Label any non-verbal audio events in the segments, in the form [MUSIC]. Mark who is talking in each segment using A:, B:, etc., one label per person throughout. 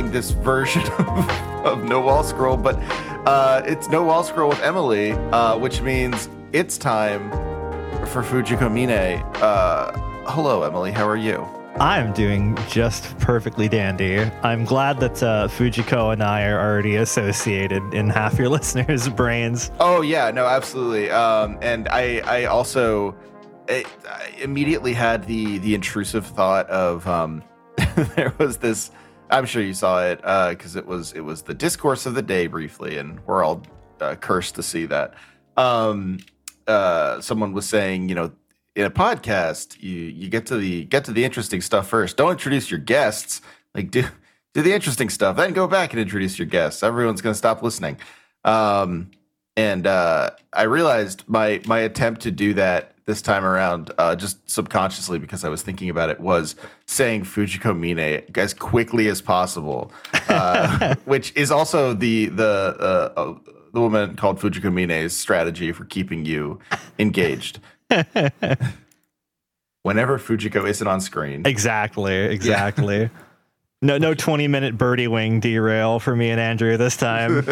A: calling this version [LAUGHS] of, of No Wall Scroll, but uh, it's No Wall Scroll with Emily, uh, which means it's time for Fujiko Mine. Uh, hello, Emily. How are you?
B: I'm doing just perfectly dandy. I'm glad that uh, Fujiko and I are already associated in half your [LAUGHS] listeners' brains.
A: Oh yeah, no, absolutely. Um, and I, I also I, I immediately had the the intrusive thought of um, [LAUGHS] there was this. I'm sure you saw it because uh, it was it was the discourse of the day briefly, and we're all uh, cursed to see that. Um, uh, someone was saying, you know, in a podcast, you you get to the get to the interesting stuff first. Don't introduce your guests. Like do do the interesting stuff, then go back and introduce your guests. Everyone's gonna stop listening. Um, and uh, I realized my my attempt to do that this time around, uh, just subconsciously because I was thinking about it, was saying Fujiko Mine as quickly as possible, uh, [LAUGHS] which is also the the uh, uh, the woman called Fujiko Mine's strategy for keeping you engaged. [LAUGHS] Whenever Fujiko isn't on screen,
B: exactly, exactly. Yeah. No, no, twenty minute birdie wing derail for me and Andrew this time. [LAUGHS]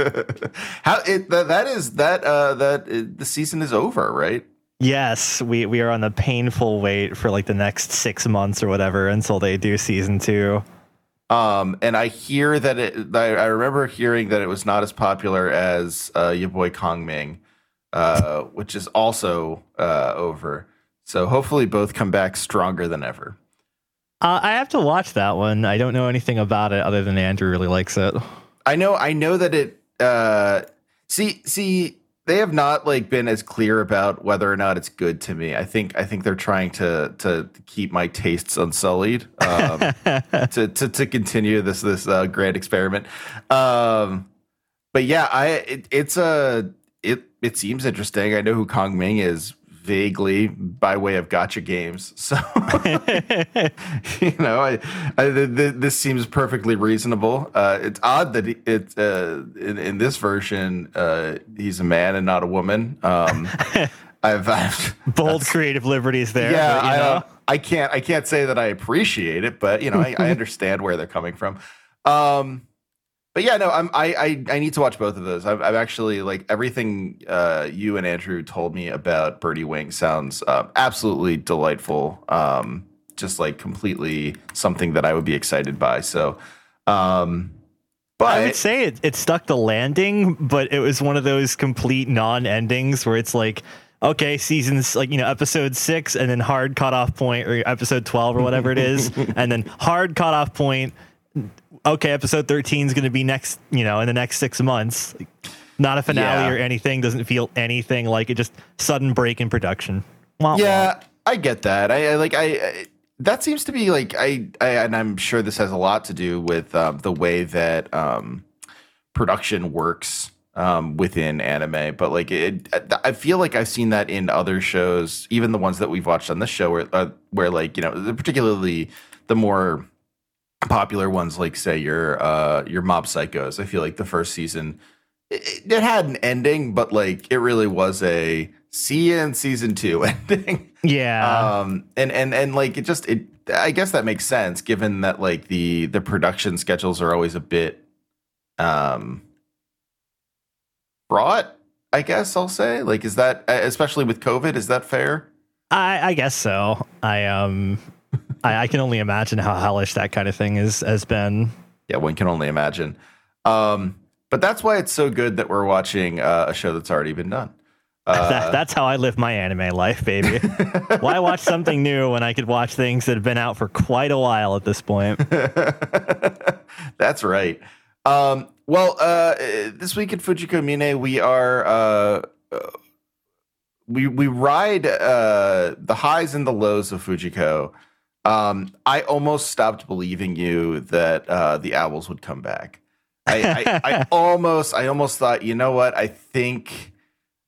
A: How it that, that is that uh that the season is over, right?
B: Yes, we we are on the painful wait for like the next six months or whatever until they do season two.
A: Um, and I hear that it. I, remember hearing that it was not as popular as uh, your boy Kong Ming, uh, which is also uh, over. So hopefully both come back stronger than ever.
B: Uh, I have to watch that one. I don't know anything about it other than Andrew really likes it.
A: I know. I know that it. Uh, see, see, they have not like been as clear about whether or not it's good to me. I think I think they're trying to to keep my tastes unsullied um, [LAUGHS] to, to to continue this this uh, grand experiment. Um, but yeah, I it, it's a it it seems interesting. I know who Kong Ming is vaguely by way of gacha games. [LAUGHS] So, you know, I, I this seems perfectly reasonable. Uh, it's odd that it uh, in, in, this version uh, he's a man and not a woman. Um, [LAUGHS] I've, I've
B: bold creative liberties there.
A: Yeah, but, I, know. I can't I can't say that I appreciate it, but you know, I, I [LAUGHS] understand where they're coming from. Um, but yeah, no, I'm I, I I need to watch both of those. I've, I've actually like everything uh, you and Andrew told me about Birdie Wing sounds uh, absolutely delightful. Um, just like completely something that I would be excited by. So, um,
B: but I would say it it stuck the landing, but it was one of those complete non endings where it's like okay, seasons like you know episode six, and then hard cutoff point, or episode twelve, or whatever it is, [LAUGHS] and then hard cutoff point, okay, episode 13 is going to be next, you know, in the next six months. Not a finale yeah. or anything. Doesn't feel anything like it. Just sudden break in production.
A: Wah, yeah, wah. I get that. I, I like I, I, that seems to be like I, I and I'm sure this has a lot to do with um, the way that um, production works um, within anime. But like it, I feel like I've seen that in other shows, even the ones that we've watched on this show, where uh, where like you know, particularly the more popular ones like say your uh your mob psychos. I feel like the first season it, it, had an ending but like it really was a see you in season two [LAUGHS] ending.
B: Yeah.
A: Um and and and like it just it i guess that makes sense given that like the the production schedules are always a bit um fraught i guess i'll say. Like is that especially with covid is that fair?
B: I i guess so. I um I, I, can only imagine how hellish that kind of thing is has been.
A: Yeah, one can only imagine. Um, but that's why it's so good that we're watching uh, a show that's already been done. [LAUGHS]
B: Uh, that, that's how I live my anime life, baby. [LAUGHS] Why watch something new when I could watch things that have been out for quite a while at this point? [LAUGHS]
A: that's right. Um, well, uh, this week at Fujiko Mine, we are uh, we we ride uh, the highs and the lows of Fujiko. Um, I almost stopped believing you that uh, the owls would come back. I, I, I [LAUGHS] almost, I almost thought, you know what? I think,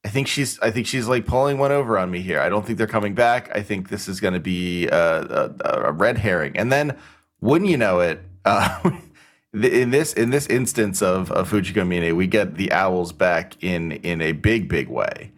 A: I think she's, I think she's like pulling one over on me here. I don't think they're coming back. I think this is going to be a, a, a, red herring. And then, wouldn't you know it? [LAUGHS] Uh, in this in this instance of, of Fujiko Mine, we get the owls back in in a big big way.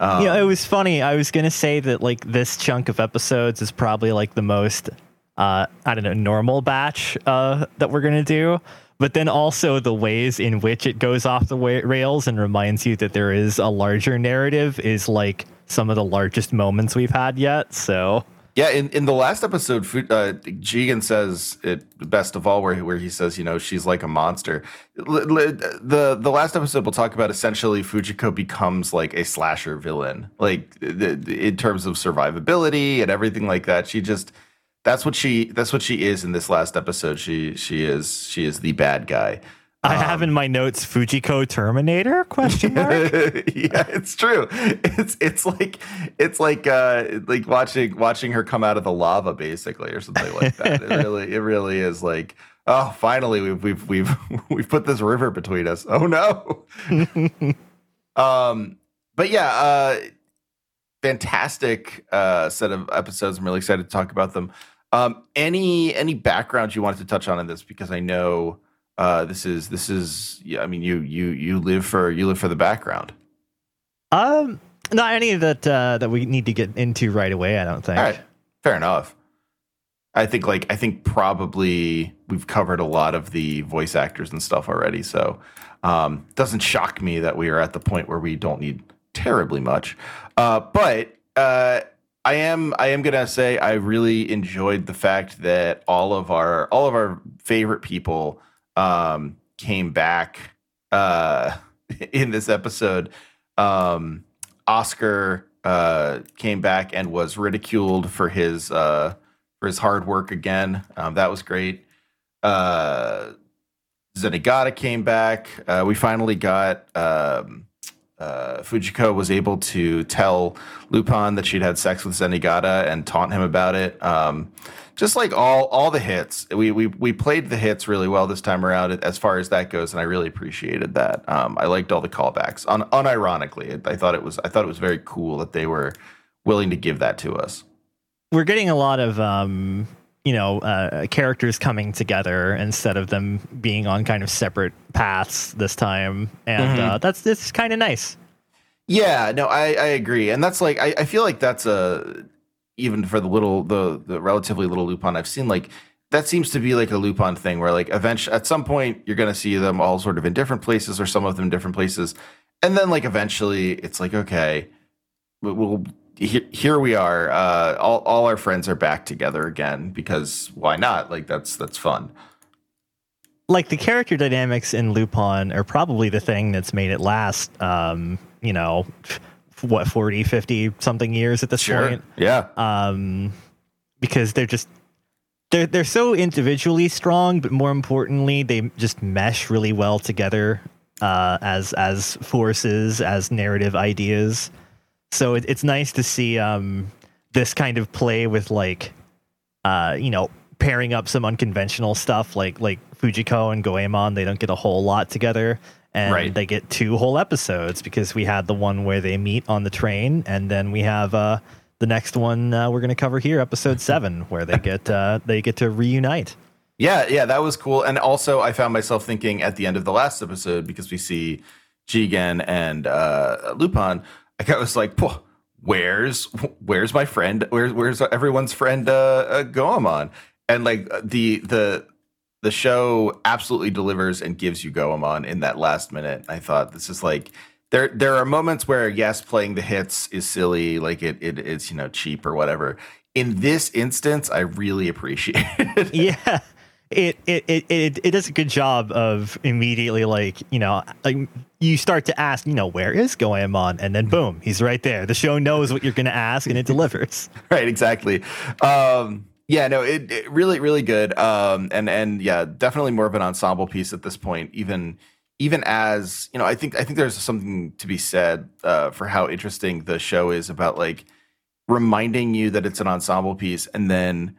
B: Um, yeah, it was funny. I was gonna say that like this chunk of episodes is probably like the most uh, I don't know, normal batch uh, that we're gonna do. But then also the ways in which it goes off the rails and reminds you that there is a larger narrative is like some of the largest moments we've had yet. So
A: Yeah, in, in the last episode, uh, Jigen says it best of all, where where he says, you know, she's like a monster. The The last episode we'll talk about essentially Fujiko becomes like a slasher villain, like in terms of survivability and everything like that. She just that's what she that's what she is in this last episode. She she is she is the bad guy.
B: I have in my notes Fujiko Terminator question mark. [LAUGHS]
A: yeah, it's true. It's it's like it's like uh like watching watching her come out of the lava basically or something like that. it really it really is like oh finally we've we've we've [LAUGHS] we've put this river between us. Oh no. [LAUGHS] um but yeah, uh fantastic uh set of episodes. I'm really excited to talk about them. Um any any background you wanted to touch on in this because I know uh this is this is yeah i mean you you you live for you live for the background
B: um, not any that uh, that we need to get into right away. I don't think.
A: all right fair enough i think like i think probably we've covered a lot of the voice actors and stuff already so um doesn't shock me that we are at the point where we don't need terribly much uh but uh I am I am gonna say I really enjoyed the fact that all of our all of our favorite people um, came back uh, [LAUGHS] in this episode. Um, Oscar uh, came back and was ridiculed for his uh, for his hard work again. Um, that was great. Uh, Zenigata came back. Uh, we finally got um, uh, Fujiko was able to tell Lupin that she'd had sex with Zenigata and taunt him about it. Um, just like all all the hits, we we we played the hits really well this time around as far as that goes, and I really appreciated that. Um, I liked all the callbacks. Un- unironically, I thought it was I thought it was very cool that they were willing to give that to us.
B: We're getting a lot of um, you know, uh, characters coming together instead of them being on kind of separate paths this time, and
A: Mhm.
B: uh, that's that's kind of nice.
A: Yeah, no, I, I agree, and that's like I, I feel like that's a even for the little the the relatively little Lupin I've seen like that seems to be like a Lupin thing where like eventually at some point you're gonna see them all sort of in different places or some of them in different places, and then like eventually it's like okay, we- we'll here, here we are, uh, all all our friends are back together again because why not? Like that's that's fun.
B: Like the character dynamics in Lupin are probably the thing that's made it last. Um, you know, what 40, 50 something years at this point.
A: yeah,
B: um, because they're just they're they're so individually strong, but more importantly, they just mesh really well together uh, as as forces, as narrative ideas. So it, it's nice to see um, this kind of play with like uh, you know pairing up some unconventional stuff like like Fujiko and Goemon. They don't get a whole lot together. And
A: Right.
B: they get two whole episodes because we had the one where they meet on the train, and then we have uh, the next one uh, we're going to cover here, episode [LAUGHS] seven, where they get uh, they get to reunite.
A: Yeah, yeah, that was cool. And also, I found myself thinking at the end of the last episode because we see Jigen and uh, Lupin. I was like, "Pwah, "Where's where's my friend? Where's where's everyone's friend uh, uh, Goemon?" And like the the the show absolutely delivers and gives you Goemon in that last minute. I thought this is like there there are moments where yes, playing the hits is silly, like it it is you know cheap or whatever. In this instance, I really appreciate it. [LAUGHS]
B: yeah. It, it it it it does a good job of immediately like you know like you start to ask you know where is Goemon and then boom he's right there the show knows what you're gonna ask and it delivers [LAUGHS]
A: right exactly um yeah no it, it really really good um and and yeah definitely more of an ensemble piece at this point even even as you know i think i think there's something to be said uh for how interesting the show is about like reminding you that it's an ensemble piece and then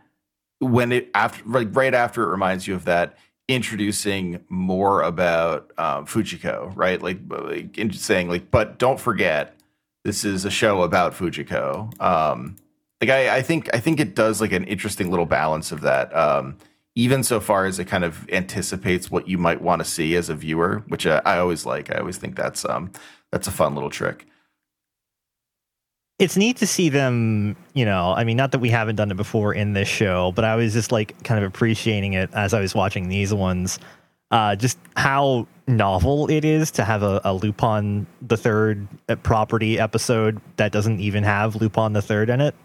A: when it after like right after it reminds you of that introducing more about um, fujiko right? Like, like saying like but don't forget this is a show about fujiko um like I, I think I think it does like an interesting little balance of that. Um, even so far as it kind of anticipates what you might want to see as a viewer, which I, I always like. I always think that's um that's a fun little trick.
B: it's neat to see them, you know, I mean, not that we haven't done it before in this show, but I was just like kind of appreciating it as I was watching these ones. Uh, just how novel it is to have a, a Lupin the Third uh, property episode that doesn't even have Lupin the Third in it.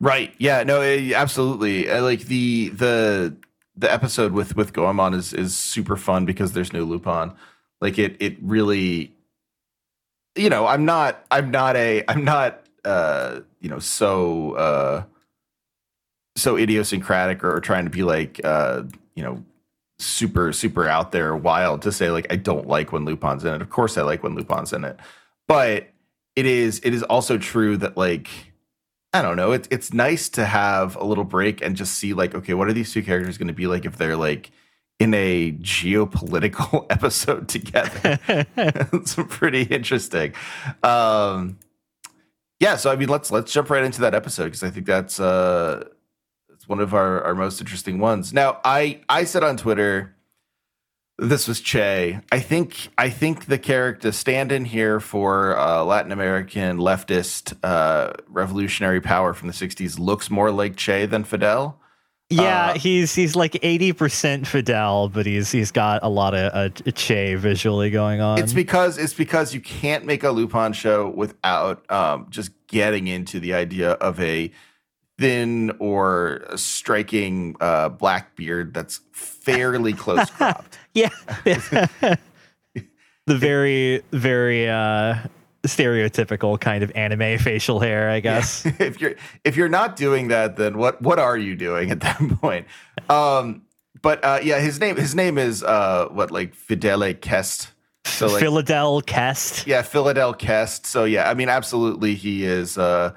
A: Right. Yeah. No. eh, absolutely. Uh, Like the the the episode with with Goemon is is super fun because there's no Lupin. Like it it really. You know, I'm not. I'm not a. I'm not. Uh, you know, so uh, so idiosyncratic or, trying to be like, uh, you know, super super out there wild to say like I don't like when Lupin's in it. Of course, I like when Lupin's in it, but it is it is also true that like I don't know. It's it's nice to have a little break and just see like, okay, what are these two characters going to be like if they're like in a geopolitical [LAUGHS] episode together? [LAUGHS] it's pretty interesting. Um, yeah, so I mean, let's let's jump right into that episode because I think that's uh, it's one of our our most interesting ones. Now, I I said on Twitter this was Che. I think I think the character stand-in here for uh, Latin American leftist uh, revolutionary power from the '60s looks more like Che than Fidel.
B: Yeah,
A: Uh,
B: he's he's like eighty percent Fidel, but he's he's got a lot of uh, Che visually going on.
A: It's because it's because you can't make a Lupin show without um, just getting into the idea of a thin or striking uh, black beard that's fairly close cropped. [LAUGHS]
B: yeah, [LAUGHS] the very very uh, stereotypical kind of anime facial hair, I guess. [LAUGHS]
A: if you're if you're not doing that, then what what are you doing at that [LAUGHS] point? Um, but uh, yeah, his name his name is uh, what like Fidele Kest. So like
B: Philadel Kest.
A: yeah, Philadel Kest. So yeah, I mean, absolutely, he is. Uh,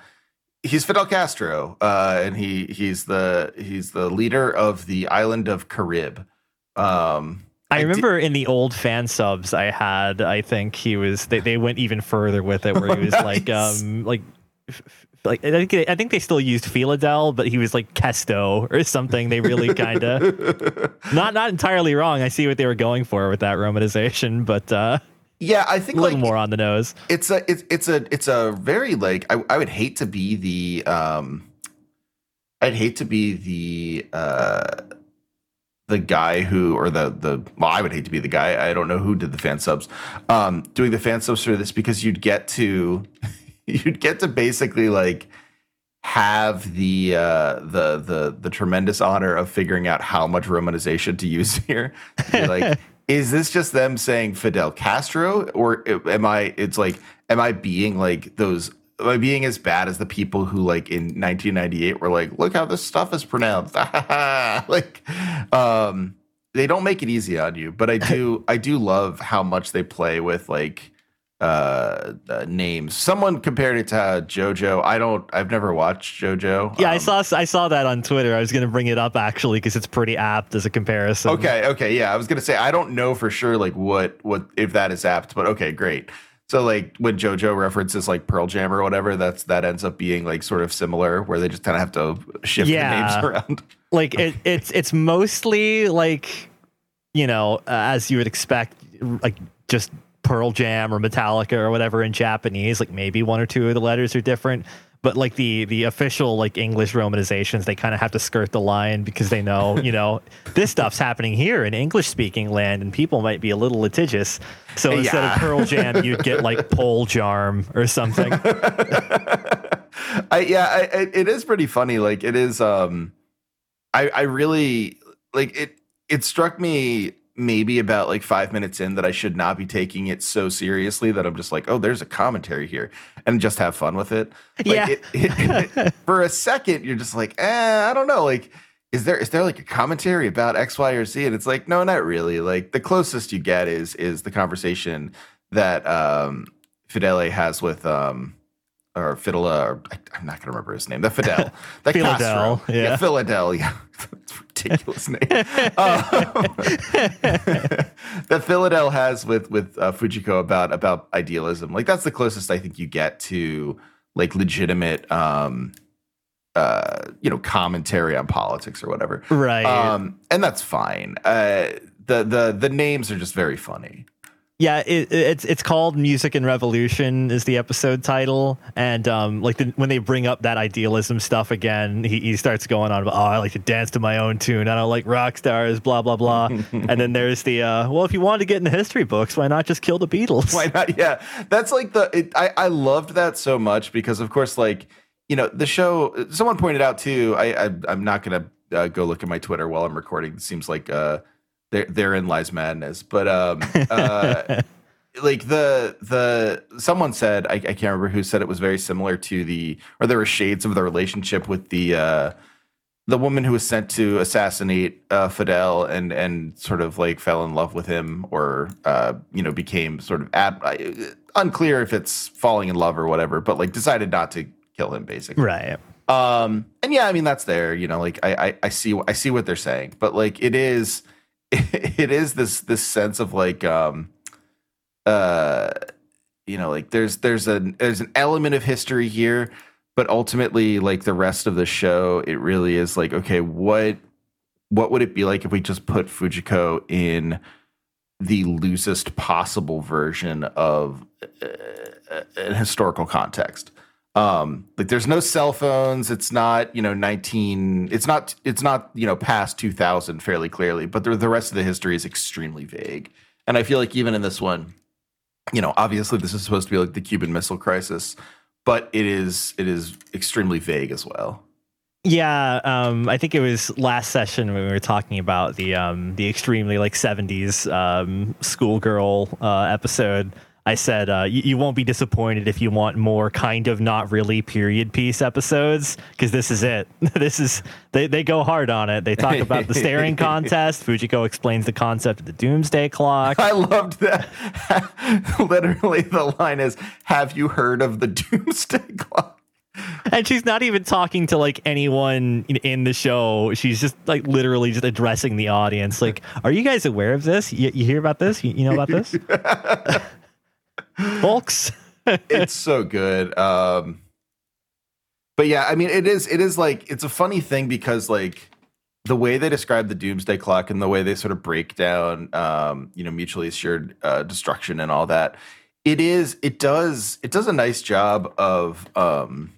A: he's Fidel Castro, uh, and he he's the he's the leader of the island of Carib. Um,
B: I
A: I
B: remember in the old fan subs I had, I think he was they, they went even further with it where he was [LAUGHS] like um like like I think I think they still used Philadel, but he was like Kesto or something. They really kind of [LAUGHS] not not entirely wrong. I see what they were going for with that romanization, but uh,
A: yeah, I think
B: a little
A: like
B: more on the nose.
A: it's a it's it's a it's a very like I, I would hate to be the um I'd hate to be the uh the guy who or the the well I would hate to be the guy. I don't know who did the fan subs. Um doing the fan subs for this because you'd get to [LAUGHS] you'd get to basically like have the uh the the the tremendous honor of figuring out how much romanization to use [LAUGHS] here. Like [LAUGHS] is this just them saying Fidel Castro or am I it's like am I being like those I being as bad as the people who like in 1998 were like look how this stuff is pronounced [LAUGHS] like um they don't make it easy on you but I do [LAUGHS] I do love how much they play with like uh, uh names someone compared it to uh, JoJo I don't I've never watched JoJo
B: Yeah, I
A: Um,
B: saw I saw that on Twitter. I was going to bring it up actually because it's pretty apt as a comparison.
A: Okay, okay, yeah. I was gonna say I don't know for sure like what what if that is apt, but okay, great. So like when JoJo references like Pearl Jam or whatever, that's that ends up being like sort of similar, where they just kind of have to shift
B: Yeah.
A: the names [LAUGHS] around.
B: like it, it's it's mostly like you know uh, as you would expect like just pearl jam or metallica or whatever in japanese like maybe one or two of the letters are different but like the the official like english romanizations they kind of have to skirt the line because they know [LAUGHS] you know this stuff's happening here in english speaking land and people might be a little litigious so instead
A: Yeah.
B: of pearl jam you'd get like [LAUGHS] pole jarm or something [LAUGHS]
A: I yeah, I, I, it is pretty funny. Like it is. Um, I I really like it. It struck me maybe about like five minutes in that I should not be taking it so seriously that I'm just like, oh, there's a commentary here, and just have fun with it. Like,
B: Yeah.
A: it- it- it- for a second, you're just like, eh, I don't know, like. Is there is there like a commentary about X, Y, or Z? And it's like, no, not really. Like the closest you get is is the conversation that um Fidele has with um or Fidela, or I, I'm not gonna remember his name. The Fidel, [LAUGHS] the
B: Philadel,
A: Castro,
B: yeah.
A: Philadel, yeah, it's [LAUGHS] ridiculous name. Um, [LAUGHS] that Philadel has with with uh, Fujiko about about idealism, like that's the closest I think you get to like legitimate, um, uh, you know, commentary on politics or whatever.
B: right
A: Um, and that's fine. Uh, the the the names are just very funny.
B: Yeah, it, it's it's called Music and Revolution is the episode title, and um, like the, when they bring up that idealism stuff again, he, he starts going on about oh I like to dance to my own tune, I don't like rock stars, blah blah blah, [LAUGHS] and then there's the uh, well if you wanted to get in the history books, why not just kill the Beatles?
A: Why not? Yeah, that's like the it, I I loved that so much because of course like you know the show. Someone pointed out too. I, I I'm not gonna uh, go look at my Twitter while I'm recording. It seems like uh there therein lies madness. But um, [LAUGHS] uh, like the the someone said I, I can't remember who said it was very similar to the or there were shades of the relationship with the uh, the woman who was sent to assassinate uh, Fidel and and sort of like fell in love with him or uh, you know became sort of ab- unclear if it's falling in love or whatever, but like decided not to kill him basically.
B: Right.
A: Um, and yeah, I mean that's there. You know, like I, I I see I see what they're saying, but like it is [LAUGHS] it is this this sense of like um uh you know like there's there's a there's an element of history here but ultimately like the rest of the show it really is like okay what what would it be like if we just put fujiko in the loosest possible version of uh, a historical context um like there's no cell phones. It's not you know 19 it's not it's not you know past 2000 fairly clearly but the, the rest of the history is extremely vague. And i feel like even in this one you know obviously this is supposed to be like the cuban missile crisis but it is it is extremely vague as well.
B: Yeah, um, I think it was last session when we were talking about the um, the extremely like '70s um, schoolgirl uh, episode I said uh, you, you, won't be disappointed if you want more kind of not really period piece episodes because this is it. [LAUGHS] this is they, they go hard on it. They talk about the staring [LAUGHS] contest. Fujiko explains the concept of the doomsday clock.
A: I loved that. [LAUGHS] Literally, the line is, "Have you heard of the doomsday clock?"
B: and she's not even talking to like anyone in the show. She's just like literally just addressing the audience. Like, are you guys aware of this? You, you hear about this? You, you know about this? Folks. [LAUGHS]
A: it's so good. Um, but yeah, I mean, it is. It is like it's a funny thing because like the way they describe the doomsday clock and the way they sort of break down, um, you know, mutually assured uh, destruction and all that. It is. It does. It does a nice job of. Um,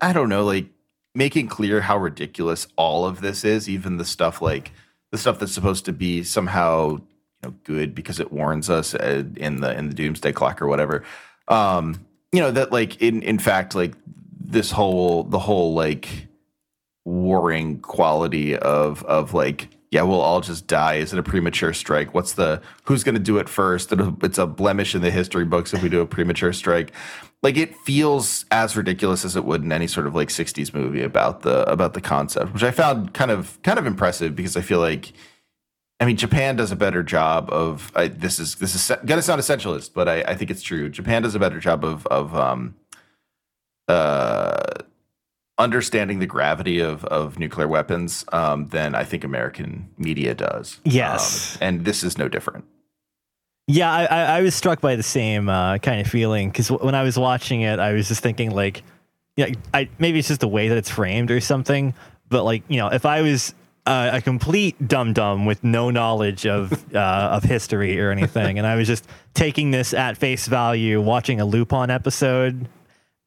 A: I don't know, like making clear how ridiculous all of this is. Even the stuff like the stuff that's supposed to be somehow know good because it warns us uh, in the in the doomsday clock or whatever. Um you know that like in in fact like this whole the whole like warring quality of of like yeah we'll all just die. Is it a premature strike? What's the who's going to do it first? It's a blemish in the history books if we do a premature strike. Like it feels as ridiculous as it would in any sort of like 60s movie about the about the concept which i found kind of kind of impressive because i feel like I mean, Japan does a better job of I, this is this is gonna sound essentialist, but I, I think it's true. Japan does a better job of of um, uh, understanding the gravity of of nuclear weapons um, than I think American media does.
B: Yes,
A: um, and this is no different.
B: Yeah, I, I was struck by the same uh, kind of feeling because when I was watching it, I was just thinking like, yeah, I maybe it's just the way that it's framed or something. But like, you know, if I was uh, a complete dum dum with no knowledge of [LAUGHS] uh, of history or anything, and I was just taking this at face value, watching a Lupin episode.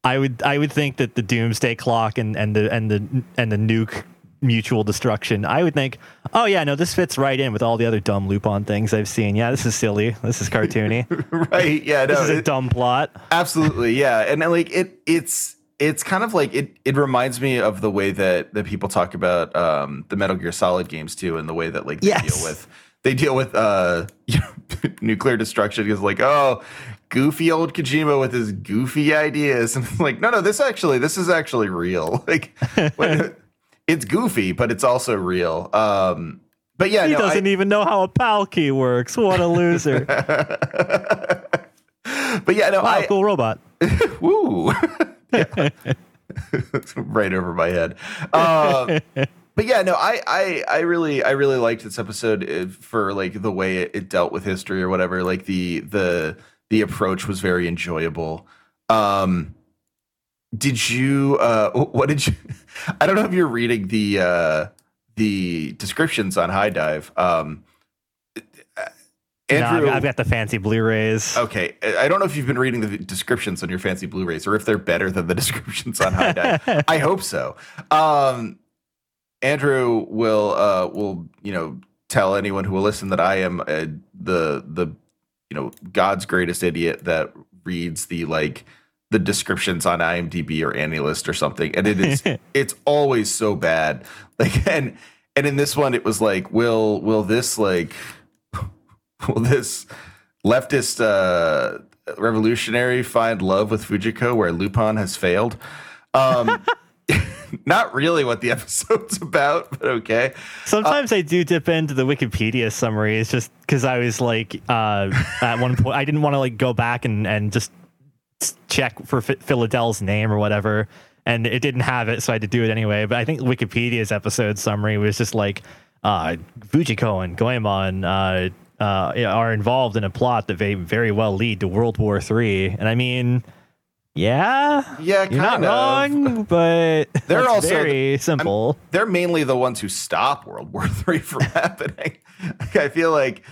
B: I would I would think that the Doomsday Clock and, and the and the and the nuke mutual destruction. I would think, oh yeah, no, this fits right in with all the other dumb Lupin things I've seen. Yeah, this is silly. This is cartoony. [LAUGHS]
A: right? Yeah, no,
B: this is a dumb plot.
A: Absolutely, yeah, and like it, it's it's kind of like it it reminds me of the way that that people talk about um, the Metal Gear Solid games too, and the way that like they yes. deal with they deal with uh, [LAUGHS] you know, nuclear destruction is like oh goofy old Kojima with his goofy ideas. [LAUGHS] And like no no this actually this is actually real. [LAUGHS] Like it's goofy but it's also real. Um but yeah
B: he
A: no,
B: doesn't
A: I,
B: even know how a pal key works. What a loser.
A: But yeah no
B: wow,
A: I,
B: cool robot.
A: Woo [LAUGHS] right over my head. Uh, but yeah, no, I, I, I really, I really liked this episode uh, for like the way it, it, dealt with history or whatever. Like the, the, the approach was very enjoyable. Um, did you, uh, [LAUGHS] what did you, [LAUGHS] I don't know if you're reading the, uh, the descriptions on HIDIVE. Um, Andrew,
B: no, I've, I've got the fancy Blu-rays.
A: Okay, I don't know if you've been reading the descriptions on your fancy Blu-rays or if they're better than the [LAUGHS] descriptions on HIDIVE. I [LAUGHS] hope so. Um, Andrew will uh, will you know tell anyone who will listen that I am uh, the the you know God's greatest idiot that reads the like the descriptions on IMDb or AniList or something, and it is [LAUGHS] it's always so bad. Like and and in this one, it was like, will will this like [LAUGHS] will this leftist uh, revolutionary find love with Fujiko where Lupin has failed? Um, [LAUGHS] not really what the [LAUGHS] episode's about, but okay.
B: Sometimes uh, I do dip into the Wikipedia summaries just because I was like, uh, at one point, I didn't want to like go back and, and just check for F- Philadel's name or whatever. And it didn't have it, so I had to do it anyway. But I think Wikipedia's episode summary was just like, uh, Fujiko and Goemon uh, uh, are involved in a plot that may very well lead to World War Three. And I mean, yeah,
A: yeah,
B: you're not
A: of.
B: wrong, but [LAUGHS] they're also very simple.
A: I'm, they're mainly the ones who stop World War [LAUGHS] Three from [LAUGHS] happening. I feel like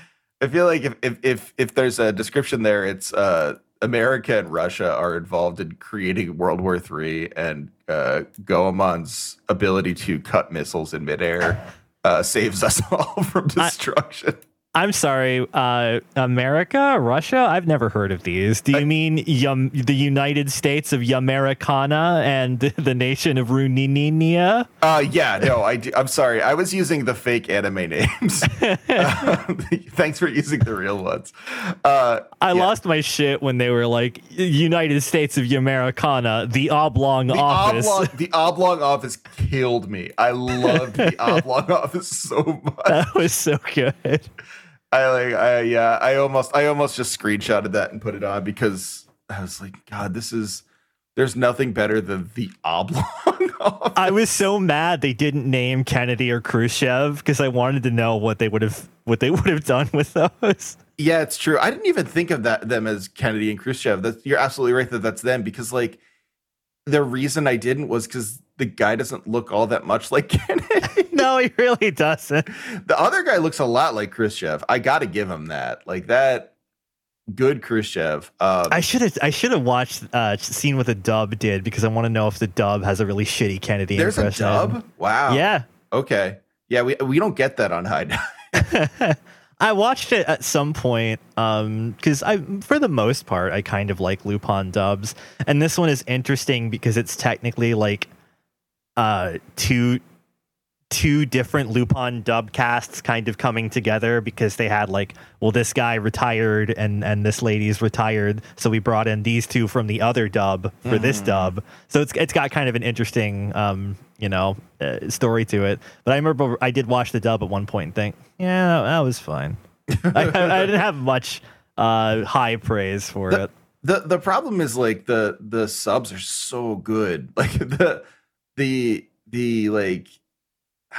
A: I feel like if, if if if there's a description there, it's uh, America and Russia are involved in creating World War Three, and uh, Goemon's ability to cut missiles in midair uh, saves us all from destruction.
B: I'm sorry, uh, America, Russia. I've never heard of these. Do you I, mean Yum, the United States of Yamericana and [LAUGHS] the nation of Runininia?
A: Uh, yeah, no, I do, I'm sorry. I was using the fake anime [LAUGHS] names. uh, [LAUGHS] thanks for using the real ones. Uh,
B: I yeah. lost my shit when they were like United States of Yamericana, the oblong
A: the
B: office.
A: Oblong, the oblong office killed me. I loved the oblong office so much.
B: That was so good.
A: I like I yeah, I almost I almost just screenshotted that and put it on because I was like, God, this is there's nothing better than the oblong. [LAUGHS]
B: I was so mad they didn't name Kennedy or Khrushchev because I wanted to know what they would have what they [LAUGHS] would have done with those.
A: Yeah, it's true. I didn't even think of that them as Kennedy and Khrushchev. That's you're absolutely right that that's them because like the reason I didn't was because the guy doesn't look all that much like [LAUGHS] Kennedy.
B: no, he really doesn't.
A: The other guy looks a lot like Khrushchev. I got to give him that. Like that good Khrushchev.
B: Um, I should have I should have watched uh seen what the dub did because I want to know if the dub has a really shitty Kennedy impression.
A: There's
B: impression.
A: a dub? Wow.
B: Yeah.
A: Okay. Yeah, we we don't get that on High [LAUGHS] [LAUGHS]
B: I watched it at some point um cuz I for the most part I kind of like Lupin dubs and this one is interesting because it's technically like uh two two different Lupin dub casts kind of coming together because they had like, well, this guy retired and and this lady's retired, so we brought in these two from the other dub for mm. this dub. So it's it's got kind of an interesting, um, you know, uh, story to it. But I remember I did watch the dub at one point and think, yeah, that was fine. [LAUGHS] I, I, didn't have much uh, high praise for
A: the,
B: it.
A: The the problem is like the the subs are so good, [LAUGHS] like the the the like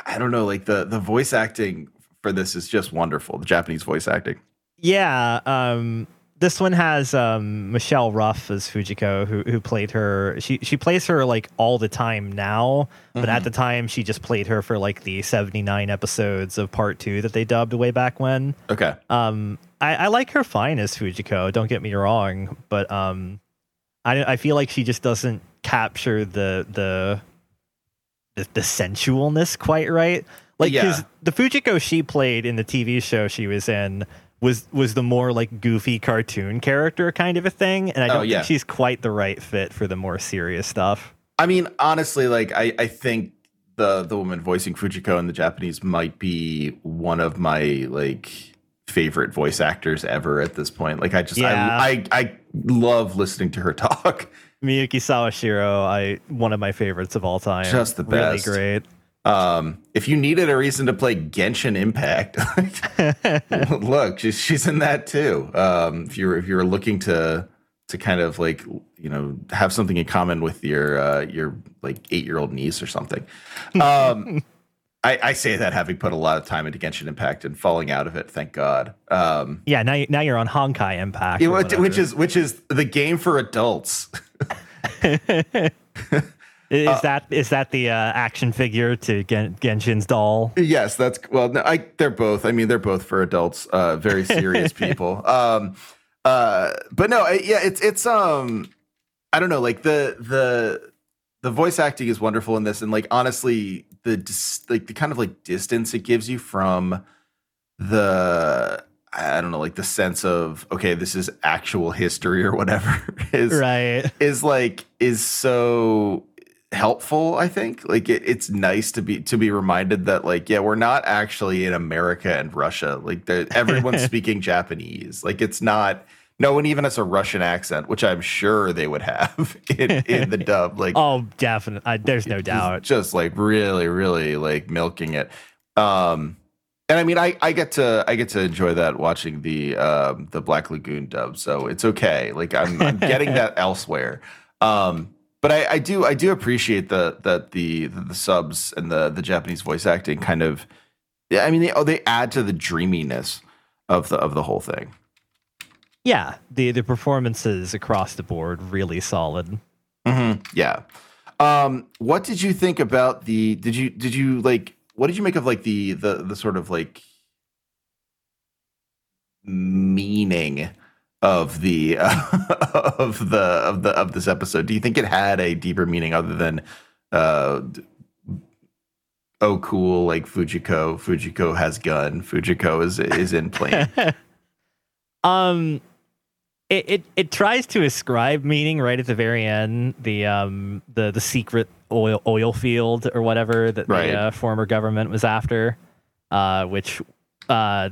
A: I don't know, like the the voice acting for this is just wonderful. The Japanese voice acting.
B: Yeah, um, this one has um, Michelle Ruff as Fujiko, who who played her. She she plays her like all the time now, but mm-hmm. at the time she just played her for like the seventy nine episodes of Part Two that they dubbed way back when.
A: Okay.
B: Um, I, I like her fine as Fujiko. Don't get me wrong, but um, I I feel like she just doesn't capture the the the, the sensualness quite right. Like yeah. the Fujiko she played in the TV show she was in was was the more like goofy cartoon character kind of a thing, and I oh, don't oh, yeah. think she's quite the right fit for the more serious stuff.
A: I mean, honestly, like I I think the the woman voicing Fujiko in the Japanese might be one of my like favorite voice actors ever at this point. Like I just yeah. I, I I love listening to her [LAUGHS] talk.
B: Miyuki Sawashiro, I one of my favorites of all time.
A: Just the best.
B: Really great.
A: Um, if you needed a reason to play Genshin Impact, [LAUGHS] look, she's she's in that too. Um, if you're if you're looking to to kind of like you know have something in common with your uh, your like eight year old niece or something. Um, [LAUGHS] I, I, say that having put a lot of time into Genshin Impact and falling out of it, thank God. Um,
B: yeah, now you, now you're on Honkai Impact,
A: which, which is which is the game for adults. [LAUGHS]
B: Is
A: Uh,
B: that is that the uh, action figure to Gen- Genshin's doll?
A: Yes, that's well. No, I they're both. I mean, they're both for adults. Uh, very serious [LAUGHS] people. Um, uh, but no, yeah, it's it's um, I don't know. Like the the the voice acting is wonderful in this, and like honestly, the dis- like the kind of like distance it gives you from the I don't know, like the sense of okay, this is actual history or whatever [LAUGHS] is
B: Right.
A: is like is so helpful i think. Like it, it's nice to be to be reminded that like yeah we're not actually in america and russia. Like everyone's [LAUGHS] speaking japanese. Like it's not no one even has a russian accent which i'm sure they would have [LAUGHS] in, in the dub like
B: Oh, definitely. there's no doubt.
A: just like really really like milking it um and i mean i i get to i get to enjoy that watching the um the black lagoon dub so it's okay like i'm, I'm getting that [LAUGHS] elsewhere um but I, I do I do appreciate the that the, the the subs and the the Japanese voice acting kind of yeah I mean they oh they add to the dreaminess of the of the whole thing.
B: Yeah, the the performances across the board really solid.
A: Mm-hmm. Yeah. Um, what did you think about the? Did you did you like? What did you make of like the the the sort of like meaning of the uh, [LAUGHS] of the of the of this episode? Do you think it had a deeper meaning other than uh, oh cool like Fujiko Fujiko has gun Fujiko is is in plane. [LAUGHS]
B: Um, it, it it tries to ascribe meaning right at the very end. The um the the secret oil oil field or whatever that
A: Right.
B: the uh, former government was after, uh, which uh.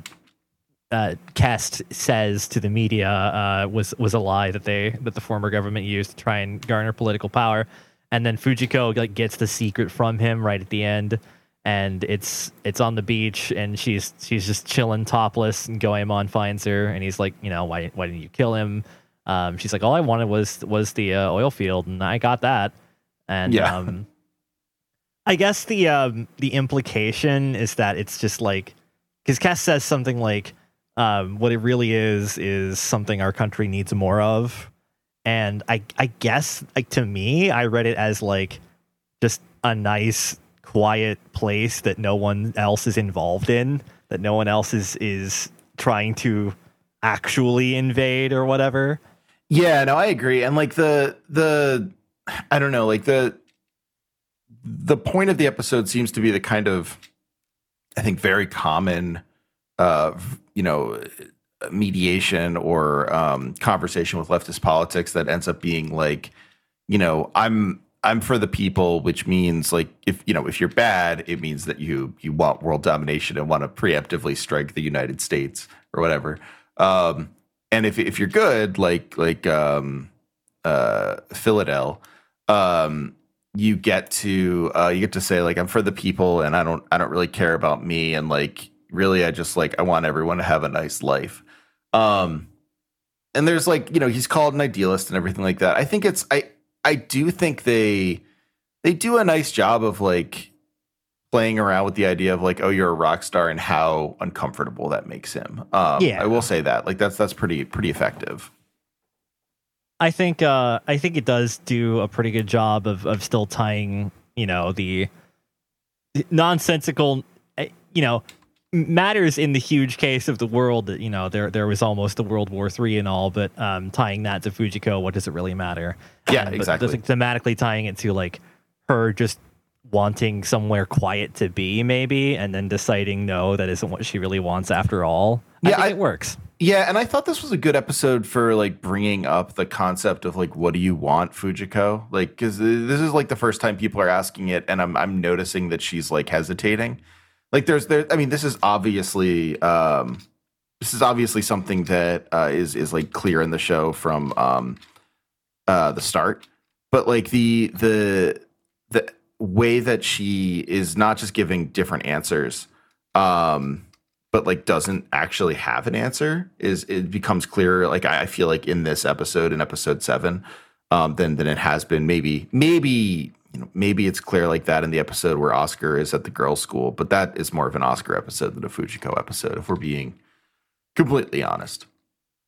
B: Uh, Kest says to the media uh, was was a lie that they that the former government used to try and garner political power, and then Fujiko like gets the secret from him right at the end, and it's it's on the beach and she's she's just chilling topless and Goemon finds her and he's like you know why why didn't you kill him? Um she's like all I wanted was was the uh, oil field and I got that. And
A: Yeah.
B: um I guess the um the implication is that it's just like because Cass says something like um what it really is is something our country needs more of. And I I guess like to me I read it as like just a nice quiet place that no one else is involved in that no one else is is trying to actually invade or whatever
A: Yeah, no, I agree. And like the the I don't know, like the the point of the episode seems to be the kind of I think very common uh you know mediation or um conversation with leftist politics that ends up being like you know, I'm I'm for the people, which means like if you know if you're bad, it means that you you want world domination and want to preemptively strike the United States or whatever. Um, and if if you're good, like like um, uh, Philadel, um, you get to uh, you get to say like I'm for the people, and I don't I don't really care about me, and like really I just like I want everyone to have a nice life. Um, and there's like you know he's called an idealist and everything like that. I think it's I I do think they they do a nice job of like playing around with the idea of like oh you're a rock star and how uncomfortable that makes him. Um,
B: Yeah.
A: I will say that like that's that's pretty pretty effective.
B: I think uh, I think it does do a pretty good job of of still tying you know the nonsensical eh, you know matters in the huge case of the world that you know there there was almost a World War Three and all, but um, tying that to Fujiko, what does it really matter?
A: Yeah,
B: but
A: exactly.
B: the- thematically tying it to like her just wanting somewhere quiet to be, maybe, and then deciding no, that isn't what she really wants after all. I
A: Yeah,
B: think
A: I-
B: it works.
A: Yeah, and I thought this was a good episode for like bringing up the concept of like what do you want Fujiko? Like cuz this is like the first time people are asking it and I'm I'm noticing that she's like hesitating. Like there's there I mean this is obviously um this is obviously something that uh is is like clear in the show from um uh the start. But like the the the way that she is not just giving different answers um but like doesn't actually have an answer is it becomes clearer like i I feel like in this episode in episode seven um than than it has been maybe maybe you know maybe it's clear like that in the episode where oscar is at the girls school but that is more of an oscar episode than a fujiko episode if we're being completely honest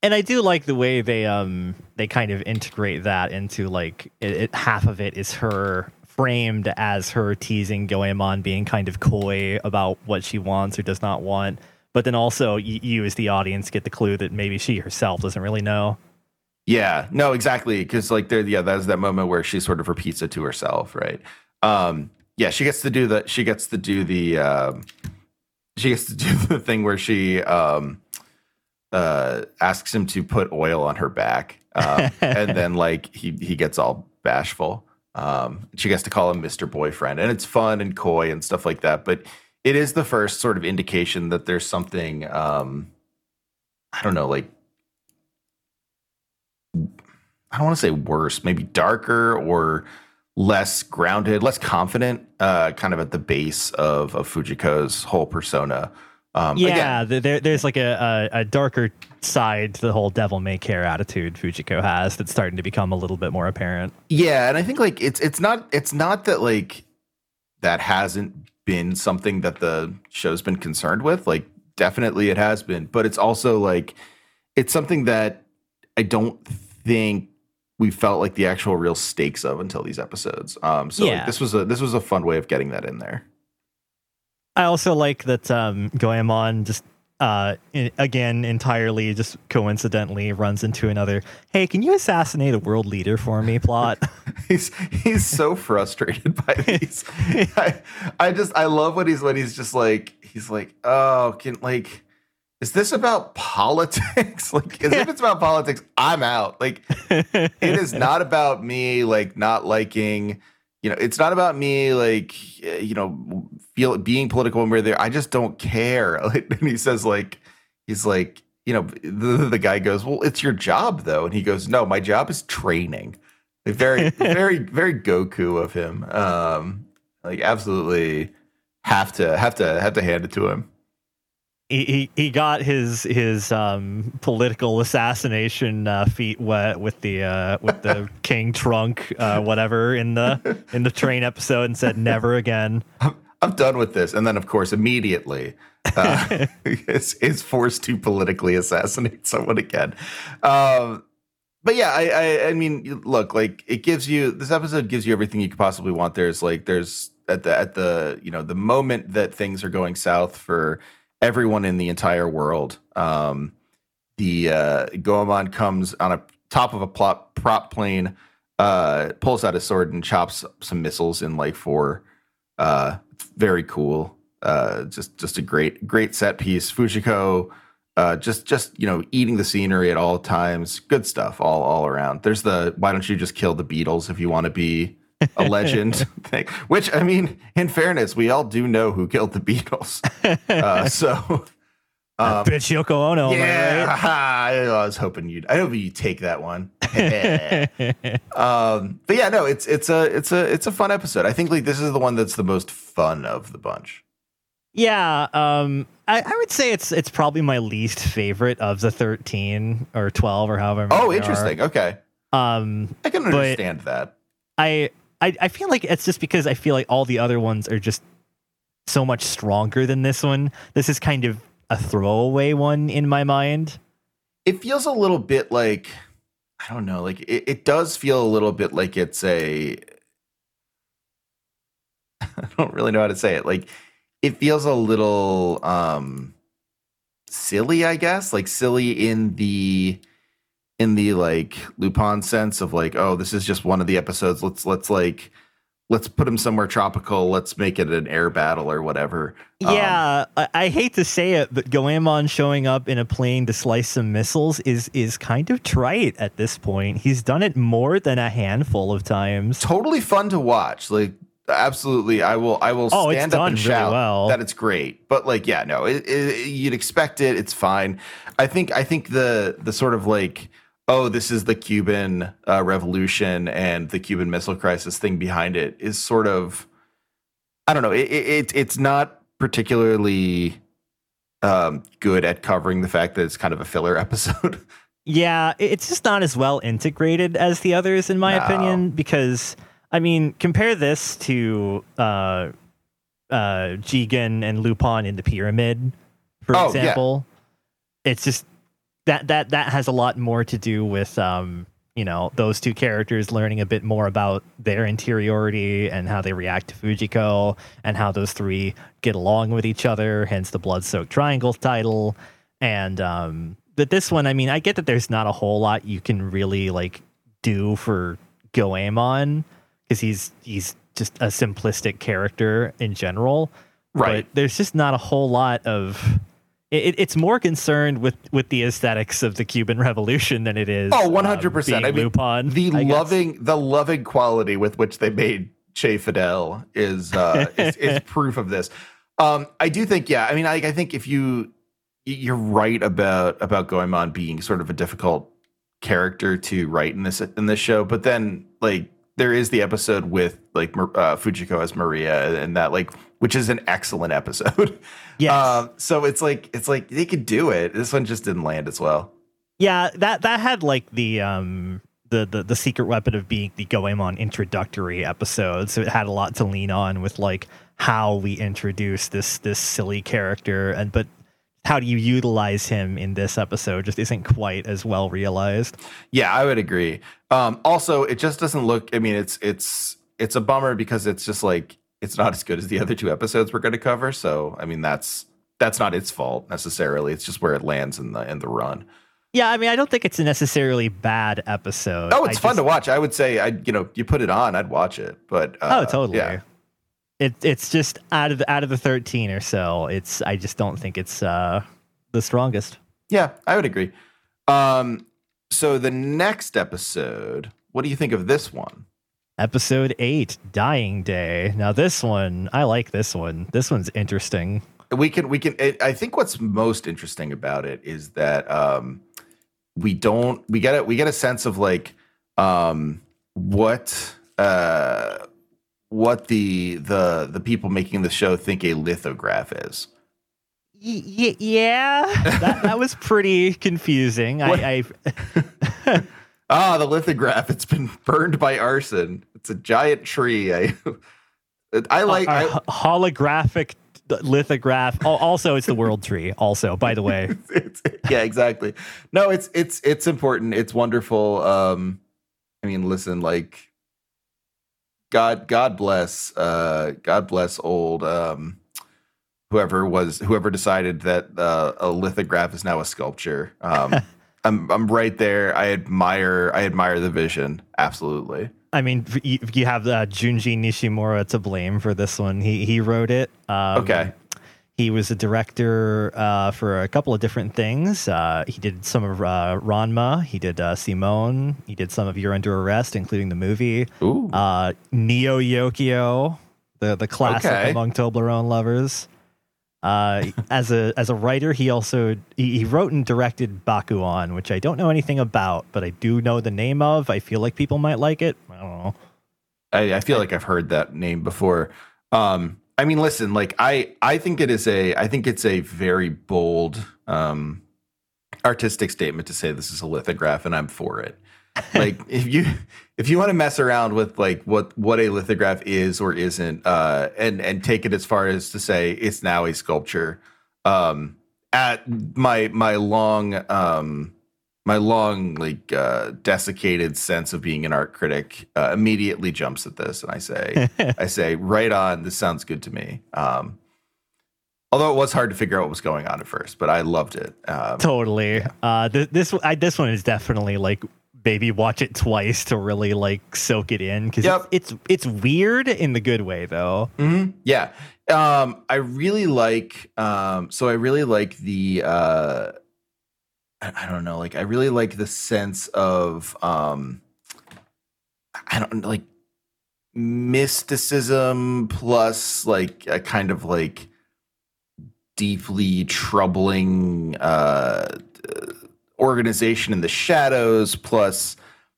B: and I do like the way they um they kind of integrate that into like it, it half of it is her framed as her teasing Goemon being kind of coy about what she wants or does not want. But then also, you, you as the audience get the clue that maybe she herself doesn't really know.
A: Yeah, no, exactly. Because like there, yeah, that's that moment where she sort of repeats it to herself, right? Um, yeah, she gets to do the she gets to do the um, she gets to [LAUGHS] do the thing where she um, uh, asks him to put oil on her back, um, and then [LAUGHS] like he he gets all bashful. Um, she gets to call him Mister Boyfriend, and it's fun and coy and stuff like that. But it is the first sort of indication that there's something um, I don't know, like I don't want to say worse, maybe darker or less grounded, less confident, uh, kind of at the base of, of Fujiko's whole persona. Um,
B: yeah, again, there, there's like a, a, a, darker side to the whole devil may care attitude Fujiko has that's starting to become a little bit more apparent.
A: Yeah, and I think like it's it's not it's not that like that hasn't been something that the show's been concerned with. Like definitely it has been, but it's also like it's something that I don't think we felt like the actual real stakes of until these episodes. Um, so yeah. like, this was a this was a fun way of getting that in there.
B: I also like that um, Goemon just uh, in, again entirely just coincidentally runs into another. Hey, can you assassinate a world leader for me? Plot. [LAUGHS] [LAUGHS]
A: he's he's so frustrated by [LAUGHS] these. I, I just I love what he's when he's just like he's like oh can like is this about [LAUGHS] politics? like, as if it's about politics, I'm out. Like, it is [LAUGHS] not about me, like, not liking, you know, it's not about me, like, eh, you know, feel being political when we're there. I just don't care. [LAUGHS] and he says, like, he's like, you know, the, the guy goes, well, it's your job, though. And he goes, no, my job is training. Like, very, very, very Goku of him. Um, like, absolutely have to, have to, have to hand it to him
B: he, he got his his um, political assassination uh, feet wet with the uh, with the [LAUGHS] King Trunk uh, whatever in the in the train episode and said never again.
A: I'm, I'm done with this, and then of course immediately uh, [LAUGHS] is is forced to politically assassinate someone again. Um, but yeah, I, I I mean, look, like it gives you this episode gives you everything you could possibly want. There's like there's at the at the you know the moment that things are going south for everyone in the entire world. Um, the uh, Goemon comes on a top of a prop plane, uh, pulls out a sword and chops some missiles in like four. Uh, very cool. Uh, just just a great great set piece. Fujiko, uh, just just you know eating the scenery at all times. Good stuff all all around. There's the why don't you just kill the Beatles if you want to be a legend thing. Which I mean, in fairness, we all do know who killed the Beatles. Uh, [LAUGHS] so,
B: um, bitch Yoko Ono.
A: Yeah, right? [LAUGHS] I was hoping you'd. I hope you take that one. [LAUGHS] um, but yeah, no, it's it's a it's a it's a fun episode. I think like this is the one that's the most fun of the bunch.
B: Yeah, um, I, I would say it's it's probably my least favorite of the thirteen or twelve or however.
A: Oh, interesting.
B: Are.
A: Okay.
B: Um,
A: I can understand that.
B: I I, I feel like it's just because I feel like all the other ones are just so much stronger than this one. This is kind of a throwaway one in my mind.
A: It feels a little bit like I don't know, like it, it does feel a little bit like it's a [LAUGHS] I don't really know how to say it. Like it feels a little um silly, I guess. Like silly in the in the like Lupin sense of like, oh, this is just one of the episodes. Let's let's like let's put him somewhere tropical. Let's make it an air battle or whatever.
B: Yeah, um, I, I, hate to say it, but Goemon showing up in a plane to slice some missiles is is kind of trite at this point. He's done it more than a handful of times.
A: Totally fun to watch. Like absolutely, I will I will oh, stand up and really shout well. that it's great. But like, yeah, no, it, it, you'd expect it. It's fine. I think I think the the sort of like oh, this is the Cuban uh, Revolution and the Cuban Missile Crisis thing behind it is sort of, I don't know, it, it it's not particularly um, good at covering the fact that it's kind of a filler [LAUGHS] episode.
B: yeah, it's just not as well integrated as the others, in my no. opinion, because I mean, compare this to uh, uh, Jigen and Lupin in the Pyramid, for oh, example. Yeah. It's just that that that has a lot more to do with um, you know those two characters learning a bit more about their interiority and how they react to Fujiko and how those three get along with each other. Hence the blood soaked triangle title. And um, but this one, I mean, I get that there's not a whole lot you can really like do for Goemon because he's he's just a simplistic character in general.
A: Right.
B: But there's just not a whole lot of it, it's more concerned with with the aesthetics of the Cuban [LAUGHS] Revolution than it is.
A: Oh, one hundred percent. I mean,
B: Lupin,
A: the
B: I
A: loving the loving quality with which they made Che Fidel is uh, [LAUGHS] is, is proof of this. Um, I do think, yeah. I mean, I, I think if you you're right about about Goemon being sort of a difficult character to write in this in this show, but then like there is the episode with like uh, Fujiko as Maria, and that like which is an excellent episode. [LAUGHS]
B: Yes.
A: Um, so it's like it's like they could do it. This one just didn't land as well.
B: Yeah, that that had like the um the the, the secret weapon of being the Goemon introductory episode, so it had a lot to lean on with like how we introduce this this silly character and but how do you utilize him in this episode just isn't quite as well realized.
A: Yeah, I would agree. Um, also, it just doesn't look. I mean, it's it's it's a bummer because it's just like it's not as good as the other two episodes we're going to cover. So, I mean, that's that's not its fault necessarily. It's just where it lands in the in the run.
B: Yeah, I mean, I don't think it's a necessarily bad episode.
A: Oh, it's
B: I
A: fun
B: just-
A: to watch. I would say, I you know, you put it on, I'd watch it. But uh,
B: oh, totally.
A: Yeah,
B: It it's just out of the out of the thirteen or so. It's I just don't think it's uh the strongest.
A: yeah, I would agree. Um, so the next episode, what do you think of this one?
B: Episode eight, Dying Day. Now this one, I like this one. This one's interesting.
A: we can we can it, i think what's most interesting about it is that um we don't we get a we get a sense of like um what uh what the the the people making the show think a lithograph is
B: Y- yeah, that that was pretty confusing. I, I [LAUGHS]
A: ah the lithograph it's been burned by arson it's a giant tree i [LAUGHS] i like I,
B: holographic lithograph. Also, it's the world tree. Also, by the way, [LAUGHS]
A: it's, yeah, exactly. No, it's it's it's important. It's wonderful. Um, I mean, listen, like God, God bless, uh, God bless old um, whoever was whoever decided that uh, a lithograph is now a sculpture. Um, [LAUGHS] I'm I'm right there. I admire I admire the vision. Absolutely.
B: I mean, you, you have uh, Junji Nishimura to blame for this one. He he wrote it. Um,
A: Okay.
B: He was a director uh, for a couple of different things. Uh, he did some of uh, Ranma. He did uh, Simoun. He did some of You're Under Arrest, including the movie.
A: Ooh.
B: Uh, Neo Yokio, the the classic
A: Okay.
B: among Toblerone lovers. Uh, as a as a writer, he also he, he wrote and directed Bakuon, which I don't know anything about, but I do know the name of. I feel like people might like it. I don't know.
A: I, I feel like I've heard that name before. Um, I mean, listen, like I, I think it is a, I think it's a very bold, um, artistic statement to say this is a lithograph, and I'm for it. [LAUGHS] like if you, if you want to mess around with like what what a lithograph is or isn't, uh, and and take it as far as to say it's now a sculpture, um, at my my long um my long like uh desiccated sense of being an art critic uh, immediately jumps at this and i say [LAUGHS] i say right on this sounds good to me um although it was hard to figure out what was going on at first but i loved it um,
B: Totally. Uh, th- this I, this one is definitely like maybe watch it twice to really like soak it in because
A: Yep.
B: it's, it's it's weird in the good way though.
A: mhm, yeah um i really like um so i really like the uh I, don't know like i really like the sense of um i don't like mysticism plus like a kind of like deeply troubling uh organization in the shadows plus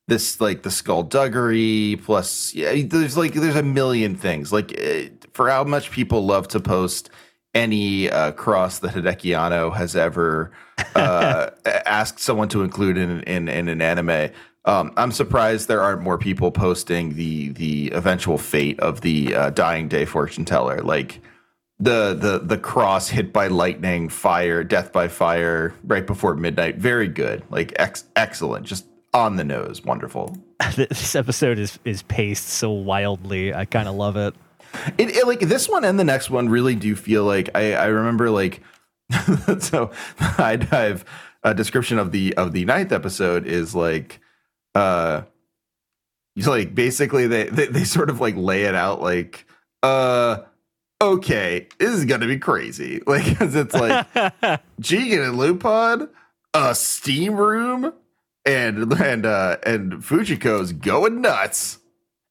A: this like the skullduggery plus yeah there's like there's a million things. Like eh, for how much people love to post any uh, cross that Hideaki Anno has ever [LAUGHS] uh, asked someone to include in, in in an anime. Um, I'm surprised there aren't more people posting the the eventual fate of the uh, dying day fortune teller. Like the the the cross hit by lightning, fire, death by fire, right before midnight. Very good, like ex- excellent, just on the nose. Wonderful. [LAUGHS]
B: this episode is is paced so wildly. I kind of love it.
A: It, it like this one and the next one really do feel like I I remember like [LAUGHS] so [LAUGHS] HIDIVE a description of the of the ninth episode is like uh like basically they, they they sort of like lay it out like uh okay this is gonna be crazy. [LAUGHS] Like because it's like Jigen and Lupin a steam room and and uh and Fujiko's going nuts.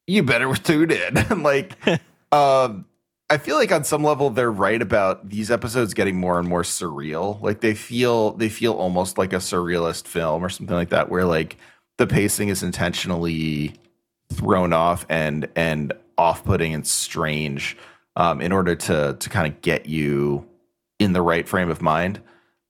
A: You better tune in. Like um I feel like on some level they're right about these episodes getting more and more surreal. Like they feel they feel almost like a surrealist film or something like that, where like the pacing is intentionally thrown off and and off putting and strange um, in order to to kind of get you in the right frame of mind.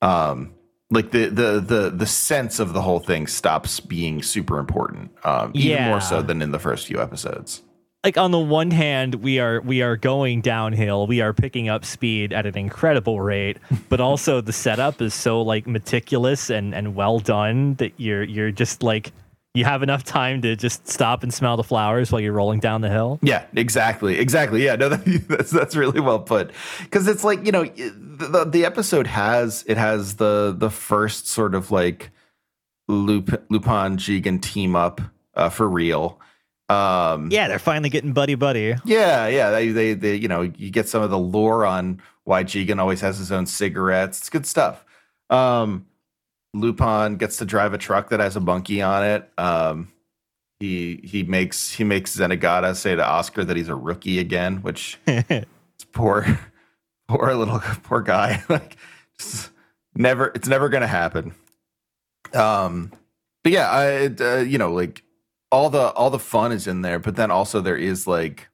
A: Um, like the the the the sense of the whole thing stops being super important, um, even
B: Yeah.
A: more so than in the first few episodes.
B: Like on the one hand we are we are going downhill we are picking up speed at an incredible rate [LAUGHS] but also the setup is so like meticulous and and well done that you're you're just like you have enough time to just stop and smell the flowers while you're rolling down the hill
A: Yeah, exactly, exactly. Yeah, no, [LAUGHS] that, that's that's really well put. Because it's like you know, the, the episode has it has the the first sort of like Lup, Lupin Jigen team up uh, for real. Um,
B: yeah they're finally getting buddy buddy
A: yeah, yeah. They, they they you know you get some of the lore on why Jigen always has his own cigarettes. It's good stuff. Um, Lupin gets to drive a truck that has a monkey on it. Um, he he makes he makes Zenigata say to Oscar that he's a rookie again, which [LAUGHS] it's poor poor little poor guy. [LAUGHS] like just never it's never gonna happen. Um, but yeah, I uh, you know like all the all the fun is in there, but then also there is like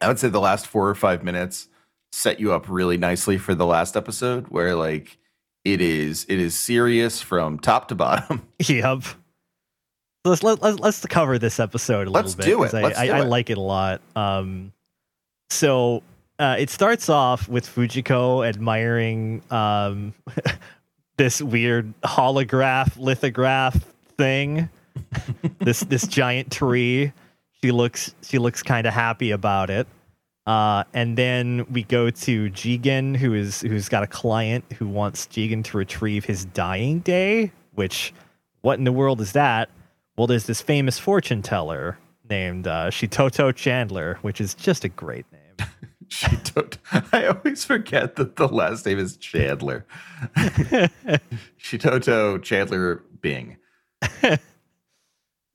A: I would say the last four or five minutes set you up really nicely for the last episode where like it is it is serious from top to bottom. [LAUGHS]
B: yep let's let, let's let's cover this episode a
A: Let's
B: little bit
A: do it.
B: I,
A: Let's
B: I,
A: do
B: I
A: it.
B: like it a lot um so uh, it starts off with Fujiko admiring um, [LAUGHS] this weird holograph lithograph thing. [LAUGHS] this this giant tree. She looks she looks kind of happy about it. Uh, and then we go to Jigen, who is who's got a client who wants Jigen to retrieve his dying day. Which, what in the world is that? Well, there's this famous fortune teller named uh, Shitoto Chandler, which is just a great name. [LAUGHS] [LAUGHS]
A: she don't I always forget that the last name is Chandler. Shitoto Chandler Bing.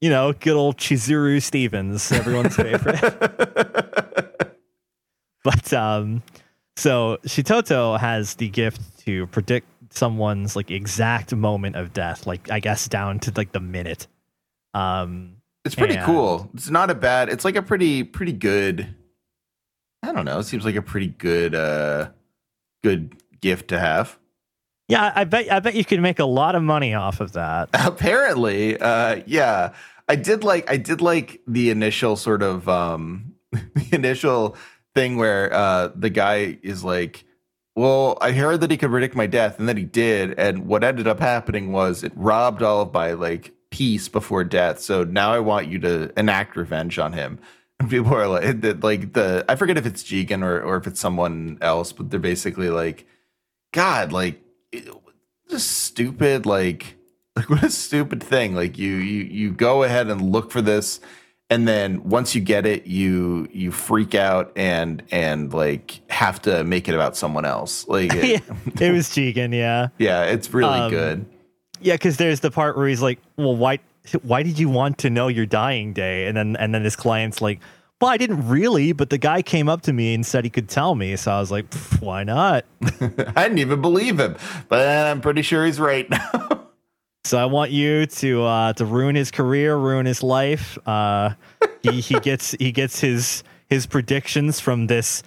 B: You know, good old Chizuru Stevens, everyone's [LAUGHS] favorite. but um, so Shitoto has the gift to predict someone's like exact moment of death, like I guess down to like the minute. Um,
A: It's pretty
B: And-
A: cool. It's not a bad. It's like a pretty pretty good. I don't know. It seems like a pretty good uh good gift to have.
B: yeah, I bet I bet you could make a lot of money off of that.
A: Apparently, uh yeah. I did like I did like the initial sort of um [LAUGHS] the initial thing where uh the guy is like well, I heard that he could predict my death, and then he did. And what ended up happening was it robbed all of my like peace before death. So now I want you to enact revenge on him. [LAUGHS] And people are like, that, like the I forget if it's Jigen or or if it's someone else, but they're basically like, God, like, just stupid, like, like what a stupid thing. Like you you you go ahead and look for this, and then once you get it, you you freak out and and like have to make it about someone else. Like, [LAUGHS] it-
B: it was Jigen, yeah.
A: yeah, it's really
B: Um,
A: good.
B: Yeah, because there's the part where he's like, "Well, why, why did you want to know your dying day?" And then, and then his client's like, "Well, I didn't really, but the guy came up to me and said he could tell me." So I was like, "Why not?" [LAUGHS]
A: I didn't even believe him, but I'm pretty sure he's right now. [LAUGHS]
B: So I want you to uh, to ruin his career, ruin his life. Uh, he he [LAUGHS] gets he gets his his predictions from this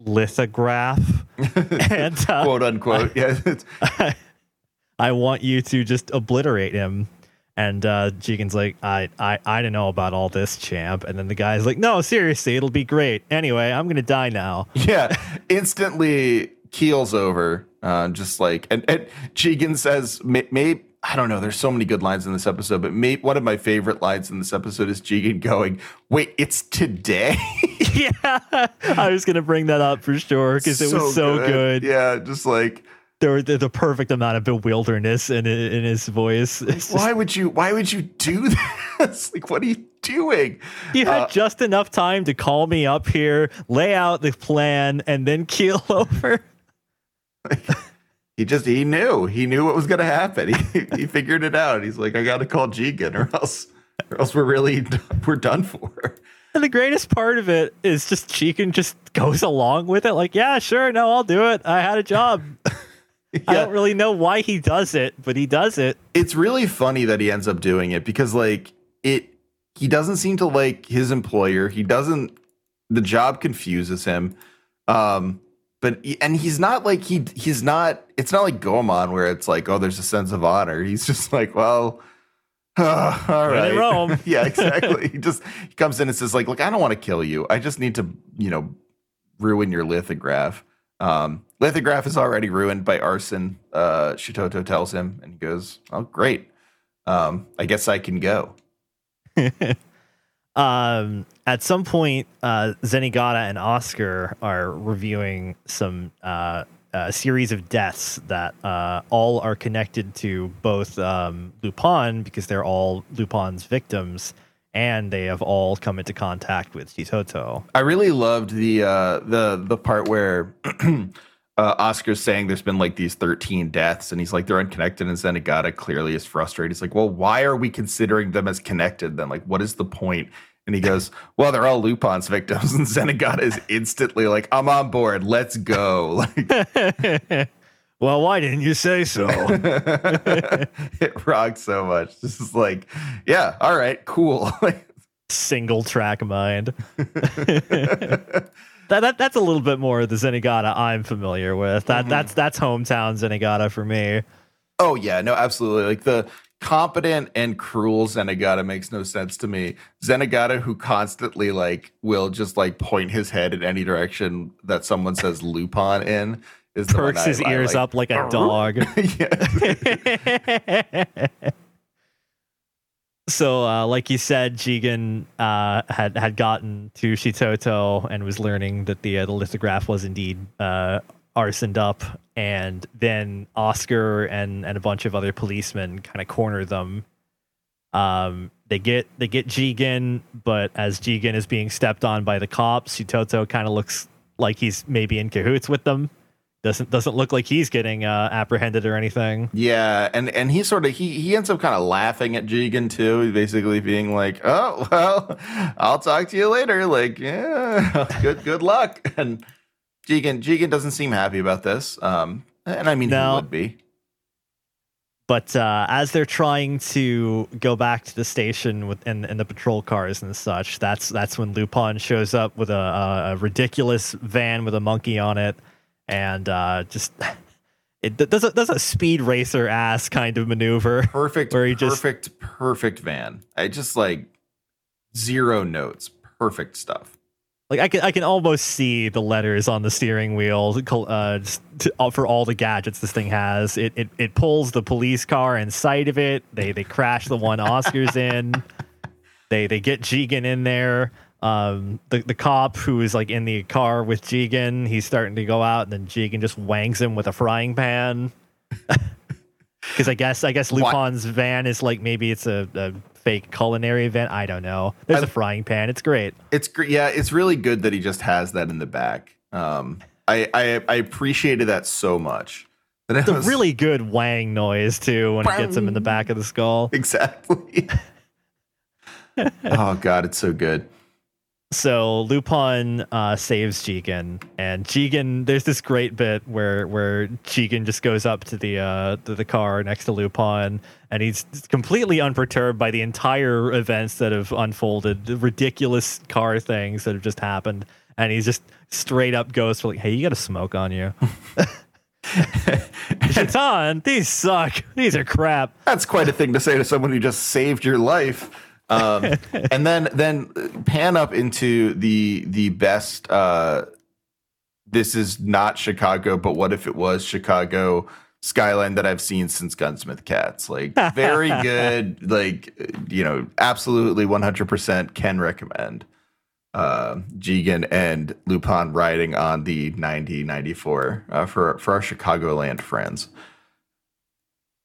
B: lithograph, [LAUGHS] and uh,
A: Quote unquote. [LAUGHS] Yeah. it's-
B: I want you to just obliterate him. And uh, Jigen's like, I, I, I don't know about all this, champ. And then the guy's like, No, seriously, it'll be great. Anyway, I'm gonna die now.
A: Yeah, instantly keels over. Uh, just like and, and Jigen says, may, may I don't know. There's so many good lines in this episode, but may, one of my favorite lines in this episode is Jigen going, "Wait, it's today." [LAUGHS]
B: yeah, I was gonna bring that up for sure because it was so good.
A: Yeah, just like
B: there were the, the perfect amount of bewilderness in in his voice. [LAUGHS] It's
A: why would you? Why would you do [LAUGHS] this? like, what are you doing?
B: You had uh, just enough time to call me up here, lay out the plan, and then keel over.
A: He just he knew he knew what was going to happen. He he [LAUGHS] figured it out. He's like, I got to call Jigen, or else or else we're really we're done for.
B: And the greatest part of it is just Jigen just goes along with it, like, yeah, sure, no, I'll do it. I had a job. yeah. [LAUGHS] I don't really know why he does it, but he does it.
A: It's really funny that he ends up doing it because like it he doesn't seem to like his employer. He doesn't the job confuses him. Um but and he's not like he he's not it's not like Goemon where it's like oh there's a sense of honor. He's [LAUGHS] just like well [SIGHS] all right.
B: Rome. [LAUGHS]
A: yeah, [LAUGHS] exactly. he just he comes in and says like look I don't want to kill you. I just need to you know ruin your lithograph. Um, lithograph is already ruined by arson. Uh, Shitoto tells him and he goes oh great. Um, I guess I can go.
B: um, at some point, uh, Zenigata and Oscar are reviewing some uh, a series of deaths that uh, all are connected to both um, Lupin because they're all Lupin's victims, and they have all come into contact with Chitoto.
A: I really loved the uh, the the part where. [CLEARS THROAT] Uh, Oscar's saying there's been like these 13 deaths, and he's like, they're unconnected. And Zenigata clearly is frustrated. He's like, well, why are we considering them as connected then? Like, what is the point? And he goes, Well, they're all Lupin's victims. [LAUGHS] And Zenigata is instantly like, I'm on board. Let's go. [LAUGHS]
B: Like, well, why didn't you say so? [LAUGHS]
A: it rocks so much. This is like, yeah, all right, cool.
B: Single track mind. that, that that's a little bit more of the Zenigata I'm familiar with. That mm-hmm. that's that's hometown Zenigata for me.
A: Oh yeah, no, absolutely. Like the competent and cruel Zenigata makes no sense to me. Zenigata who constantly like will just like point his head in any direction that someone says Lupin in is
B: perks his I, ears like, up like a dog. [LAUGHS] [LAUGHS] so, uh, like you said, Jigen uh, had had gotten to Shitoto and was learning that the uh, the lithograph was indeed uh, arsoned up, and then Oscar and and a bunch of other policemen kind of corner them. Um, they get they get Jigen, but as Jigen is being stepped on by the cops, Shitoto kind of looks like he's maybe in cahoots with them. Doesn't doesn't look like he's getting uh, apprehended or anything.
A: Yeah, and and he sort of he he ends up kind of laughing at Jigen too, basically being like, "Oh [LAUGHS] well, I'll talk to you later." Like, yeah, [LAUGHS] good good luck. [LAUGHS] And Jigen Jigen doesn't seem happy about this. Um, and I mean, no. he would be.
B: But uh, as they're trying to go back to the station with and, and the patrol cars and such, that's that's when Lupin shows up with a, a, a ridiculous van with a monkey on it, and uh, just it does a, does a speed racer ass kind of maneuver.
A: Perfect, [LAUGHS] where he perfect, just, perfect van. I just like zero notes. Perfect stuff
B: like I can I can almost see the letters on the steering wheel uh, to, uh, for all the gadgets this thing has. It, it it pulls the police car inside of it. They they crash the one Oscar's in. [LAUGHS] They they get Jigen in there. Um, the the cop who is like in the car with Jigen, he's starting to go out, and then Jigen just wangs him with a frying pan. [LAUGHS] Because I guess I guess Lupin's what? van is like maybe it's a, a fake culinary event. I don't know. There's I, a frying pan. It's great.
A: It's great. Yeah, it's really good that he just has that in the back. Um, I, I, I appreciated that so much.
B: That it's was, a really good wang noise too when it gets him in the back of the skull.
A: Exactly. [LAUGHS] oh god, it's so good.
B: So Lupin uh, saves Jigen, and Jigen. There's this great bit where where Jigen just goes up to the uh, to the car next to Lupin, and he's completely unperturbed by the entire events that have unfolded, the ridiculous car things that have just happened, and he's just straight up goes for like, "Hey, you got a smoke on you." [LAUGHS] Shaitan, these suck. These are crap.
A: That's quite a thing to say to someone who just saved your life. Um, and then then pan up into the the best. Uh, this is not Chicago, but what if it was Chicago? skyline that I've seen since Gunsmith Cats. Like very [LAUGHS] good. Like you know, absolutely 100% can recommend. Uh, Jigen and Lupin riding on the 9094 uh, for for our Chicagoland friends.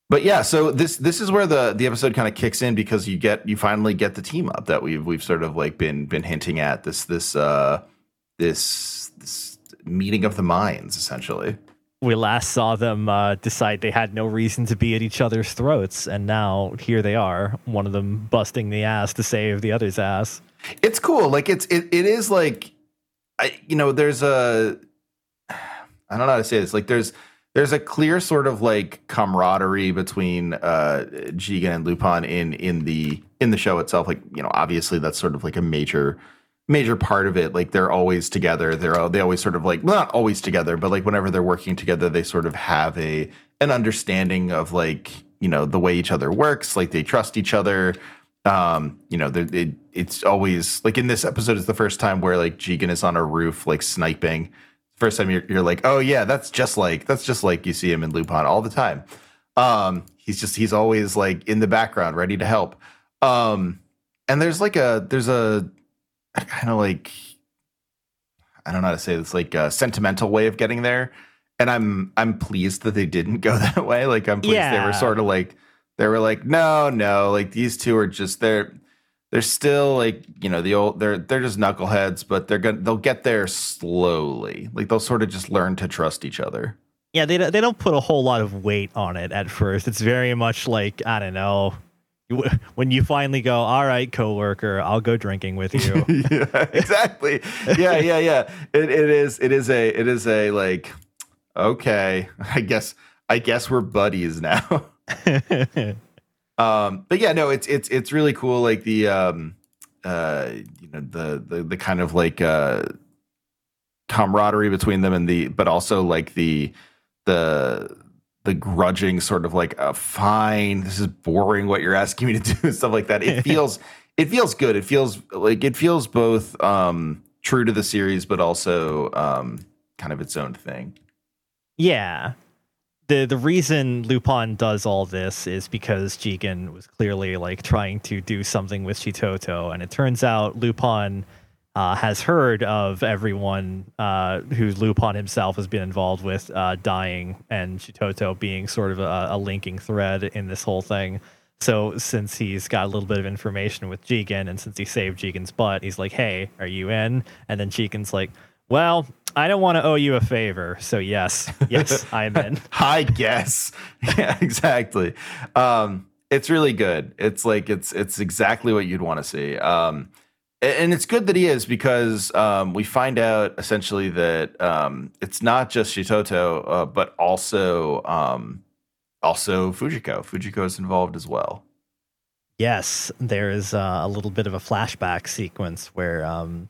A: But yeah, so this this is where the the episode kind of kicks in because you get you finally get the team up that we've we've sort of like been been hinting at this this uh this this meeting of the minds essentially.
B: We last saw them uh, decide they had no reason to be at each other's throats, and now here they are, one of them busting the ass to save the other's ass.
A: It's cool. Like it's it, it is like I you know, there's a [SIGHS] I don't know how to say this. Like there's there's a clear sort of like camaraderie between uh Jigen and Lupin in in the in the show itself. Like, you know, obviously that's sort of like a major major part of it. Like they're always together. They're they always sort of like well, not always together, but like whenever they're working together, they sort of have a an understanding of like, you know, the way each other works, like they trust each other. Um, you know, it, it's always like in this episode is the first time where like Jigen is on a roof like sniping first time you're, you're like, oh yeah, that's just like that's just like you see him in Lupin all the time. Um, he's just he's always like in the background, ready to help. Um, and there's like a there's a kind of like I don't know how to say this, like a sentimental way of getting there. And I'm I'm pleased that they didn't go [LAUGHS] that way. Like I'm pleased yeah. they were sort of like they were like, no, no, like these two are just they're they're still like you know the old they're they're just knuckleheads but they're gonna they'll get there slowly. Like they'll sort of just learn to trust each other.
B: Yeah they, they don't put a whole lot of weight on it at first. It's very much like i don't know [LAUGHS] when you finally go all right coworker i'll go drinking with you. [LAUGHS]
A: Yeah exactly. Yeah yeah yeah. It, it is it is a it is a like okay [LAUGHS] i guess i guess we're buddies now Um, but yeah, no, it's it's it's really cool. Like the um, uh, you know the the the kind of like uh, camaraderie between them and the, but also like the the the grudging sort of like a fine. This is boring. What you're asking me to do [LAUGHS] and stuff like that. It [LAUGHS] feels it feels good. It feels like it feels both um, true to the series, but also um, kind of its own thing.
B: Yeah, the the reason Lupin does all this is because Jigen was clearly like trying to do something with Chitoto, and it turns out Lupin uh, has heard of everyone uh, who Lupin himself has been involved with uh, dying, and Chitoto being sort of a, a, linking thread in this whole thing. So since he's got a little bit of information with Jigen, and since he saved Jigen's butt, he's like, "Hey, are you in?" And then Jigen's like, "Well, I don't want to owe you a favor, so yes, yes, [LAUGHS] I'm in.
A: I guess. [LAUGHS] Yeah, exactly. Um, it's really good. It's like it's it's exactly what you'd want to see. Um, and it's good that he is because um, we find out essentially that um, it's not just Shitoto, uh, but also um, also Fujiko. Fujiko is involved as well.
B: Yes, there is uh, a little bit of a flashback sequence where um,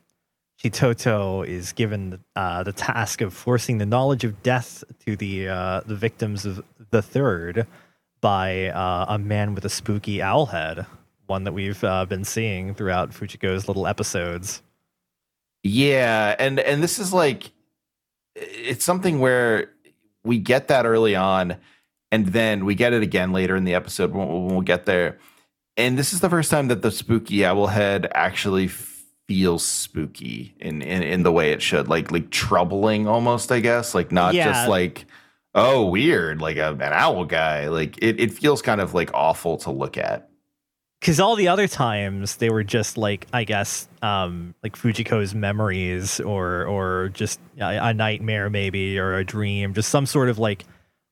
B: Chitoto is given uh, the task of forcing the knowledge of death to the uh, the victims of the third by uh, a man with a spooky owl head, one that we've uh, been seeing throughout Fujiko's little episodes.
A: Yeah, and and this is like it's something where we get that early on, and then we get it again later in the episode when, when we'll get there. And this is the first time that the spooky owl head actually feels spooky in, in in the way it should like like troubling almost i guess like not yeah. just like oh weird like a, an owl guy like it, it feels kind of like awful to look at
B: because all the other times they were just like i guess um like fujiko's memories or or just a, a nightmare maybe or a dream just some sort of like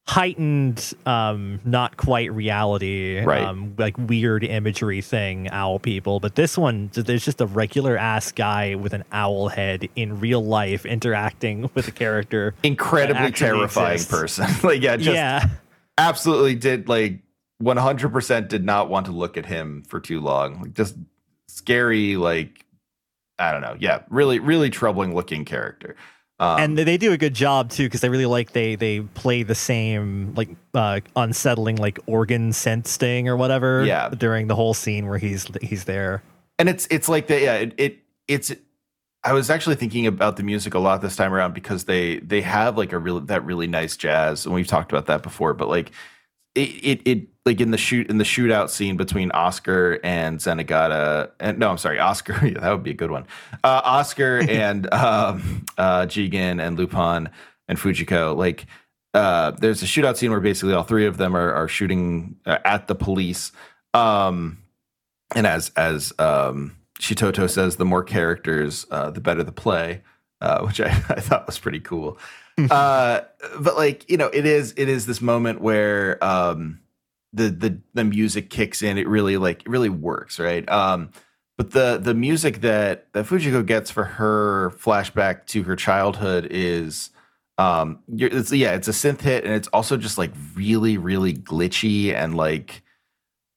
B: heightened um not quite reality
A: right.
B: um like weird imagery thing owl people. But this one there's just a regular ass guy with an owl head in real life interacting with a character
A: incredibly terrifying exists. person. [LAUGHS] Like yeah just yeah. absolutely did like 100% did not want to look at him for too long. Like just scary like i don't know. Yeah really really troubling looking character
B: um, and they do a good job too because I really like they they play the same like uh, unsettling like organ scent sting or whatever.
A: Yeah.
B: During the whole scene where he's he's there.
A: And it's it's like the yeah it, it it's I was actually thinking about the music a lot this time around because they they have like a real that really nice jazz, and we've talked about that before. But like it it, it like in the shoot in the shootout scene between Oscar and Zenigata, and no, I'm sorry, Oscar. [LAUGHS] Yeah, that would be a good one. Uh, Oscar [LAUGHS] and um, uh, Jigen and Lupin and Fujiko. Like uh, there's a shootout scene where basically all three of them are are shooting uh, at the police. Um, and as as um, Shitoto says, the more characters, uh, the better the play, uh, which I, [LAUGHS] I thought was pretty cool. [LAUGHS] uh, but like you know, it is it is this moment where um, the the the music kicks in. It really like it really works, right? Um, but the the music that that Fujiko gets for her flashback to her childhood is um it's, yeah it's a synth hit and it's also just like really really glitchy and like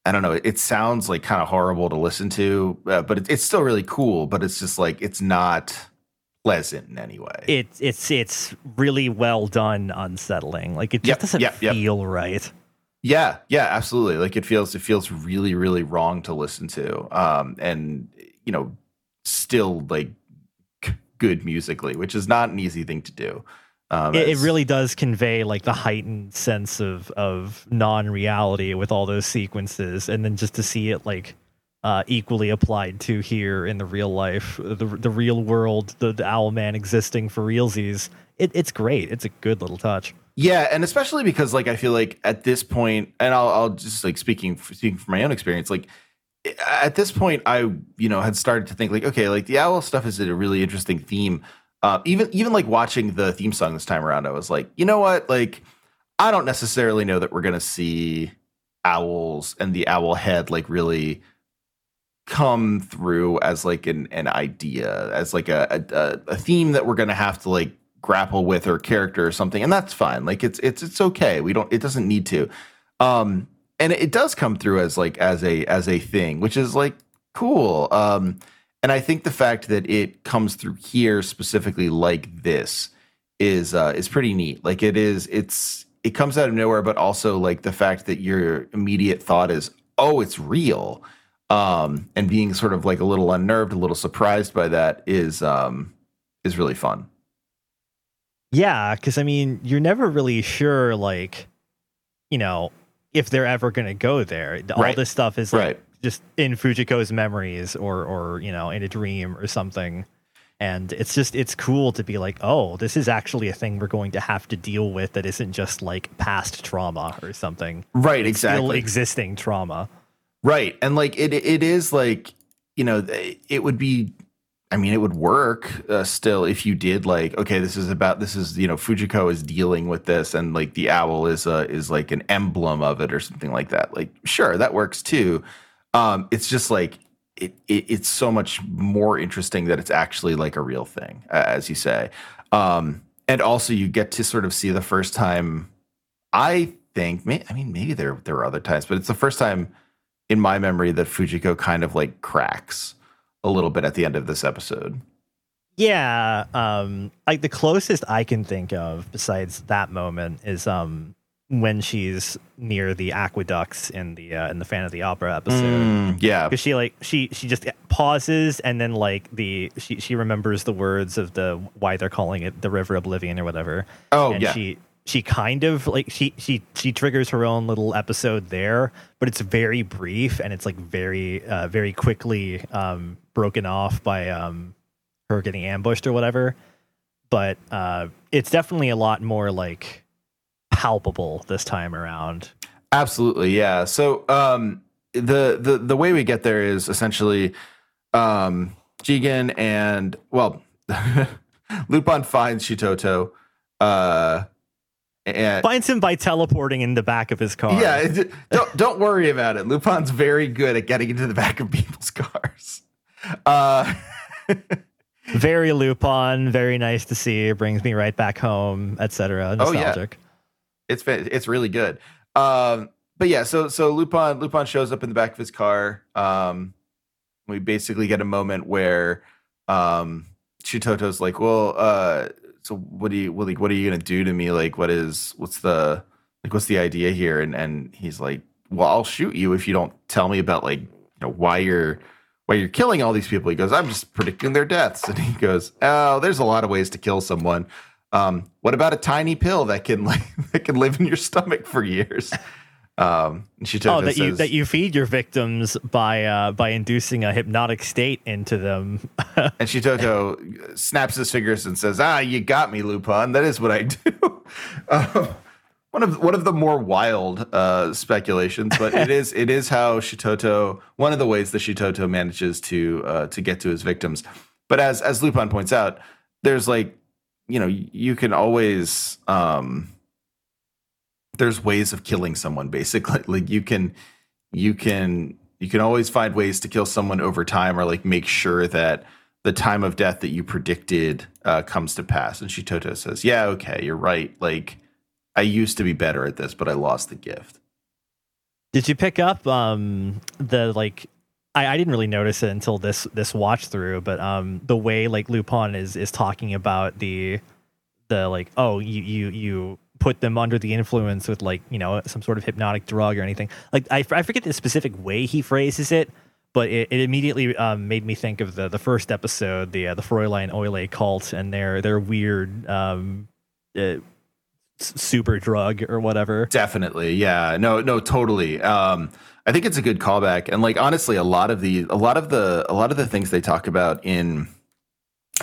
A: I don't know. It sounds like kind of horrible to listen to, uh, but it, it's still really cool. But it's just like it's not pleasant in any way.
B: It's it's it's really well done, unsettling. Like it just
A: Yep,
B: doesn't
A: yep, yep.
B: feel right.
A: Yeah, yeah, absolutely. Like it feels it feels really really wrong to listen to. Um and you know, still like good musically, which is not an easy thing to do. Um
B: It, it really does convey like the heightened sense of of non-reality with all those sequences, and then just to see it like uh, equally applied to here in the real life, the the real world, the, the owl man existing for realsies. It, it's great. It's a good little touch.
A: Yeah, and especially because like I feel like at this point, and I'll I'll just like speaking speaking from my own experience, like at this point, I you know had started to think like, okay, like the owl stuff is a really interesting theme. Uh, even even like watching the theme song this time around, I was like, you know what, like I don't necessarily know that we're gonna see owls and the owl head like really come through as like an an idea as like a a, a theme that we're gonna have to like grapple with or character or something and that's fine. Like it's it's it's okay. We don't it doesn't need to. Um and it does come through as like as a as a thing which is like cool. Um and i think the fact that it comes through here specifically like this is uh is pretty neat. Like it is it's it comes out of nowhere but also like the fact that your immediate thought is oh it's real um and being sort of like a little unnerved a little surprised by that is um is really fun
B: Yeah, because I mean, you're never really sure, like, you know, if they're ever going to go there. All
A: Right.
B: this stuff is like,
A: Right.
B: just in Fujiko's memories or, or you know, in a dream or something. And it's just, it's cool to be like, oh, this is actually a thing we're going to have to deal with that isn't just like past trauma or something.
A: right
B: Still
A: exactly
B: existing trauma.
A: Right. And like it it is like, you know, it would be I mean, it would work uh, still if you did like, okay, this is about this is, you know, Fujiko is dealing with this and like the owl is uh is like an emblem of it or something like that. Like, sure, that works too. Um it's just like it, it it's so much more interesting that it's actually like a real thing, as you say. Um and also you get to sort of see the first time I think I mean maybe there there were other times, but it's the first time in my memory that Fujiko kind of like cracks a little bit at the end of this episode.
B: Yeah, um, like the closest I can think of besides that moment is um when she's near the aqueducts in the uh, in the Fan of the Opera episode.
A: Mm, yeah.
B: Because she like she she just pauses and then like the she she remembers the words of the why they're calling it the River Oblivion or whatever.
A: Oh
B: and
A: yeah.
B: she she kind of like she she she triggers her own little episode there, but it's very brief and it's like very uh very quickly um broken off by um her getting ambushed or whatever. But uh it's definitely a lot more like palpable this time around.
A: Absolutely, yeah. So um the the the way we get there is essentially um Jigen and well [LAUGHS] Lupin finds Shitoto uh and
B: Finds him by teleporting in the back of his car.
A: yeah, it- don't don't worry about it. Lupin's very good at getting into the back of people's cars. Uh [LAUGHS]
B: Very Lupin, very nice to see. Brings me right back home, etc.
A: Oh, yeah.
B: Nostalgic.
A: it's it's really good. Um, but yeah, so so Lupin Lupin shows up in the back of his car. Um, we basically get a moment where um, Shitoto's like, "Well, uh, so what do you what, like, what are you gonna do to me? Like, what is what's the like what's the idea here?" And and he's like, "Well, I'll shoot you if you don't tell me about like you know why you're." Why you're killing all these people, he goes, I'm just predicting their deaths. [LAUGHS] And he goes, Oh, there's a lot of ways to kill someone. Um, what about a tiny pill that can [LAUGHS] like that can live in your stomach for years? Um, and Shitoto
B: Oh, that you
A: says-
B: that you feed your victims by uh, by inducing a hypnotic state into them. [LAUGHS]
A: And Shitoto snaps his fingers and says, "Ah, you got me, Lupin. That is what I do." [LAUGHS] um, one of one of the more wild uh, speculations, but it [LAUGHS] is it is how Shitoto one of the ways that Shitoto manages to uh, to get to his victims. But as as Lupin points out, there's like you know you can always um, there's ways of killing someone basically. [LAUGHS] Like you can you can you can always find ways to kill someone over time or like make sure that the time of death that you predicted uh, comes to pass. And shitoto says yeah okay you're right. Like i used to be better at this but i lost the gift.
B: Did you pick up um the like I, I didn't really notice it until this this watch through, but um the way like Lupin is is talking about the the like oh you you you put them under the influence with like you know some sort of hypnotic drug or anything like I, I forget the specific way he phrases it but it, it immediately um, made me think of the the first episode the uh, the Fräulein Oile cult and their their weird um uh, super drug or whatever
A: Definitely, yeah. No, no, totally. Um, I think it's a good callback, and like honestly, a lot of the, a lot of the, a lot of the things they talk about in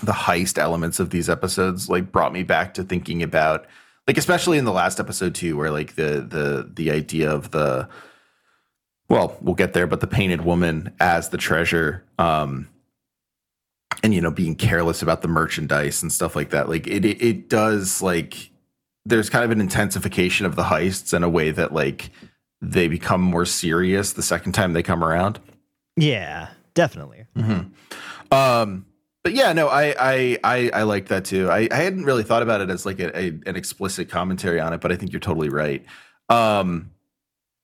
A: the heist elements of these episodes, like brought me back to thinking about, like especially in the last episode too, where like the the the idea of the, well, we'll get there, but the painted woman as the treasure, um, and you know being careless about the merchandise and stuff like that, like it, it, it does like there's kind of an intensification of the heists in a way that like they become more serious the second time they come around.
B: yeah definitely.
A: Um, but yeah, no, I I I, I like that too. I, I hadn't really thought about it as like a, a an explicit commentary on it, but I think you're totally right. Um,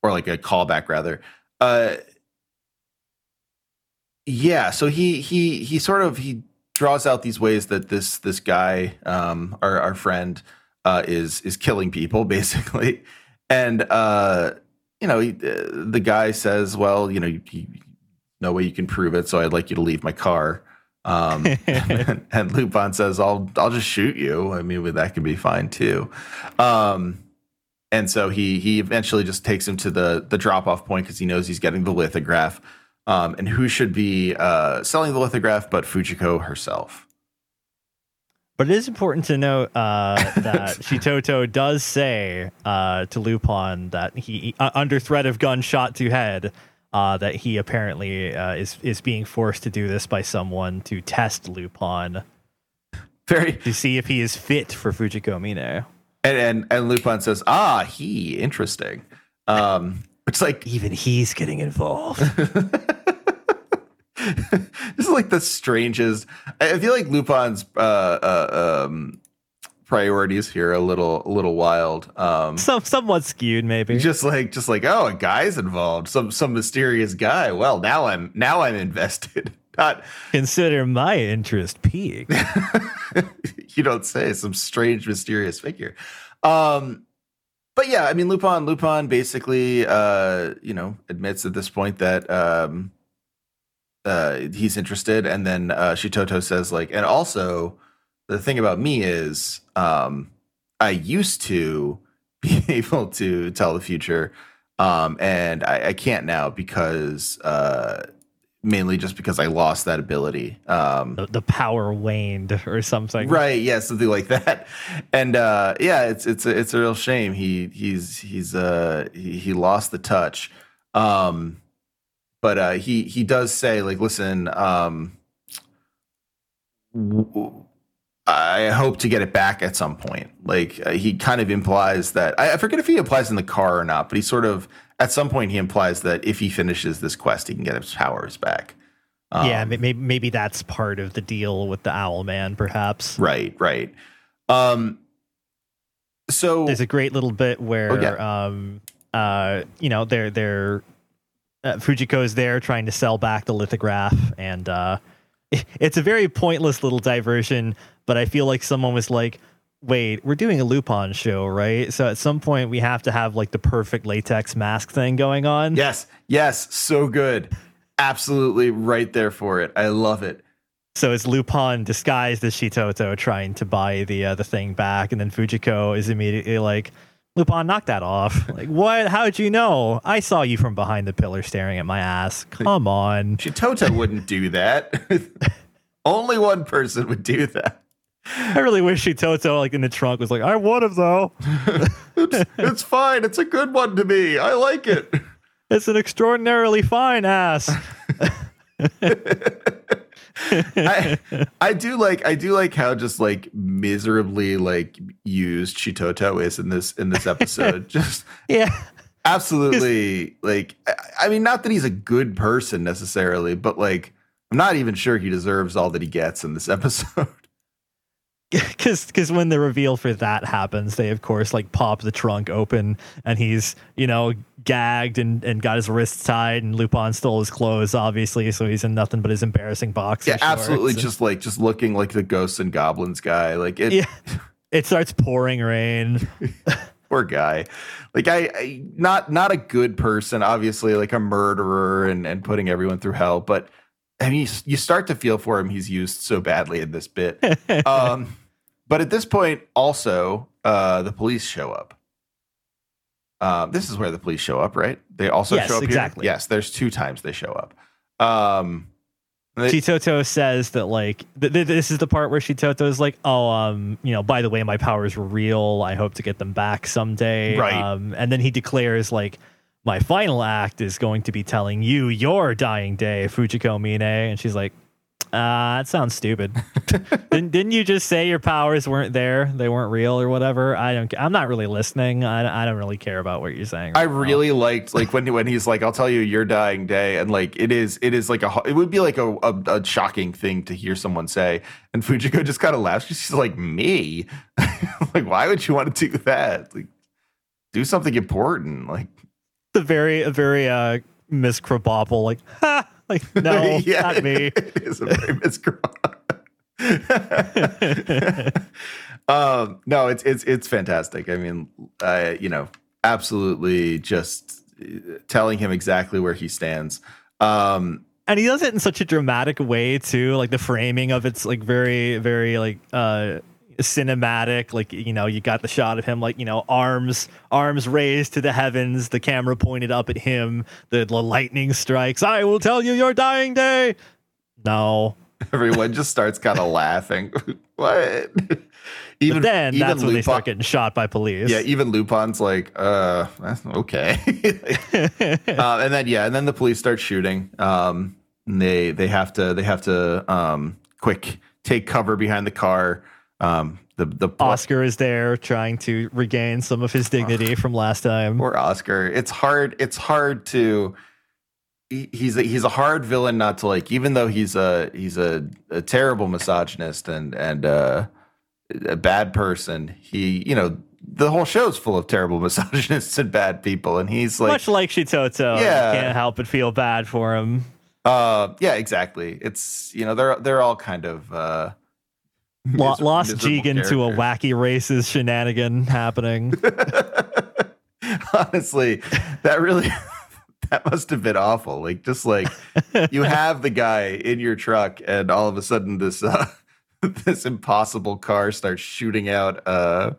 A: or like a callback rather. Uh, yeah. So he he he sort of he draws out these ways that this this guy, um, our our friend, uh, is is killing people [LAUGHS] basically, and uh, you know, he, uh, the guy says, well, you know, you, you, no way you can prove it, so I'd like you to leave my car. Um, and, [LAUGHS] [LAUGHS] and Lupin says, "I'll I'll just shoot you. I mean, that can be fine too." Um, and so he he eventually just takes him to the the drop off point because he knows he's getting the lithograph. Um, and who should be uh, selling the lithograph but Fujiko herself?
B: But it is important to note uh, that [LAUGHS] Shitoto does say uh, to Lupin that he, uh, under threat of gunshot to head, uh, that he apparently uh, is is being forced to do this by someone to test Lupin
A: Very
B: to see if he is fit for Fujiko Mine.
A: and and, and Lupin says, "Ah, he interesting." Um, it's like
B: Even he's getting involved. [LAUGHS]
A: this is like the strangest. I I feel like Lupin's uh, uh, um, priorities here a little a little wild. Um,
B: Some somewhat skewed, maybe.
A: just like just like oh, a guy's involved, some some mysterious guy. Well, now I'm now I'm invested. [LAUGHS] Not
B: Consider my interest peaked. [LAUGHS]
A: you don't say some strange mysterious figure. Um, but yeah, I mean Lupin Lupin basically uh, you know admits at this point that um, uh, he's interested, and then uh, Shitoto says like, and also the thing about me is um, I used to [LAUGHS] be able to tell the future, um, and I, I can't now because uh, mainly just because I lost that ability. Um,
B: the, the power waned [LAUGHS] or something.
A: right yeah something like that [LAUGHS] and uh yeah it's it's a, it's a real shame he he's he's uh he, he lost the touch um but uh he he does say like listen um w- I hope to get it back at some point. Like uh, he kind of implies that I, I forget if he implies in the car or not, but he sort of at some point he implies that if he finishes this quest, he can get his powers back. Um,
B: yeah, maybe maybe that's part of the deal with the Owl Man, perhaps.
A: Right, right. Um, so
B: There's a great little bit where,
A: Oh, yeah.
B: um, uh, you know, they're they're uh, Fujiko's there trying to sell back the lithograph, and uh, it's a very pointless little diversion. But I feel like someone was like, "Wait, we're doing a Lupin show, right? So at some point we have to have like the perfect latex mask thing going on."
A: yes, yes, so good. absolutely right there for it. I love it.
B: So it's Lupin disguised as Shitoto trying to buy the uh, the thing back, and then Fujiko is immediately like, "Lupin, knock that off!" [LAUGHS] Like, what? How'd you know? I saw you from behind the pillar staring at my ass. Come on.
A: Shitoto wouldn't do that. [LAUGHS] Only one person would do that.
B: I really wish Shitoto, like in the trunk, was like, "I would have though." [LAUGHS]
A: it's, it's fine. It's a good one to me. I like it.
B: It's an extraordinarily fine ass. [LAUGHS]
A: I, I do like I do like how just like miserably like used Shitoto is in this in this episode. [LAUGHS] just
B: yeah.
A: absolutely like I, I mean not that he's a good person necessarily, but like I'm not even sure he deserves all that he gets in this [LAUGHS] episode. [LAUGHS]
B: because because when the reveal for that happens, they of course like pop the trunk open, and he's you know gagged and, and got his wrists tied, and Lupin stole his clothes, obviously, so he's in nothing but his embarrassing box.
A: Yeah, absolutely, just like just looking like the ghosts and goblins guy. Like it,
B: yeah, it starts pouring rain. [LAUGHS]
A: poor guy. Like I, I, not not a good person, obviously, like a murderer and and putting everyone through hell, but. I mean, you start to feel for him. He's used so badly in this bit. [LAUGHS] Um, but at this point, also, uh, the police show up. Um, this is where the police show up, right? They also
B: Yes,
A: show up
B: exactly.
A: here. Yes, there's two times they show up. Um, they-
B: Shitoto says that like th- th- this is the part where Shitoto is like, oh, um, you know, by the way, my powers were real. I hope to get them back someday.
A: Right.
B: Um, and then he declares like, my final act is going to be telling you your dying day, Fujiko Mine. And she's like, uh, that sounds stupid. [LAUGHS] didn't, didn't you just say your powers weren't there? They weren't real or whatever? I don't. I'm not really listening. I, I don't really care about what you're saying.
A: I
B: right now.
A: really liked like when when he's like, "I'll tell you your dying day," and like it is it is like a it would be like a a, a shocking thing to hear someone say, and Fujiko just kind of laughs. She's like, "Me? [LAUGHS] like, why would you want to do that? Like, do something important." Like,
B: the very a very uh Miss Krabappel like [LAUGHS] ha like no [LAUGHS] not me. [LAUGHS]
A: it is a very miscreant. um, no, it's it's it's fantastic. I mean, uh, you know, absolutely just uh, telling him exactly where he stands. Um,
B: and he does it in such a dramatic way too like the framing of it's like very very like uh cinematic like you know you got the shot of him like you know arms arms raised to the heavens the camera pointed up at him the, the lightning strikes i will tell you your dying day no [LAUGHS]
A: everyone just starts kind of laughing. [LAUGHS] what?
B: but then that's when they
A: Lupin-
B: start getting shot by police
A: Yeah, even Lupin's like, uh, that's okay. [LAUGHS] uh, and then yeah, and then the police start shooting. Um, and they they have to they have to um quick take cover behind the car. Um, the the
B: oscar is there trying to regain some of his dignity from last time
A: poor Oscar. It's hard. It's hard to. he- He's a, he's a hard villain not to like, even though he's a he's a, a terrible misogynist and and uh, a bad person. He you know the whole show's full of terrible [LAUGHS] misogynists and bad people, and he's like
B: much like Shitoto,
A: Yeah.
B: can't help but feel bad for him.
A: Uh, yeah, exactly. It's you know they're they're all kind of uh,
B: Lo- lost Jigen to a wacky racist shenanigan happening. [LAUGHS]
A: Honestly, that really [LAUGHS] that must have been awful. Like just like you [LAUGHS] have the guy in your truck, and all of a sudden this uh, this impossible car starts shooting out uh,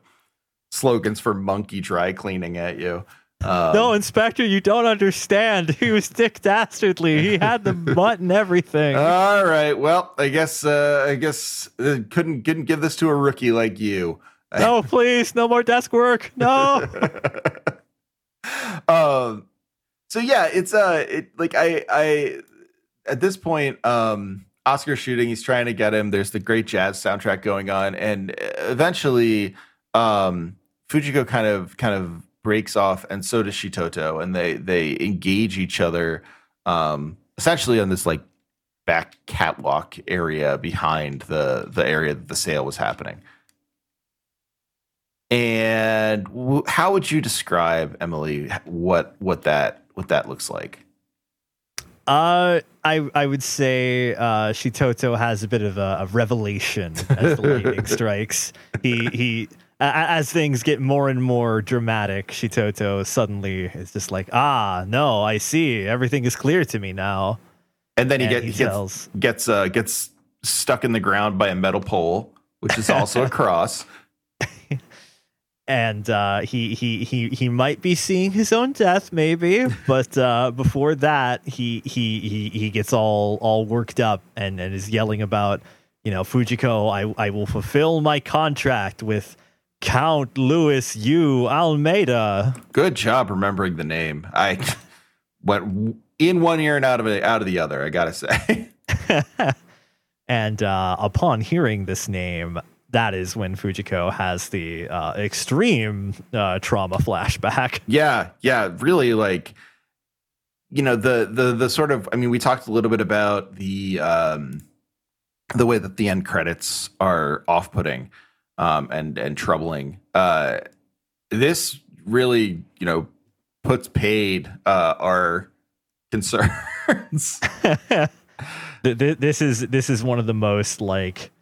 A: slogans for monkey dry cleaning at you. Um,
B: no, Inspector, you don't understand. [LAUGHS] He was Dick Dastardly. He had the [LAUGHS] butt and everything.
A: All right. Well, I guess uh, I guess uh, couldn't couldn't give this to a rookie like you. [LAUGHS]
B: no, please, no more desk work. No.
A: um so yeah it's uh it like i i at this point um oscar's shooting he's trying to get him there's the great jazz soundtrack going on and eventually um fujiko kind of kind of breaks off and so does shitoto and they they engage each other um essentially on this like back catwalk area behind the the area that the sale was happening and w- how would you describe Emily what what that what that looks like?
B: Uh, I I would say uh, Shitoto has a bit of a, a revelation as the lightning [LAUGHS] strikes. He he. A- As things get more and more dramatic, Shitoto suddenly is just like, "Ah, no, I see. Everything is clear to me now."
A: and then he,
B: And
A: get,
B: he
A: gets gets uh, gets stuck in the ground by a metal pole, which is also a [LAUGHS] cross.
B: and uh, he he he he might be seeing his own death, maybe. But uh, before that, he he he he gets all all worked up and and is yelling about, you know, Fujiko. I I will fulfill my contract with Count Louis U Almeida.
A: Good job remembering the name. I [LAUGHS] went in one ear and out of it, out of the other. I gotta say. [LAUGHS]
B: And uh, upon hearing this name, that is when Fujiko has the uh, extreme uh, trauma flashback.
A: Yeah, yeah, really like you know the the the sort of I mean we talked a little bit about the um the way that the end credits are off-putting um and and troubling. Uh this really, you know, puts paid uh our concerns. [LAUGHS]
B: Th- th- this is this is one of the most like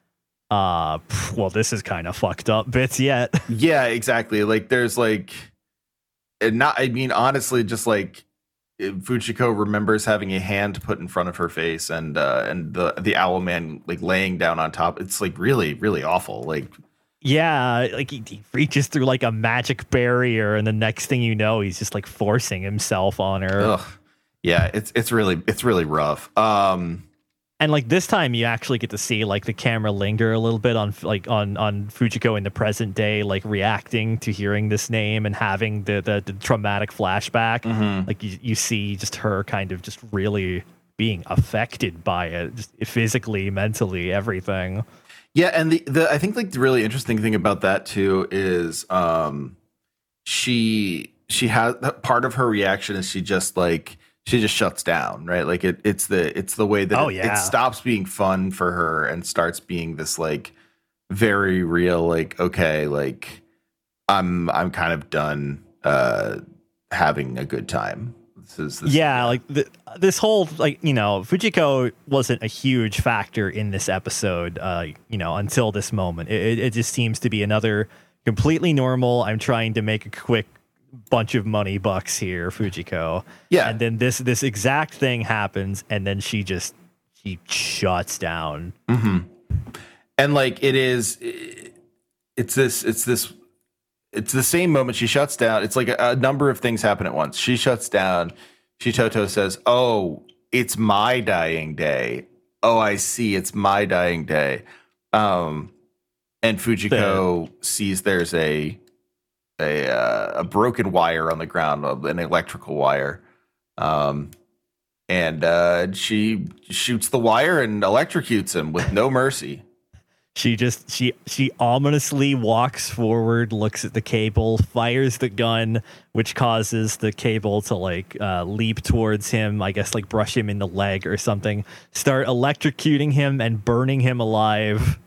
B: uh well this is kind of fucked up bits yet [LAUGHS]
A: yeah, exactly. Like there's like and not I mean honestly just like Fujiko remembers having a hand put in front of her face and uh and the the owl man like laying down on top. It's like really really awful. Like
B: yeah like he, he reaches through like a magic barrier and the next thing you know he's just like forcing himself on her
A: ugh. Yeah, it's it's really it's really rough. Um
B: and like this time you actually get to see like the camera linger a little bit on like on on Fujiko in the present day like reacting to hearing this name and having the the, the traumatic flashback
A: mhm.
B: like you, you see just her kind of just really being affected by it just physically mentally everything
A: Yeah, and the the I think like the really interesting thing about that too is um she she has part of her reaction is she just like she just shuts down, right? Like it it's the it's the way that
B: Oh,
A: it,
B: yeah.
A: it stops being fun for her and starts being this like very real like okay, like I'm I'm kind of done uh having a good time. This is this,
B: yeah like th- this whole like you know fujiko wasn't a huge factor in this episode uh you know until this moment. It, it- just seems to be another completely normal i'm trying to make a quick bunch of money bucks here fujiko.
A: Yeah.
B: and then this this exact thing happens and then she just she shuts down.
A: Hmm And like it is, it's this, it's this, it's the same moment she shuts down. It's like a, a number of things happen at once. She shuts down. Shitoto says, "Oh, it's my dying day. Oh, I see. It's my dying day." Um, and Fujiko sees there's a a uh, a broken wire on the ground, uh, an electrical wire. Um, and uh, she shoots the wire and electrocutes him with no mercy.
B: She just she she ominously walks forward, looks at the cable, fires the gun, which causes the cable to like uh, leap towards him. I guess like brush him in the leg or something. Start electrocuting him and burning him alive.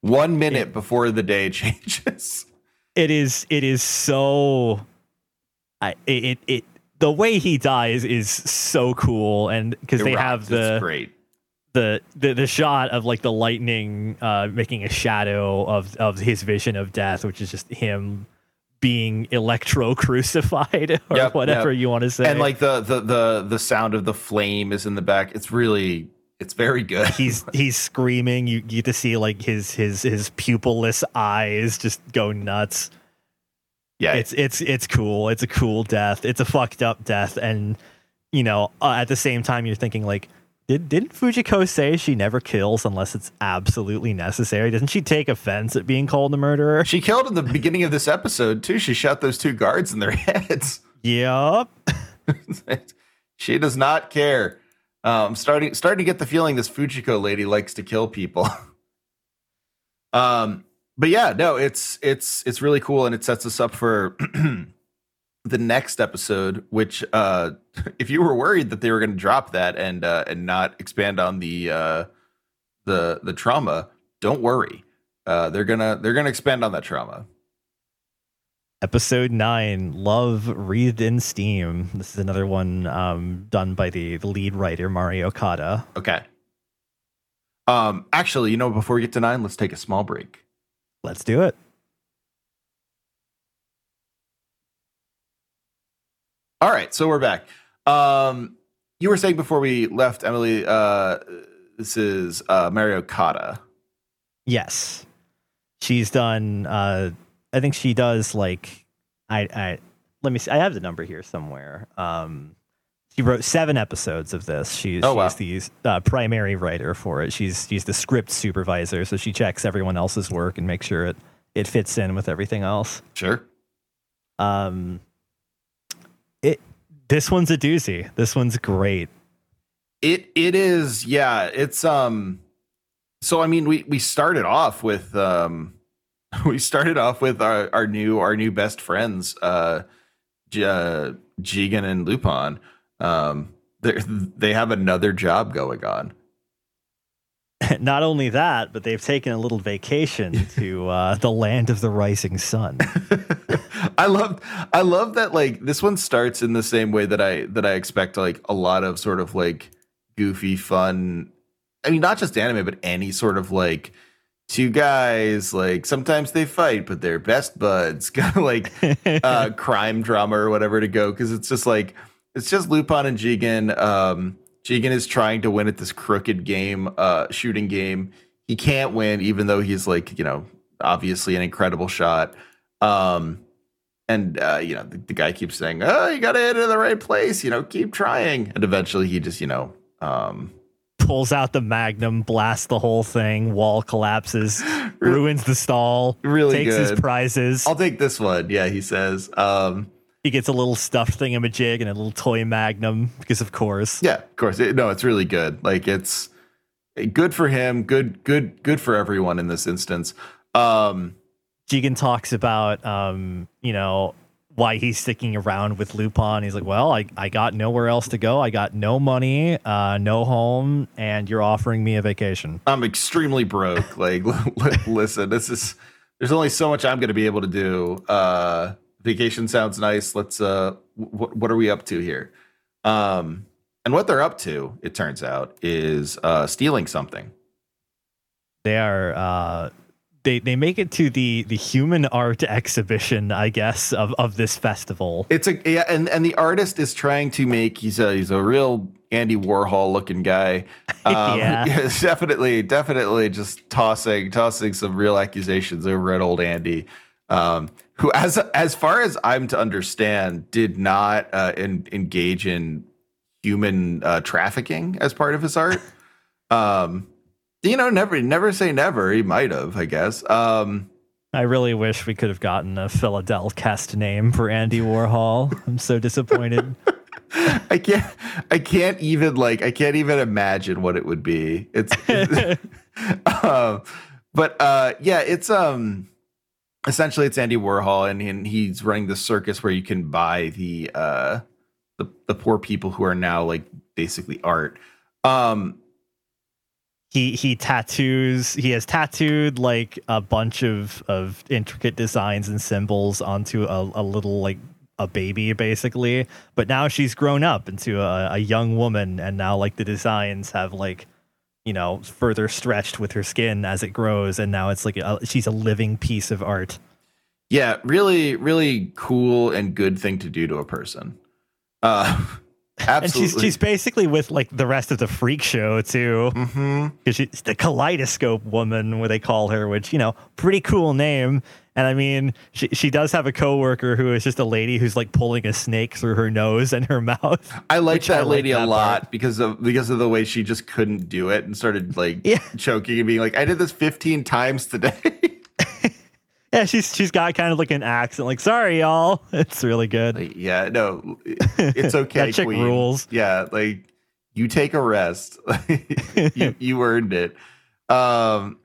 A: One minute before the day [LAUGHS] changes.
B: It is it is so. I it it, it the way he dies is so cool, and because they have the
A: it's great.
B: The, the the shot of like the lightning uh making a shadow of of his vision of death which is just him being electro crucified [LAUGHS] or
A: Yep,
B: whatever
A: yep.
B: you want to say.
A: And like the, the the the sound of the flame is in the back. It's really it's very good. [LAUGHS]
B: he's he's screaming. You get to see like his his his pupilless eyes just go nuts.
A: Yeah,
B: it's it's it's cool. It's a cool death. It's a fucked up death. And you know uh, at the same time you're thinking like did, didn't Fujiko say she never kills unless it's absolutely necessary? Doesn't she take offense at being called a murderer?
A: she killed in the beginning of this episode too. She shot those two guards in their [LAUGHS] heads.
B: Yup. [LAUGHS]
A: she does not care. Um, starting starting to get the feeling this Fujiko lady likes to kill people. [LAUGHS] um, but yeah, no, it's it's it's really cool, and it sets us up for [CLEARS THROAT] the next episode. Which, uh, [LAUGHS] if you were worried that they were going to drop that and uh, and not expand on the uh, the the trauma, don't worry. Uh, they're gonna they're gonna expand on that trauma.
B: Episode nine, Love Wreathed in Steam. This is another one um, done by the, the lead writer, Mari Okada.
A: Okay. Um, actually, you know, before we get to nine, let's take a small break.
B: Let's do it.
A: All right, so we're back. Um, you were saying before we left, Emily. Uh, this is uh, Mari Okada.
B: Yes, she's done. Uh, I think she does like I. I let me. See, I have the number here somewhere. Um, she wrote seven episodes of this. She's,
A: Oh, wow.
B: she's the uh, primary writer for it. She's she's the script supervisor, so she checks everyone else's work and makes sure it it fits in with everything else.
A: Sure.
B: Um, it this one's a doozy. This one's great.
A: It it is. Yeah. It's um. So I mean, we we started off with um, [LAUGHS] we started off with our our new our new best friends, uh, J- uh Jigen and Lupin. Um, they they have another job going on. [LAUGHS]
B: Not only that, but they've taken a little vacation [LAUGHS] to uh, the land of the rising sun. [LAUGHS]
A: I love I love that like this one starts in the same way that I that I expect like a lot of sort of like goofy fun I mean not just anime but any sort of like two guys like sometimes they fight but they're best buds kind of like uh crime drama or whatever to go cuz it's just like it's just Lupin and Jigen um Jigen is trying to win at this crooked game uh shooting game. He can't win even though he's like you know obviously an incredible shot. Um and uh, you know the, the guy keeps saying oh you gotta hit it in the right place you know keep trying. And eventually he just you know um
B: Pulls out the magnum, blasts the whole thing, wall collapses, ruins the stall,
A: Really
B: takes his prizes.
A: i'll take this one yeah he says. Um
B: he gets a little stuffed thingamajig and a little toy magnum because, of course.
A: yeah of course it, no it's really good like it's good for him good good good for everyone in this instance um
B: Jigen talks about, um, you know, why he's sticking around with Lupin. He's like, well, I, I got nowhere else to go. I got no money, uh, no home, and you're offering me a vacation.
A: i'm extremely broke like li- [LAUGHS] li- listen this is there's only so much i'm gonna be able to do uh vacation sounds nice. Let's uh what what are we up to here? Um and what they're up to it turns out is uh stealing something.
B: They are, uh, they, they make it to the, the human art exhibition, I guess, of, of this festival.
A: it's a yeah and and the artist is trying to make he's a he's a real andy warhol looking guy. [LAUGHS] Um, [LAUGHS]
B: Yeah.
A: definitely definitely just tossing tossing some real accusations over at old andy. Um who as as far as i'm to understand did not uh en- engage in human uh trafficking as part of his art [LAUGHS] um you know never never say never he might have i guess um
B: I really wish we could have gotten a Philadelphia cast name for Andy Warhol. I'm so disappointed. [LAUGHS]
A: I can't I can't even like I can't even imagine what it would be. It's [LAUGHS] um, but uh yeah, it's um essentially it's Andy Warhol and, and he's running the circus where you can buy the uh the, the poor people who are now like basically art. Um
B: he he tattoos he has tattooed like a bunch of of intricate designs and symbols onto a, a little like a baby basically but now she's grown up into a, a young woman and now like the designs have like you know further stretched with her skin as it grows and now it's like a, she's a living piece of art.
A: Yeah, really really cool and good thing to do to a person. Uh [LAUGHS]
B: and she's she's basically with like the rest of the freak show too. Because she's the kaleidoscope woman what they call her which you know pretty cool name and i mean she, she does have a coworker who is just a lady who's like pulling a snake through her nose and her [LAUGHS] mouth
A: I like
B: Which I
A: that
B: like
A: lady a lot
B: part.
A: because of because of the way she just couldn't do it and started like
B: Yeah.
A: choking and being like, I did this 15 times today. [LAUGHS]
B: yeah she's she's got kind of like an accent like sorry y'all [LAUGHS] it's really good
A: Like, yeah, no, it's okay.
B: That chick
A: queen.
B: rules.
A: Yeah, like you take a rest. you you earned it. Um,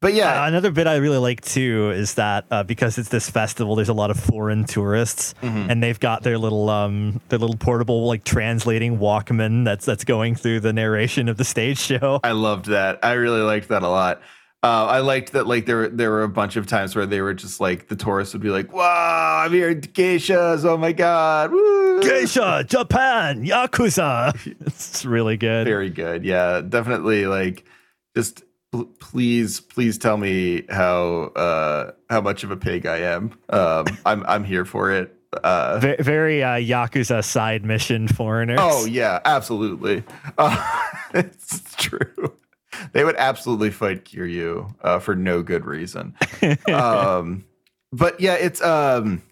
A: but yeah,
B: Uh, another bit I really like too is that uh, because it's this festival, there's a lot of foreign tourists,
A: Mhm.
B: and they've got their little um their little portable like translating Walkman that's that's going through the narration of the stage show.
A: I loved that. I really liked that a lot. Uh, I liked that like there there were a bunch of times where they were just like the tourists would be like, "Wow, I'm here geishas! Oh my god, woo!"
B: Geisha, Japan, Yakuza. [LAUGHS] It's really good.
A: Very good. Yeah, definitely. Like, just please, please tell me how uh how much of a pig I am. Um, I'm I'm here for it. Uh,
B: Ve- very uh, Yakuza side mission foreigners.
A: oh yeah, absolutely. Uh, [LAUGHS] it's true. They would absolutely fight Kiryu uh, for no good reason. [LAUGHS] um, but yeah, it's um,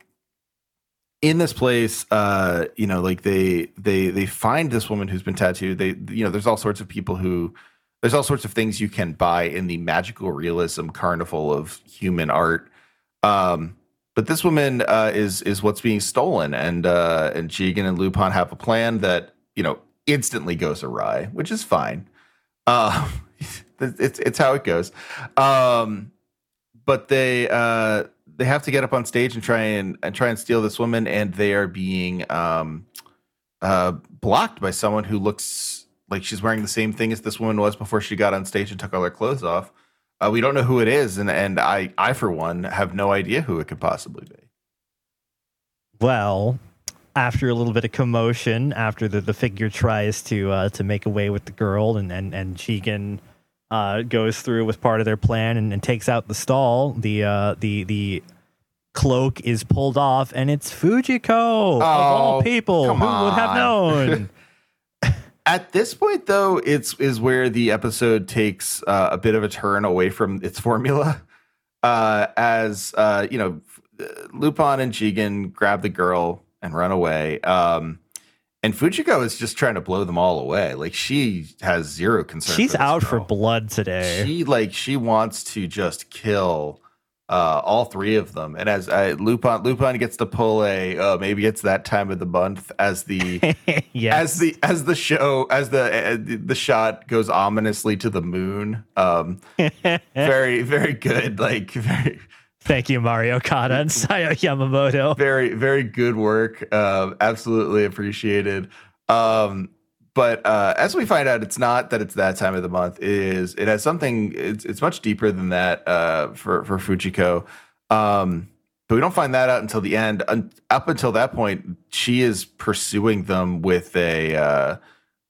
A: in this place. Uh, you know, like they they they find this woman who's been tattooed. They you know, there's all sorts of people who there's all sorts of things you can buy in the magical realism carnival of human art. Um, but this woman uh, is is what's being stolen, and uh, and Jigen and Lupin have a plan that you know instantly goes awry, which is fine. [LAUGHS] Uh, it's it's how it goes. Um, but they uh, they have to get up on stage and try and, and try and steal this woman, and they are being um, uh, blocked by someone who looks like she's wearing the same thing as this woman was before she got on stage and took all her clothes off. Uh, we don't know who it is, and and I I for one have no idea who it could possibly be.
B: Well, after a little bit of commotion, after the, the figure tries to uh, to make away with the girl, and and and Jigen uh, goes through with part of their plan and, and takes out the stall, the uh, the the cloak is pulled off, and it's Fujiko of all
A: Oh,
B: people. Who
A: come
B: would have known? [LAUGHS]
A: At this point, though, it's is where the episode takes uh, a bit of a turn away from its formula. Uh, as uh, you know, Lupin and Jigen grab the girl and run away. Um, and Fujiko is just trying to blow them all away. Like she has zero concern.
B: She's
A: for
B: out for blood today.
A: She like she wants to just kill uh, all three of them. And as uh, Lupin Lupin gets to pull a uh, maybe it's that time of the month as the [LAUGHS]
B: yes.
A: as the as the show as the uh, the shot goes ominously to the moon. Um, [LAUGHS] very very good. Like very
B: Thank you, Mari Okada and Sayo Yamamoto.
A: very very good work. Um, absolutely appreciated. Um, but uh, as we find out, it's not that it's that time of the month. It is it has something? It's it's much deeper than that uh, for for Fujiko. Um, but we don't find that out until the end. Un- up until that point, she is pursuing them with a uh,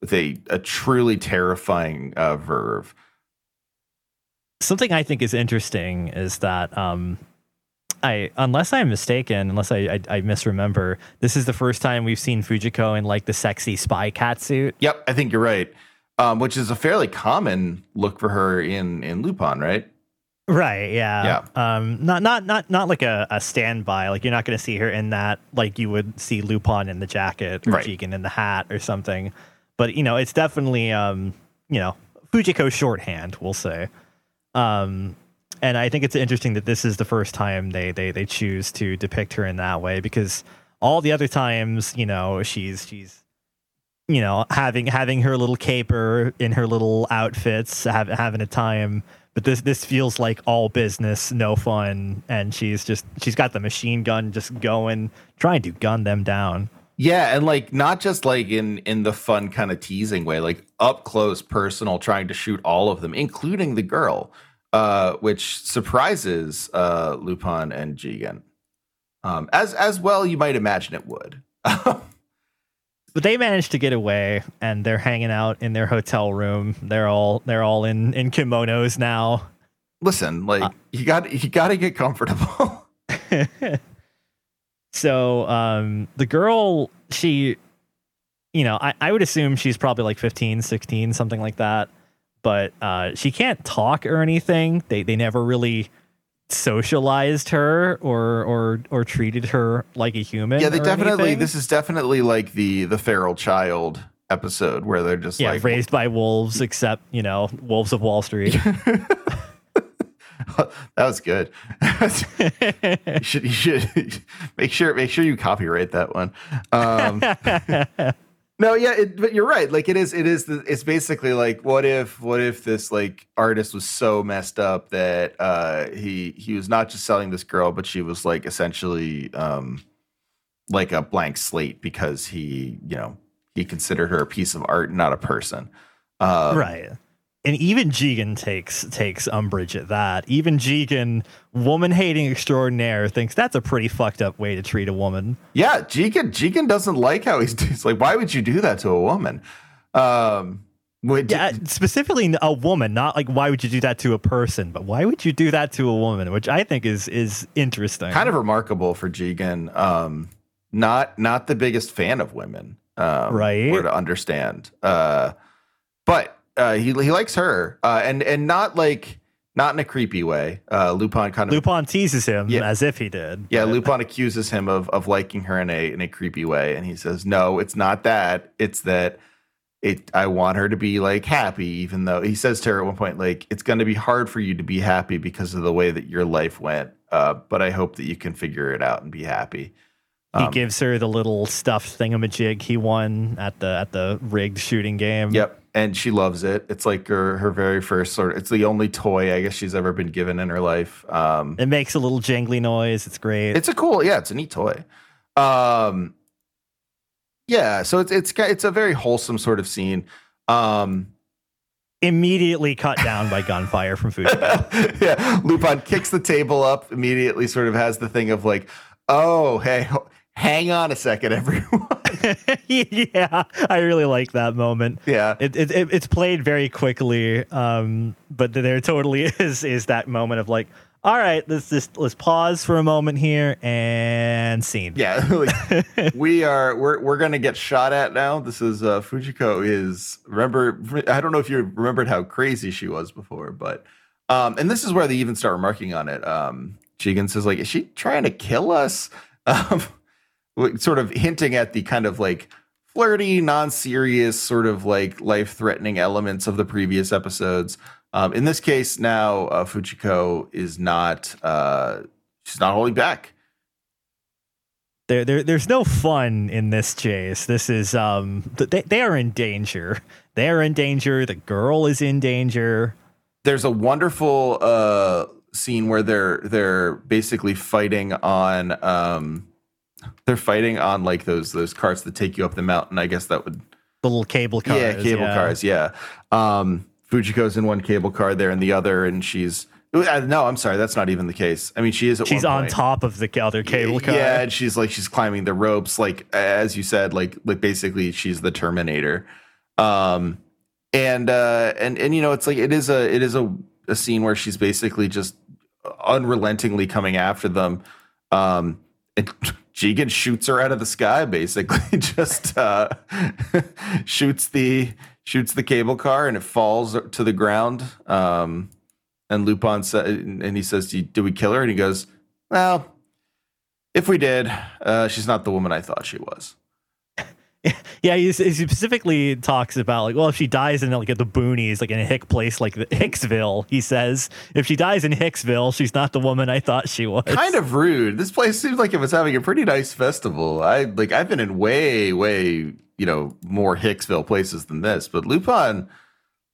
A: with a a truly terrifying uh, verve.
B: something I think is interesting is that um, I, unless I'm mistaken, unless I, I, I misremember, this is the first time we've seen Fujiko in like the sexy spy cat suit.
A: Yep, I think you're right. Um, which is a fairly common look for her in in Lupin, right?
B: Right. Yeah. Um. Not not not not like a, a standby. Like you're not going to see her in that. Like you would see Lupin in the jacket or
A: Right.
B: Jigen in the hat or something. But you know, it's definitely um. You know, Fujiko shorthand. We'll say. Um. And I think it's interesting that this is the first time they they they choose to depict her in that way because all the other times, you know, she's she's you know having having her little caper in her little outfits, have, having a time. But this this feels like all business, no fun, and she's just she's got the machine gun just going, trying to gun them down.
A: Yeah, and like not just like in in the fun kind of teasing way, like up close, personal, trying to shoot all of them, including the girl, uh, which surprises uh, Lupin and Jigen, um, as as well you might imagine it would. [LAUGHS]
B: But they managed to get away, and they're hanging out in their hotel room. They're all they're all in in kimonos now.
A: Listen, like
B: Uh,
A: you got you got to get comfortable. [LAUGHS] [LAUGHS]
B: So um, the girl, she, you know, I, I would assume she's probably like 15, 16, something like that. But uh, she can't talk or anything. They they never really socialized her or or or treated her like a human.
A: yeah, they definitely.
B: anything.
A: This is definitely like the the feral child episode where they're just
B: yeah
A: like
B: raised by wolves, except you know wolves of Wall Street. [LAUGHS] [LAUGHS]
A: that was good. [LAUGHS] you should you should make sure make sure you copyright that one. Um, no, yeah, it, but you're right. Like it is it is the, it's basically like what if what if this like artist was so messed up that uh he he was not just selling this girl but she was like essentially um like a blank slate because he, you know, he considered her a piece of art, not a person. Um,
B: right. And even Jigen takes takes umbrage at that. Even Jigen, woman hating extraordinaire, thinks that's a pretty fucked up way to treat a woman.
A: Yeah, Jigen Jigen doesn't like how he's, [LAUGHS] he's like, why would you do that to a woman? Um, would,
B: Yeah, specifically a woman, not like why would you do that to a person, but why would you do that to a woman, which I think is is interesting.
A: kind of remarkable for Jigen. Um, not not the biggest fan of women, um,
B: Right.
A: Or to understand, uh, but uh, he he likes her, uh, and and not like not in a creepy way. Uh, Lupin kind of
B: Lupin teases him
A: Yeah.
B: as if he did.
A: yeah,
B: but-
A: Lupin accuses him of of liking her in a in a creepy way, and he says, "No, it's not that. It's that it. I want her to be like happy, even though he says to her at one point, like it's going to be hard for you to be happy because of the way that your life went. Uh, but I hope that you can figure it out and be happy."
B: He
A: Um,
B: gives her the little stuffed thingamajig he won at the at the rigged shooting game.
A: Yep, and she loves it. It's like her her very first sort. Of, it's the only toy I guess she's ever been given in her life. Um,
B: It makes a little jingly noise. It's great.
A: It's a cool, yeah, it's a neat toy. Um, yeah, so it's it's it's a very wholesome sort of scene. Um,
B: Immediately cut down by gunfire from Fujiko. [LAUGHS]
A: yeah, Lupin kicks the table up immediately. Sort of has the thing of like, oh, hey, hang on a second, everyone. [LAUGHS]
B: yeah, I really like that moment.
A: yeah,
B: It, it, it it's played very quickly, um, but there totally [LAUGHS] is is that moment of like, all right, let's just let's pause for a moment here and scene.
A: yeah. [LAUGHS] like, we are we're we're gonna get shot at now. This is uh, Fujiko is remember. I don't know if you remembered how crazy she was before, but um, and this is where they even start remarking on it. Um, Jigen says like, is she trying to kill us? Um, sort of hinting at the kind of like flirty, non-serious, sort of like life-threatening elements of the previous episodes. Um, in this case, now uh, Fujiko is not. Uh, she's not holding back.
B: There, there there's no fun in this chase. This is um th- they they are in danger. They are in danger. The girl is in danger.
A: there's a wonderful uh scene where they're they're basically fighting on um they're fighting on like those those carts that take you up the mountain. I guess that would
B: The little cable cars.
A: yeah, cable cars, yeah. Um Fujiko's in one cable car there in the other and she's uh, no, I'm sorry, that's not even the case. I mean, she is at
B: She's on top of the other cable car.
A: Yeah, and she's like she's climbing the ropes, like as you said, like like basically she's the Terminator. Um, and uh, and and you know, it's like it is a it is a, a scene where she's basically just unrelentingly coming after them. Um, and [LAUGHS] Jigen shoots her out of the sky, basically, [LAUGHS] just uh, [LAUGHS] shoots the shoots the cable car, and it falls to the ground. Um, and Lupin said, and he says, "Do "Did we kill her?" And he goes, "Well, if we did, uh, she's not the woman I thought she was."
B: Yeah, he, he specifically talks about like, well, if she dies in like at the boonies, like in a hick place like the Hicksville, he says, if she dies in Hicksville, she's not the woman I thought she was.
A: Kind of rude. This place seems like it was having a pretty nice festival. I like. I've been in way, way, you know, more Hicksville places than this, but Lupin,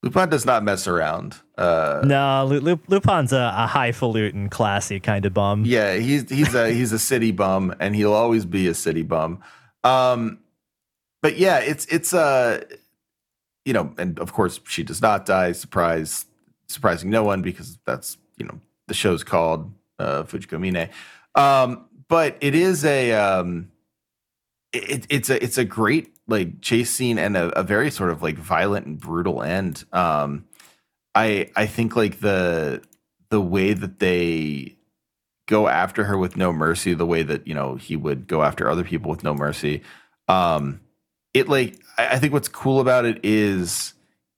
A: Lupin does not mess around. Uh,
B: No, Lu- Lu- Lupin's a, a highfalutin, classy kind of bum.
A: Yeah, he's he's a he's a city bum, and he'll always be a city bum. Um, but yeah, it's it's uh, you know, and of course she does not die. Surprise, surprising no one because that's you know the show's called uh, Fujiko Mine. Um, but it is a um, it, it's a it's a great like chase scene and a, a very sort of like violent and brutal end. Um, I I think like the the way that they go after her with no mercy the way that you know he would go after other people with no mercy um it like i, think what's cool about it is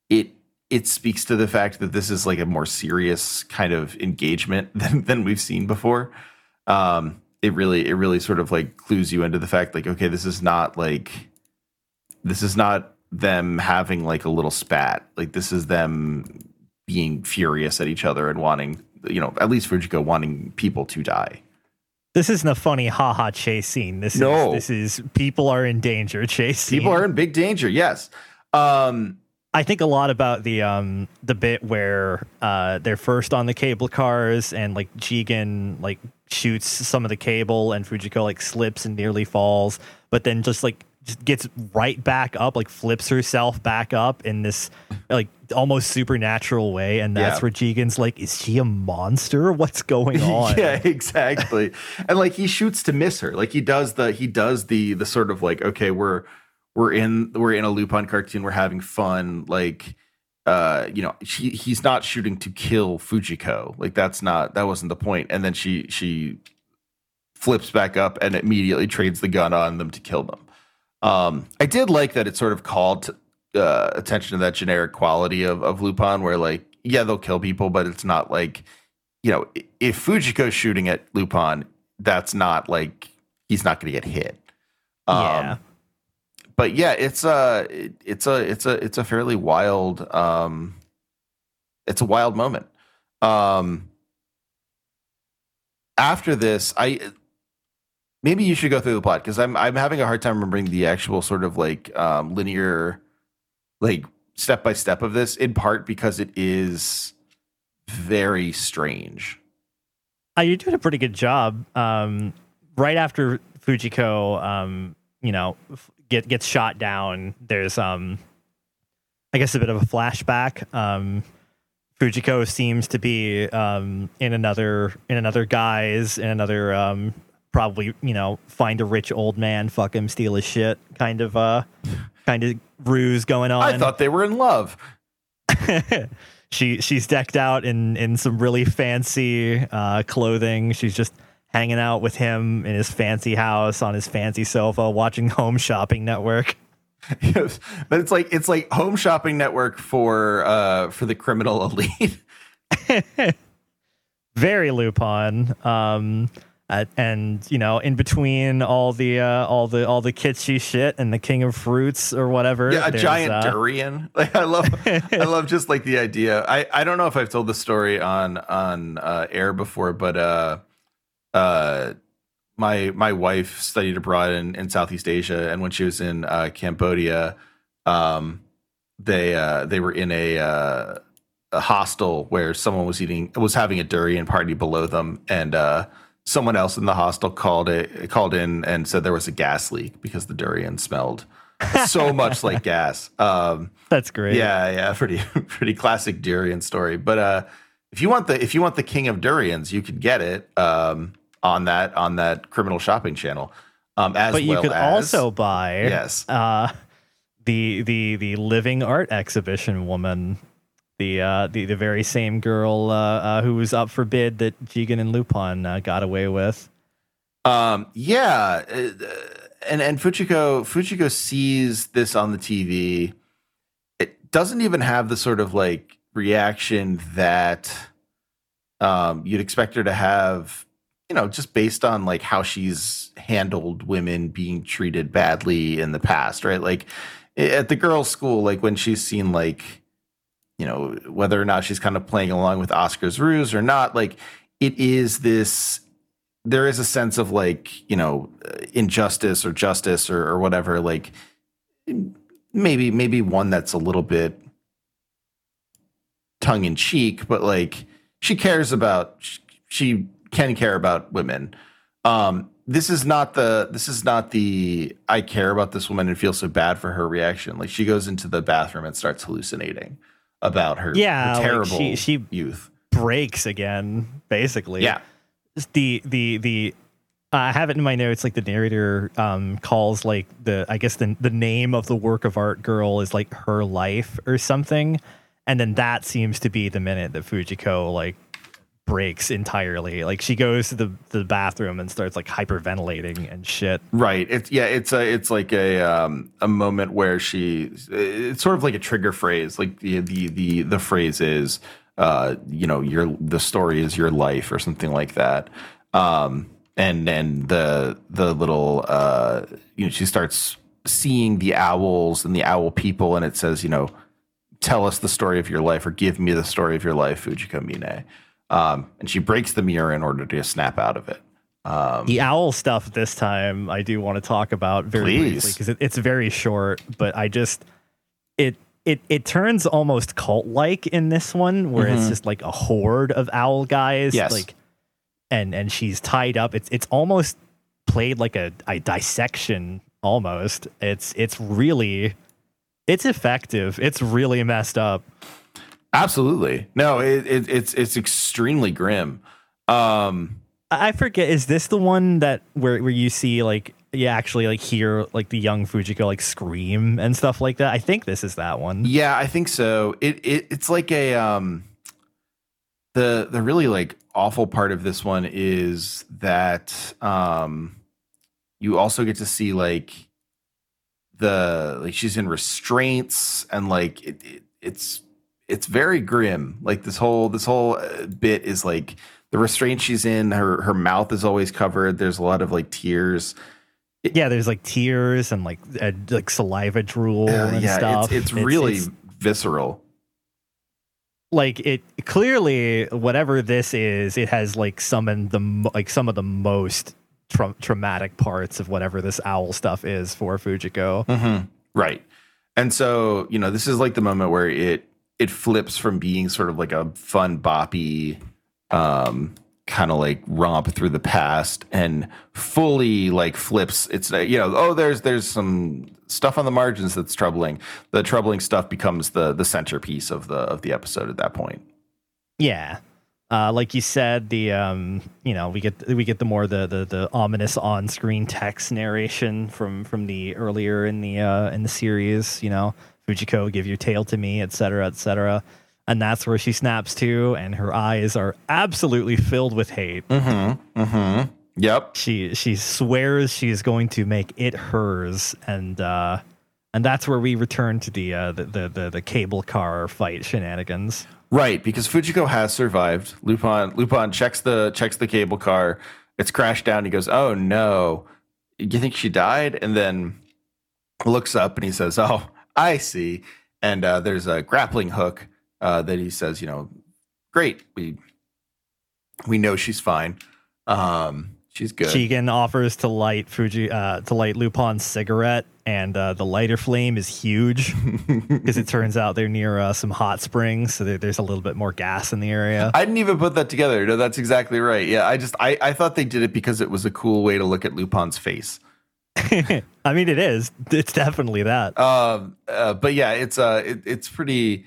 A: it it speaks to the fact that this is like a more serious kind of engagement [LAUGHS] than than we've seen before. Um it really it really sort of like clues you into the fact like okay this is not like this is not them having like a little spat. Like this is them being furious at each other and wanting you know at least Fujiko wanting people to die
B: This isn't a funny haha chase scene. This
A: No.
B: is this is people are in danger chase scene.
A: people are in big danger yes um
B: I think a lot about the um the bit where uh they're first on the cable cars and like Jigen like shoots some of the cable and Fujiko like slips and nearly falls, but then just like just gets right back up, like flips herself back up in this like almost supernatural way, and that's
A: Yeah.
B: where Jigen's like, "Is she a monster? What's going [LAUGHS] on?"
A: yeah exactly and like he shoots to miss her like he does the he does the the sort of like okay we're we're in we're in a lupin cartoon we're having fun like uh you know she he's not shooting to kill fujiko like that's not that wasn't the point. point and then she she flips back up and immediately trades the gun on them to kill them. Um, I did like that it sort of called uh, attention to that generic quality of, of Lupin, where like, yeah, they'll kill people, but it's not like, you know, if Fujiko's shooting at Lupin, that's not like he's not going to get hit. Um,
B: yeah.
A: But yeah, it's a it's a it's a it's a fairly wild um, it's a wild moment. Um, after this, I maybe you should go through the plot because I'm I'm having a hard time remembering the actual sort of like um, linear, like step by step of this. In part because it is very strange.
B: Uh, you're doing a pretty good job. Um, right after Fujiko, um, you know, get gets shot down. There's um, I guess a bit of a flashback. Um, Fujiko seems to be um in another in another guise in another um probably you know find a rich old man fuck him steal his shit kind of uh kind of ruse going on
A: I thought they were in love. [LAUGHS]
B: she she's decked out in in some really fancy uh, clothing. She's just hanging out with him in his fancy house on his fancy sofa, watching [LAUGHS] Home Shopping Network. [LAUGHS]
A: Yes. but it's like it's like Home Shopping Network for uh for the criminal elite.
B: Very Lupin. Um, uh, and you know, in between all the uh, all the all the kitschy shit and the King of Fruits or whatever.
A: yeah, a giant
B: uh,
A: durian. [LAUGHS] Like I love I love just like the idea. I I don't know if I've told the story on on uh, air before, but uh uh my my wife studied abroad in, in Southeast Asia, and when she was in uh, Cambodia, um, they uh, they were in a uh, a hostel where someone was eating was having a durian party below them, and uh, someone else in the hostel called it called in and said there was a gas leak because the durian smelled so [LAUGHS] much like gas. Um,
B: That's great.
A: yeah, yeah, pretty [LAUGHS] pretty classic durian story. But uh, if you want the if you want the king of durians, you could get it um, on that on that criminal shopping channel. Um, as
B: but you
A: well
B: could
A: as,
B: also buy
A: yes,
B: uh, the the the living art exhibition woman, the uh, the the very same girl uh, uh, who was up for bid that Jigen and Lupin uh, got away with.
A: um, yeah, uh, and and Fuchiko Fujiko sees this on the TV. It doesn't even have the sort of like reaction that um, you'd expect her to have you know, just based on like how she's handled women being treated badly in the past, right? Like at the girls' school, like when she's seen like, you know, whether or not she's kind of playing along with Oscar's ruse or not, like it is this. There is a sense of like you know injustice or justice or, or whatever. Like maybe maybe one that's a little bit tongue in cheek, but like she cares about she can care about women. Um, this is not the this is not the I care about this woman and feel so bad for her reaction. Like she goes into the bathroom and starts hallucinating about her,
B: Yeah,
A: her
B: like,
A: terrible
B: she- she-
A: youth.
B: Breaks again, basically.
A: Yeah.
B: The the the I have it in my notes. Like the narrator um, calls like the I guess the the name of the work of art girl is like her life or something, and then that seems to be the minute that Fujiko like breaks entirely. Like she goes to the the bathroom and starts like hyperventilating and shit.
A: Right. It's yeah. It's a. It's like a um a moment where she. It's sort of like a trigger phrase. Like the the the the phrase is, uh, you know, your the story is your life or something like that. Um, and and the the little uh, you know, she starts seeing the owls and the owl people, and it says, you know, tell us the story of your life or give me the story of your life, Fujiko Mine. Um, and she breaks the mirror in order to snap out of it. Um,
B: The owl stuff this time I do want to talk about very
A: Please.
B: briefly because it, it's very short, but I just it it it turns almost cult like in this one where it's
A: Mhm.
B: just like a horde of owl guys.
A: Yes.
B: Like and and she's tied up. It's it's almost played like a, a dissection almost. It's it's really it's effective. It's really messed up.
A: Absolutely. No, it, it, it's it's extremely grim. Um,
B: I forget. Is this the one that where where you see like you actually like hear like the young Fujiko like scream and stuff like that? I think this is that one.
A: yeah, I think so. It, it it's like a um, the the really like awful part of this one is that um you also get to see like the like she's in restraints and like it, it it's it's very grim. Like this whole this whole uh, bit is like the restraint she's in her her mouth is always covered. There's a lot of like tears.
B: Yeah there's like tears and like uh, like saliva drool
A: Uh,
B: and
A: yeah
B: stuff.
A: it's, it's really visceral.
B: Like it clearly whatever this is it has like summoned the like some of the most tra- traumatic parts of whatever this owl stuff is for fujiko.
A: Mhm. Right. And so, you know, this is like the moment where it it flips from being sort of like a fun boppy um kind of like romp through the past and fully like flips. It's uh, you know oh there's there's some stuff on the margins that's troubling. The troubling stuff becomes the the centerpiece of the of the episode at that point.
B: Yeah. Uh, like you said, the um, you know, we get we get the more the the, the ominous on-screen text narration from from the earlier in the uh, in the series. You know, Fujiko, give your tail to me, etc., etc. And that's where she snaps to, and her eyes are absolutely filled with hate.
A: mm-hmm mm-hmm yep
B: She she swears she is going to make it hers, and uh, and that's where we return to the uh, the, the the the cable car fight shenanigans.
A: Right, because Fujiko has survived. Lupin Lupin checks the checks the cable car. It's crashed down. He goes, "Oh no, you think she died?" And then looks up and he says, "Oh, I see." And uh, there's a grappling hook uh, that he says, "You know, great. We we know she's fine. Um, she's good."
B: Jigen offers to light Fuji uh, to light Lupin's cigarette, and uh, the lighter flame is huge [LAUGHS] because it turns out they're near uh, some hot springs, so there, there's a little bit more gas in the area.
A: I didn't even put that together. No, that's exactly right. Yeah, I just I, I thought they did it because it was a cool way to look at Lupin's face. [LAUGHS]
B: I mean, it is. It's definitely that.
A: um uh, but yeah it's uh it, it's pretty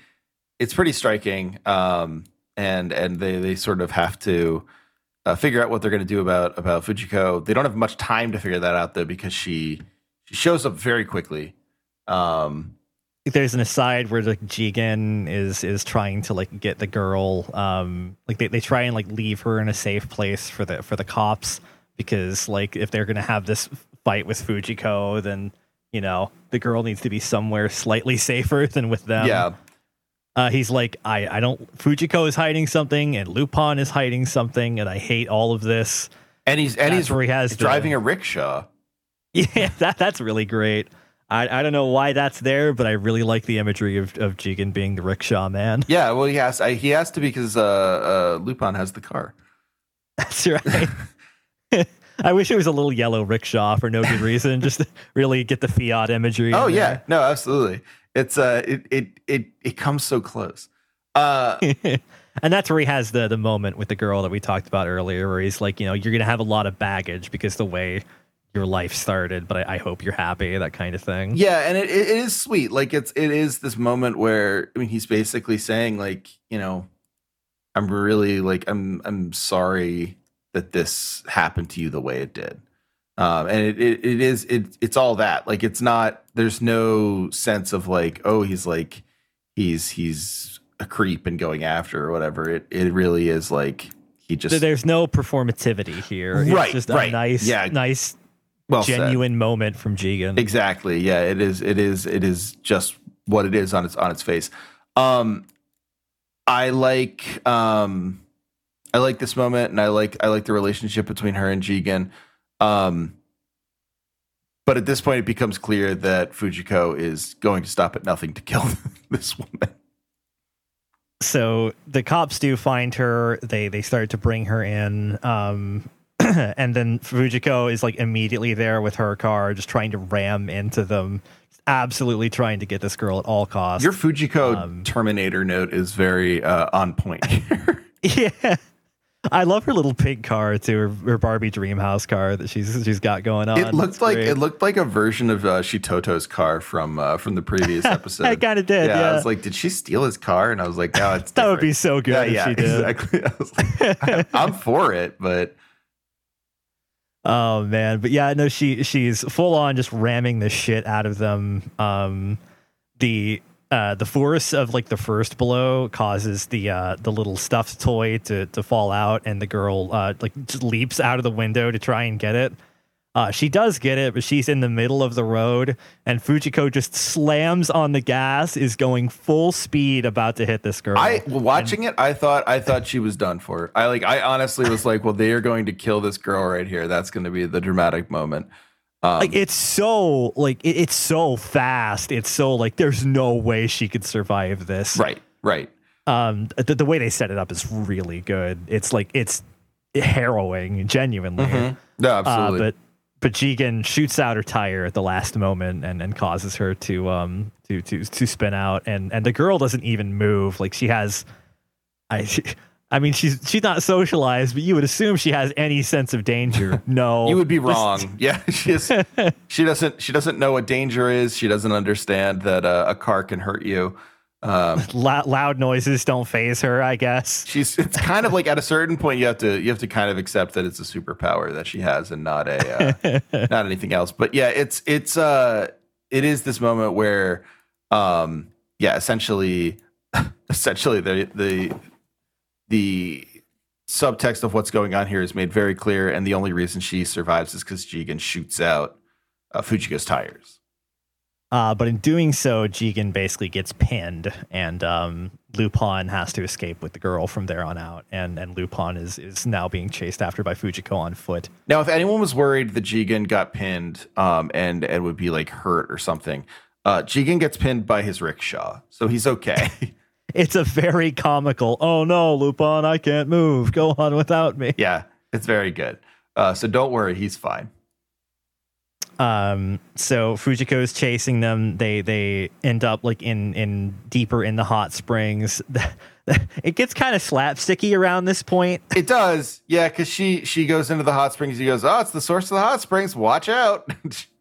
A: it's pretty striking um and and they they sort of have to uh, figure out what they're going to do about about Fujiko they don't have much time to figure that out though because she she shows up very quickly um
B: There's an aside where like Jigen is is trying to like get the girl, um, like they, they try and like leave her in a safe place for the for the cops because like if they're gonna have this fight with Fujiko, then you know the girl needs to be somewhere slightly safer [LAUGHS] than with them.
A: yeah
B: Uh, he's like, I, I don't. Fujiko is hiding something, and Lupin is hiding something, and I hate all of this.
A: and he's and
B: That's
A: he's
B: where he has the-
A: driving a rickshaw [LAUGHS]
B: Yeah, that that's really great. I, I don't know why that's there, but I really like the imagery of, of Jigen being the rickshaw man.
A: yeah well he has I, he has to because uh uh Lupin has the car [LAUGHS]
B: That's right. I wish it was a little yellow rickshaw for no good reason, [LAUGHS] just to really get the Fiat imagery.
A: oh yeah no absolutely it's uh it it it, it comes so close uh [LAUGHS]
B: and that's where he has the the moment with the girl that we talked about earlier, where he's like, you know, you're gonna have a lot of baggage because the way your life started, but I, I hope you're happy, that kind of thing.
A: Yeah, and it, it is sweet. Like it's it is this moment where I mean he's basically saying like, you know, I'm really like I'm I'm sorry that this happened to you the way it did. Um and it, it it is it it's all that. Like it's not there's no sense of like, oh, he's like he's he's a creep and going after or whatever. It it really is like he just
B: There's no performativity here. It's
A: Right,
B: just a
A: right.
B: nice,
A: Yeah.
B: nice,
A: well said.
B: genuine moment from Jigen.
A: Exactly. Yeah, it is it is it is just what it is on its on its face. Um I like um I like this moment and I like I like the relationship between her and Jigen. Um but at this point it becomes clear that Fujiko is going to stop at nothing to kill [LAUGHS] this woman.
B: so the cops do find her they they start to bring her in um [CLEARS THROAT] and then fujiko is like immediately there with her car just trying to ram into them absolutely trying to get this girl at all costs
A: Your Fujiko
B: Um,
A: Terminator note is very uh, on point here. [LAUGHS]
B: yeah i love her little pink car too her, her barbie dreamhouse car that she's she's got going on
A: it looked
B: It's
A: like
B: great.
A: it looked like a version of uh, Shitoto's car from uh, from the previous [LAUGHS] episode.
B: I kinda did,
A: I
B: yeah.
A: I was like, did she steal his car? And I was like, no, it's [LAUGHS]
B: that would be so good
A: yeah,
B: if
A: yeah,
B: she did
A: exactly. [LAUGHS] I was like, I'm for it, but
B: Oh man, but yeah, no, she she's full on just ramming the shit out of them. Um, the uh, the force of like the first blow causes the uh, the little stuffed toy to to fall out, and the girl uh, like leaps out of the window to try and get it. Uh, she does get it, but she's in the middle of the road, and Fujiko just slams on the gas, is going full speed, about to hit this girl.
A: I watching it, I thought I thought she was done for. I like I honestly was like, well, they are going to kill this girl right here. That's going to be the dramatic moment.
B: Um, like it's so like it, it's so fast. It's so like there's no way she could survive this.
A: Right. Right.
B: Um, the, the way they set it up is really good. It's like it's harrowing, genuinely.
A: Mm-hmm. No, absolutely.
B: Uh, but but Jigen shoots out her tire at the last moment and, and causes her to um to to to spin out and and the girl doesn't even move like she has I [LAUGHS] I mean she's she's not socialized but you would assume she has any sense of danger. [LAUGHS] No.
A: You would be wrong. Yeah [LAUGHS] she is, she doesn't she doesn't know what danger is. She doesn't understand that uh, a car can hurt you.
B: Um, [LAUGHS] loud noises don't phase her, I guess.
A: She's it's kind of like at a certain point you have to you have to kind of accept that it's a superpower that she has and not a uh, not anything else. But yeah, it's it's uh it is this moment where um yeah, essentially essentially the the the subtext of what's going on here is made very clear and the only reason she survives is cuz Jigen shoots out uh, Fujiko's tires.
B: Uh, but in doing so, Jigen basically gets pinned, and um, Lupin has to escape with the girl from there on out. And and Lupin is is now being chased after by Fujiko on foot.
A: Now, if anyone was worried that Jigen got pinned um, and and would be like hurt or something, uh, Jigen gets pinned by his rickshaw, so he's okay. [LAUGHS]
B: it's a very comical. Oh no, Lupin, I can't move. Go on without me.
A: Yeah, it's very good. Uh, so don't worry, he's fine.
B: Um, so Fujiko's chasing them. They they end up like in in deeper in the hot springs. [LAUGHS] it gets kind of slapsticky around this point.
A: It does, yeah, because she she goes into the hot springs. He goes, "Oh, it's the source of the hot springs. Watch out." [LAUGHS]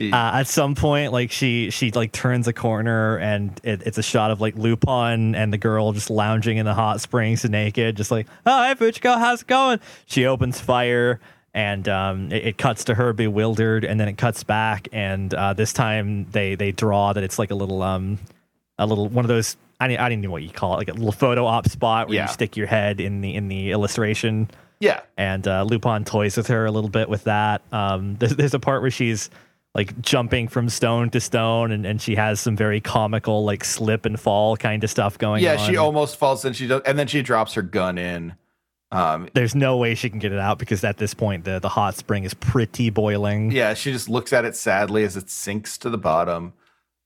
B: uh, at some point, like she she like turns a corner and it, it's a shot of like Lupin and the girl just lounging in the hot springs naked, just like, "Oh, hey Fujiko, how's it going?" She opens fire and um, it, it, cuts to her bewildered, and then it cuts back, and uh, this time they they draw that it's like a little um a little one of those I didn't, I didn't know what you call it like a little photo op spot where yeah. you stick your head in the in the illustration.
A: Yeah,
B: and uh, Lupin toys with her a little bit with that. Um, there's, there's a part where she's like jumping from stone to stone and, and she has some very comical like slip and fall kind of stuff going
A: yeah,
B: on.
A: Yeah, she almost falls and she does and then she drops her gun in.
B: Um, There's no way she can get it out because at this point the the hot spring is pretty boiling.
A: Yeah, she just looks at it sadly as it sinks to the bottom.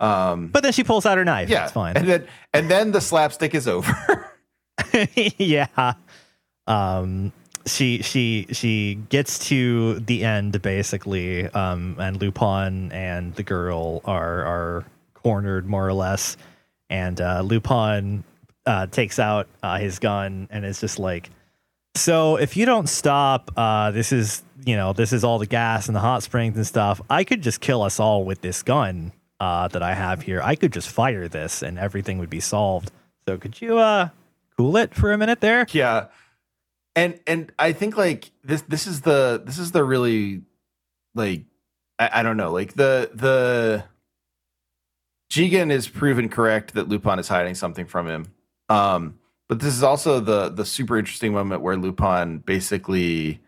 A: Um,
B: but then she pulls out her knife. Yeah, it's fine.
A: And then and then the slapstick is over. [LAUGHS] [LAUGHS]
B: yeah. Um, she she she gets to the end basically, um, and Lupin and the girl are are cornered more or less, and uh, Lupin uh, takes out uh, his gun and is just like so if you don't stop, uh, this is you know this is all the gas and the hot springs and stuff. I could just kill us all with this gun uh, that I have here. I could just fire this and everything would be solved. So could you uh, cool it for a minute there?
A: Yeah, and and I think like this this is the this is the really like I, I don't know like the the Jigen is proven correct that Lupin is hiding something from him. Um, but this is also the the super interesting moment where Lupin basically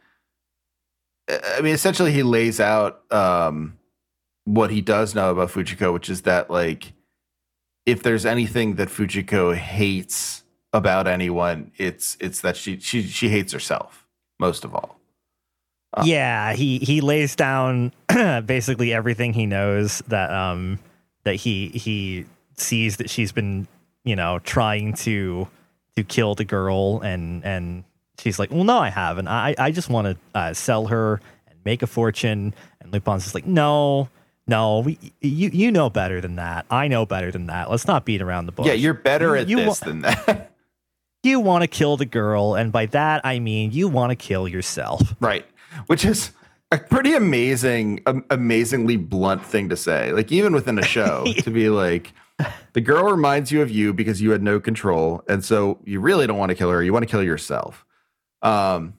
A: I mean essentially he lays out um, what he does know about Fujiko, which is that like if there's anything that Fujiko hates about anyone, it's it's that she she she hates herself most of all.
B: Uh, yeah, he he lays down [CLEARS THROAT] basically everything he knows that um that he he sees that she's been you know trying to to kill the girl and and she's like well no i haven't. I i just want to uh, sell her and make a fortune. And lupin's just like no no we, you you know better than that. I know better than that. Let's not beat around the bush.
A: Yeah you're better you, at you this wa- than that [LAUGHS]
B: you want to kill the girl and by that i mean you want to kill yourself
A: right which is a pretty amazing amazingly blunt thing to say like even within a show [LAUGHS] to be like the girl reminds you of you because you had no control, and so you really don't want to kill her. You want to kill yourself. Um,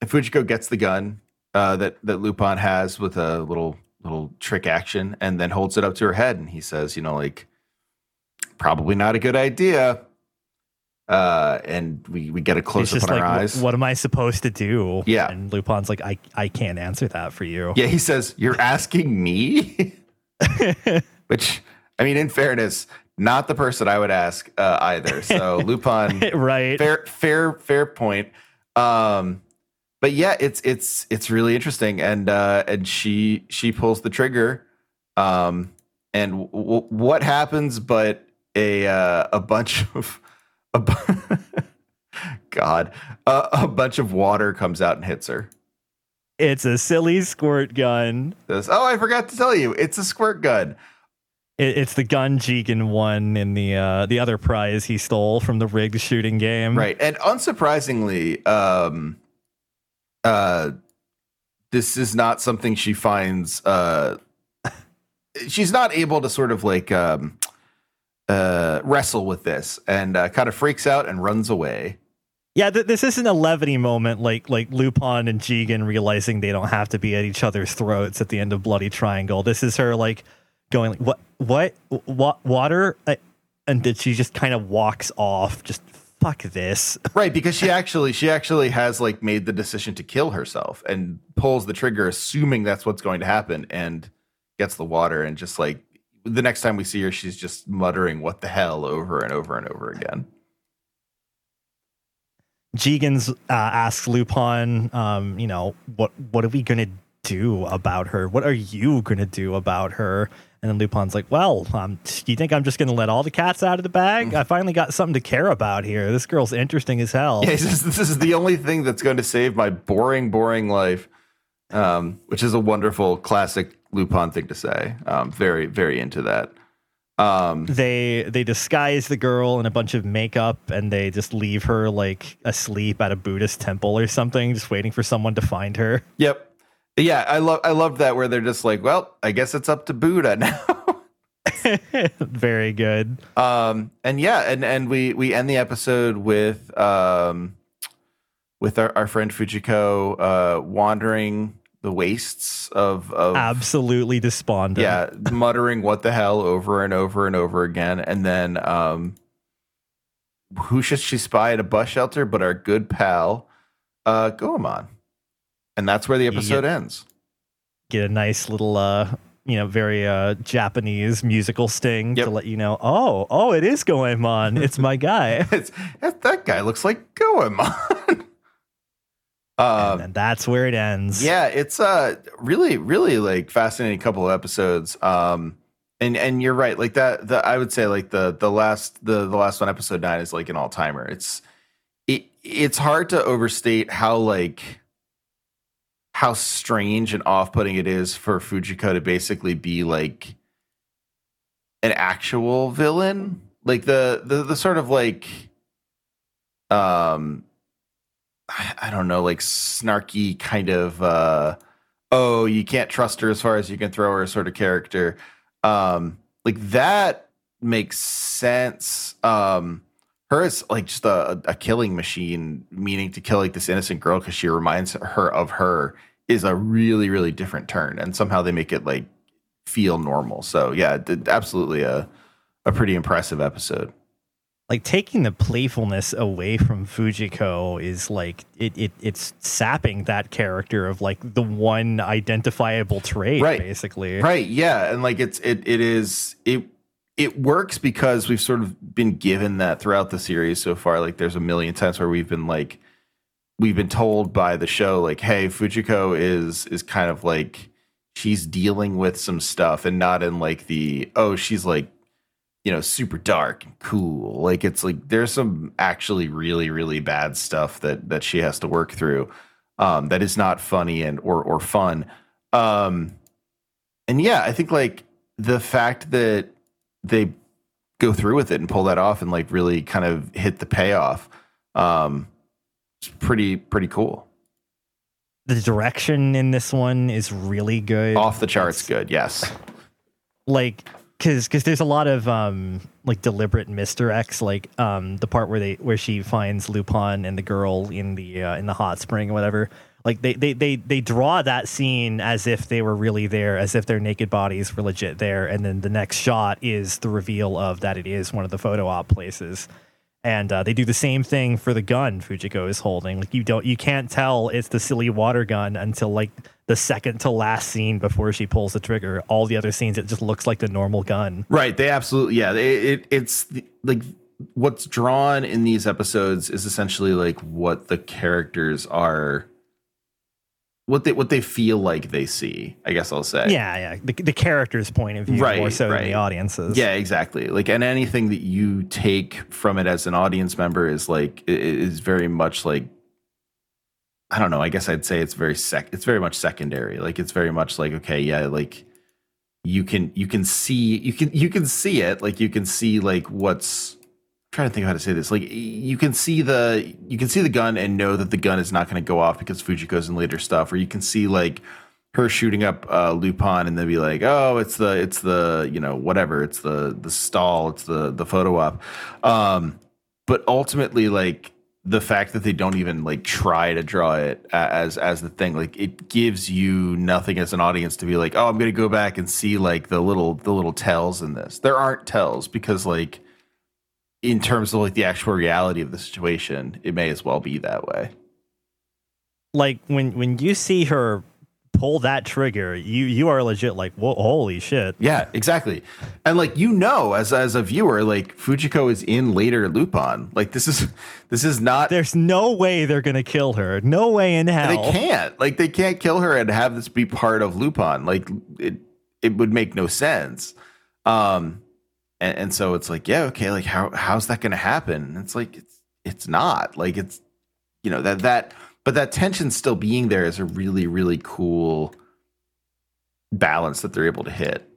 A: and Fujiko gets the gun uh, that that Lupin has with a little little trick action, and then holds it up to her head, and he says, "You know, like probably not a good idea. Uh, and we we get a close up on
B: like,
A: our eyes.
B: what am I supposed to do?
A: Yeah.
B: And Lupin's like, I, I can't answer that for you.
A: Yeah, he says, You're asking me? [LAUGHS] Which, I mean, in fairness, not the person I would ask uh, either. So [LAUGHS] Lupin,
B: right.
A: fair, fair, fair point. Um, but yeah, it's it's it's really interesting, and uh, and she she pulls the trigger, um, and w- w- what happens? But a uh, a bunch [LAUGHS] of a [LAUGHS] God, uh, a bunch of water comes out and hits her.
B: It's a silly squirt gun.
A: This, oh, I forgot to tell you, it's a squirt gun.
B: It, it's the gun Jigen won in the uh, the other prize he stole from the rigged shooting game.
A: Right. And unsurprisingly, um uh this is not something she finds uh [LAUGHS] she's not able to sort of like um uh wrestle with this and uh, kind of freaks out and runs away.
B: Yeah, th- this isn't a levity moment like like Lupin and Jigen realizing they don't have to be at each other's throats at the end of Bloody Triangle. This is her like going like what what what water Uh, and then she just kind of walks off just fuck this. [LAUGHS]
A: Right, because she actually she actually has like made the decision to kill herself and pulls the trigger assuming that's what's going to happen and gets the water and just like the next time we see her she's just muttering what the hell over and over and over again.
B: Jigen's uh, asks Lupin, um, you know, what what are we gonna do about her? What are you gonna do about her? And then Lupin's like, well, um, do you think I'm just gonna let all the cats out of the bag? [LAUGHS] I finally got something to care about here. This girl's interesting as hell.
A: Yeah, [LAUGHS] says this is the only thing that's going to save my boring, boring life, um, which is a wonderful classic Lupin thing to say. Um, very, very into that. Um,
B: They they disguise the girl in a bunch of makeup and they just leave her like asleep at a Buddhist temple or something, just waiting for someone to find her. [LAUGHS]
A: yep. Yeah, I love I love that where they're just like, well, I guess it's up to Buddha [LAUGHS] now.
B: Very good.
A: um, and yeah, and and we we end the episode with um, with our, our friend Fujiko uh, wandering the wastes of of
B: Absolutely despondent.
A: yeah muttering what the hell over and over and over again and then um who should she spy at a bus shelter but our good pal uh goemon and that's where the episode ends
B: get a nice little uh you know very uh japanese musical sting
A: Yep.
B: to let you know oh oh it is Goemon. it's my guy [LAUGHS]
A: it's, that guy looks like goemon [LAUGHS] um
B: and that's where it ends.
A: Yeah it's uh really really like fascinating couple of episodes. Um and and you're right like that the i would say like the the last the the last one episode nine is like an all-timer. It's it it's hard to overstate how like how strange and off-putting it is for fujiko to basically be like an actual villain. Like the the the sort of like um I don't know, like snarky kind of uh oh, you can't trust her as far as you can throw her sort of character. Um like that makes sense. Um her is like just a, a killing machine, meaning to kill like this innocent girl because she reminds her of her is a really, really different turn. And somehow they make it like feel normal. So yeah, absolutely a a pretty impressive episode.
B: Like taking the playfulness away from fujiko is like it, it it's sapping that character of like the one identifiable trait
A: Right.
B: basically
A: Right. Yeah. And like it's it it is it it works because we've sort of been given that throughout the series so far. Like there's a million times where we've been like we've been told by the show like, hey, Fujiko is is kind of like she's dealing with some stuff and not in like the oh, she's like you know, super dark and cool. Like it's like there's some actually really, really bad stuff that that she has to work through. Um, that is not funny and or or fun. Um and yeah, I think like the fact that they go through with it and pull that off and like really kind of hit the payoff, um, it's pretty pretty cool.
B: the direction in this one is really good
A: Off the charts,
B: It's-
A: good. Yes. [LAUGHS]
B: like because because there's a lot of um like deliberate misdirects like um the part where they where she finds lupin and the girl in the uh, in the hot spring or whatever like they, they they they draw that scene as if they were really there, as if their naked bodies were legit there, and then the next shot is the reveal of that it is one of the photo op places. And uh, they do the same thing for the gun Fujiko is holding. Like you don't, you can't tell it's the silly water gun until like the second to last scene before she pulls the trigger. All the other scenes, it just looks like the normal gun.
A: Right. They absolutely, yeah. It, it it's the, like what's drawn in these episodes is essentially like what the characters are what they what they feel like they see. I guess I'll say.
B: Yeah, yeah. The, the character's point of view
A: Right,
B: more so
A: right.
B: than the audience's.
A: Yeah, exactly. Like, and anything that you take from it as an audience member is like is very much like I don't know. I guess I'd say it's very sec. It's very much secondary. Like, it's very much like okay, yeah, like you can you can see you can you can see it. Like, you can see like what's. Trying to think of how to say this. Like, you can see the you can see the gun and know that the gun is not going to go off because Fujiko's in later stuff, or you can see like her shooting up uh, Lupin and then be like, oh, it's the it's the you know whatever, it's the the stall, it's the the photo op. Um, but ultimately, like the fact that they don't even like try to draw it as as the thing, like it gives you nothing as an audience to be like, oh, I'm gonna go back and see like the little the little tells in this. There aren't tells because like in terms of like the actual reality of the situation, it may as well be that way.
B: Like when when you see her pull that trigger, you you are legit like, whoa, holy shit.
A: Yeah, exactly. And like you know, as as a viewer, like Fujiko is in later Lupin. Like this is this is not
B: There's no way they're gonna kill her. No way in hell.
A: they can't. Like they can't kill her and have this be part of Lupin. Like it it would make no sense. Um and, and so it's like, yeah, okay, like how how's that gonna happen? And it's like it's it's not. Like it's you know, that that but that tension still being there is a really, really cool balance that they're able to hit.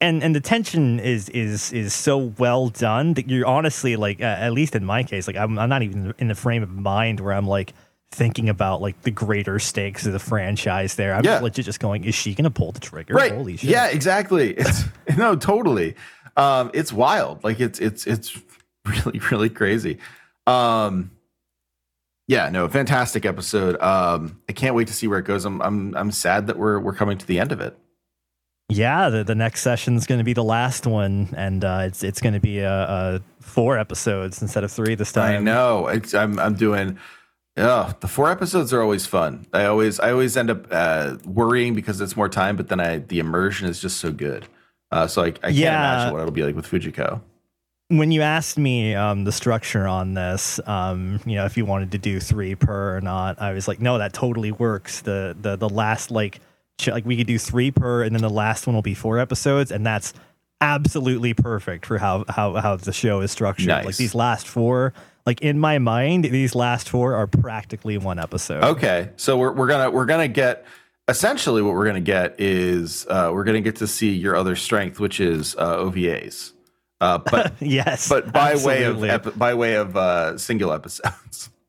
B: and and the tension is is is so well done that you're honestly like uh, at least in my case like I'm, I'm not even in the frame of mind where i'm like thinking about like the greater stakes of the franchise there i'm
A: Yeah.
B: legit just going is she gonna pull the trigger
A: right
B: holy shit
A: yeah exactly it's [LAUGHS] no totally um it's wild. Like it's it's it's [LAUGHS] really really crazy. Um yeah no fantastic episode. Um i can't wait to see where it goes. I'm i'm, I'm sad that we're we're coming to the end of it.
B: Yeah the, the next session's gonna be the last one and uh it's it's gonna be a, a four episodes instead of three this time.
A: i know. It's, i'm i'm doing yeah the four episodes are always fun. I always i always end up uh worrying because it's more time but then i the immersion is just so good uh so i, I can't
B: Yeah.
A: imagine what it'll be like with fujiko
B: when you asked me um, the structure on this, um, you know, if you wanted to do three per or not, I was like, no, that totally works. The the the last like ch- like we could do three per, and then the last one will be four episodes, and that's absolutely perfect for how how how the show is structured.
A: Nice.
B: Like these last four, like in my mind, these last four are practically one episode.
A: Okay, so we're we're gonna we're gonna get essentially what we're gonna get is uh, we're gonna get to see your other strength, which is uh, OVAs, uh, [LAUGHS] but
B: yes,
A: but by
B: absolutely.
A: way of epi- by way of uh, single episodes. [LAUGHS]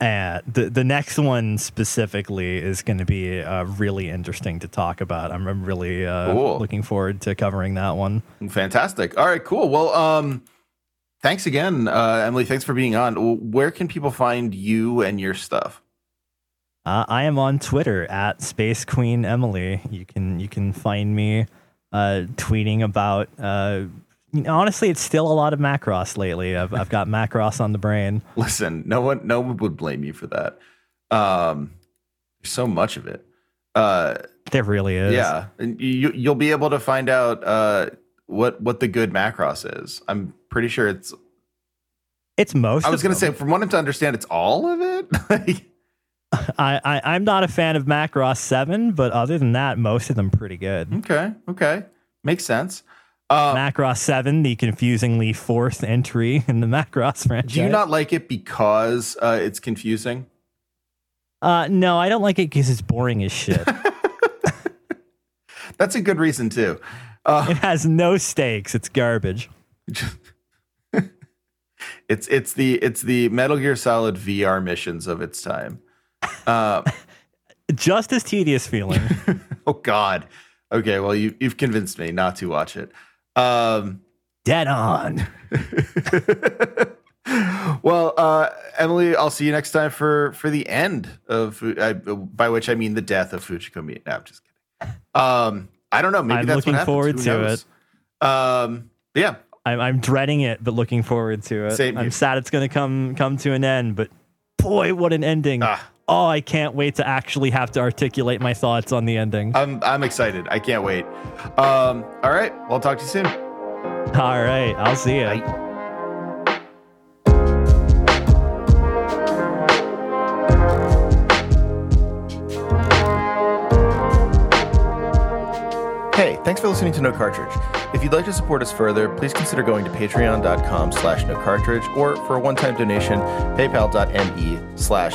B: Uh, the the next one specifically is going to be uh, really interesting to talk about. I'm, I'm really uh,
A: Cool.
B: looking forward to covering that one.
A: Fantastic. All right, cool. Well, um, thanks again, uh, Emily. Thanks for being on. Where can people find you and your stuff?
B: Uh, I am on Twitter at Space Queen Emily. You can you can find me uh, tweeting about. Uh, you know, honestly, it's still a lot of Macross lately. I've I've got Macross on the brain. [LAUGHS]
A: Listen, no one no one would blame you for that. Um, there's so much of it. Uh,
B: There really is.
A: Yeah, and you you'll be able to find out uh, what what the good Macross is. I'm pretty sure it's.
B: it's most.
A: I was going to say, from what I'm to understand, it's all of it. [LAUGHS]
B: I, I I'm not a fan of Macross Seven, but other than that, most of them pretty good.
A: okay, okay, makes sense. Uh,
B: Macross 7, the confusingly fourth entry [LAUGHS] in the Macross franchise.
A: do you not like it because uh, it's confusing?
B: Uh, no, I don't like it because it's boring as shit. [LAUGHS]
A: That's a good reason too. Uh,
B: it has no stakes. It's garbage. [LAUGHS]
A: it's it's the it's the Metal Gear Solid VR missions of its time. Uh, [LAUGHS]
B: Just as tedious feeling. [LAUGHS]
A: oh God. Okay, well you you've convinced me not to watch it. Um,
B: Dead on. [LAUGHS]
A: Well, uh, Emily, I'll see you next time for for the end of uh, by which I mean the death of Fujiko Miyamoto. No, I'm just kidding. Um, I don't know. Maybe
B: I'm
A: that's
B: looking
A: what happens.
B: forward
A: Who
B: to
A: knows? Um, yeah,
B: I'm, I'm dreading it, but looking forward to it.
A: Same
B: I'm
A: here.
B: sad it's going to come come to an end, but boy, what an ending!
A: Ah.
B: Oh, I can't wait to actually have to articulate my thoughts on the ending.
A: I'm I'm excited. I can't wait. Um, all right, well, I'll talk to you soon.
B: All right, I'll see you.
A: Bye. Hey, thanks for listening to No Cartridge. If you'd like to support us further, please consider going to patreon.com slash no cartridge or for a one-time donation, paypal.me slash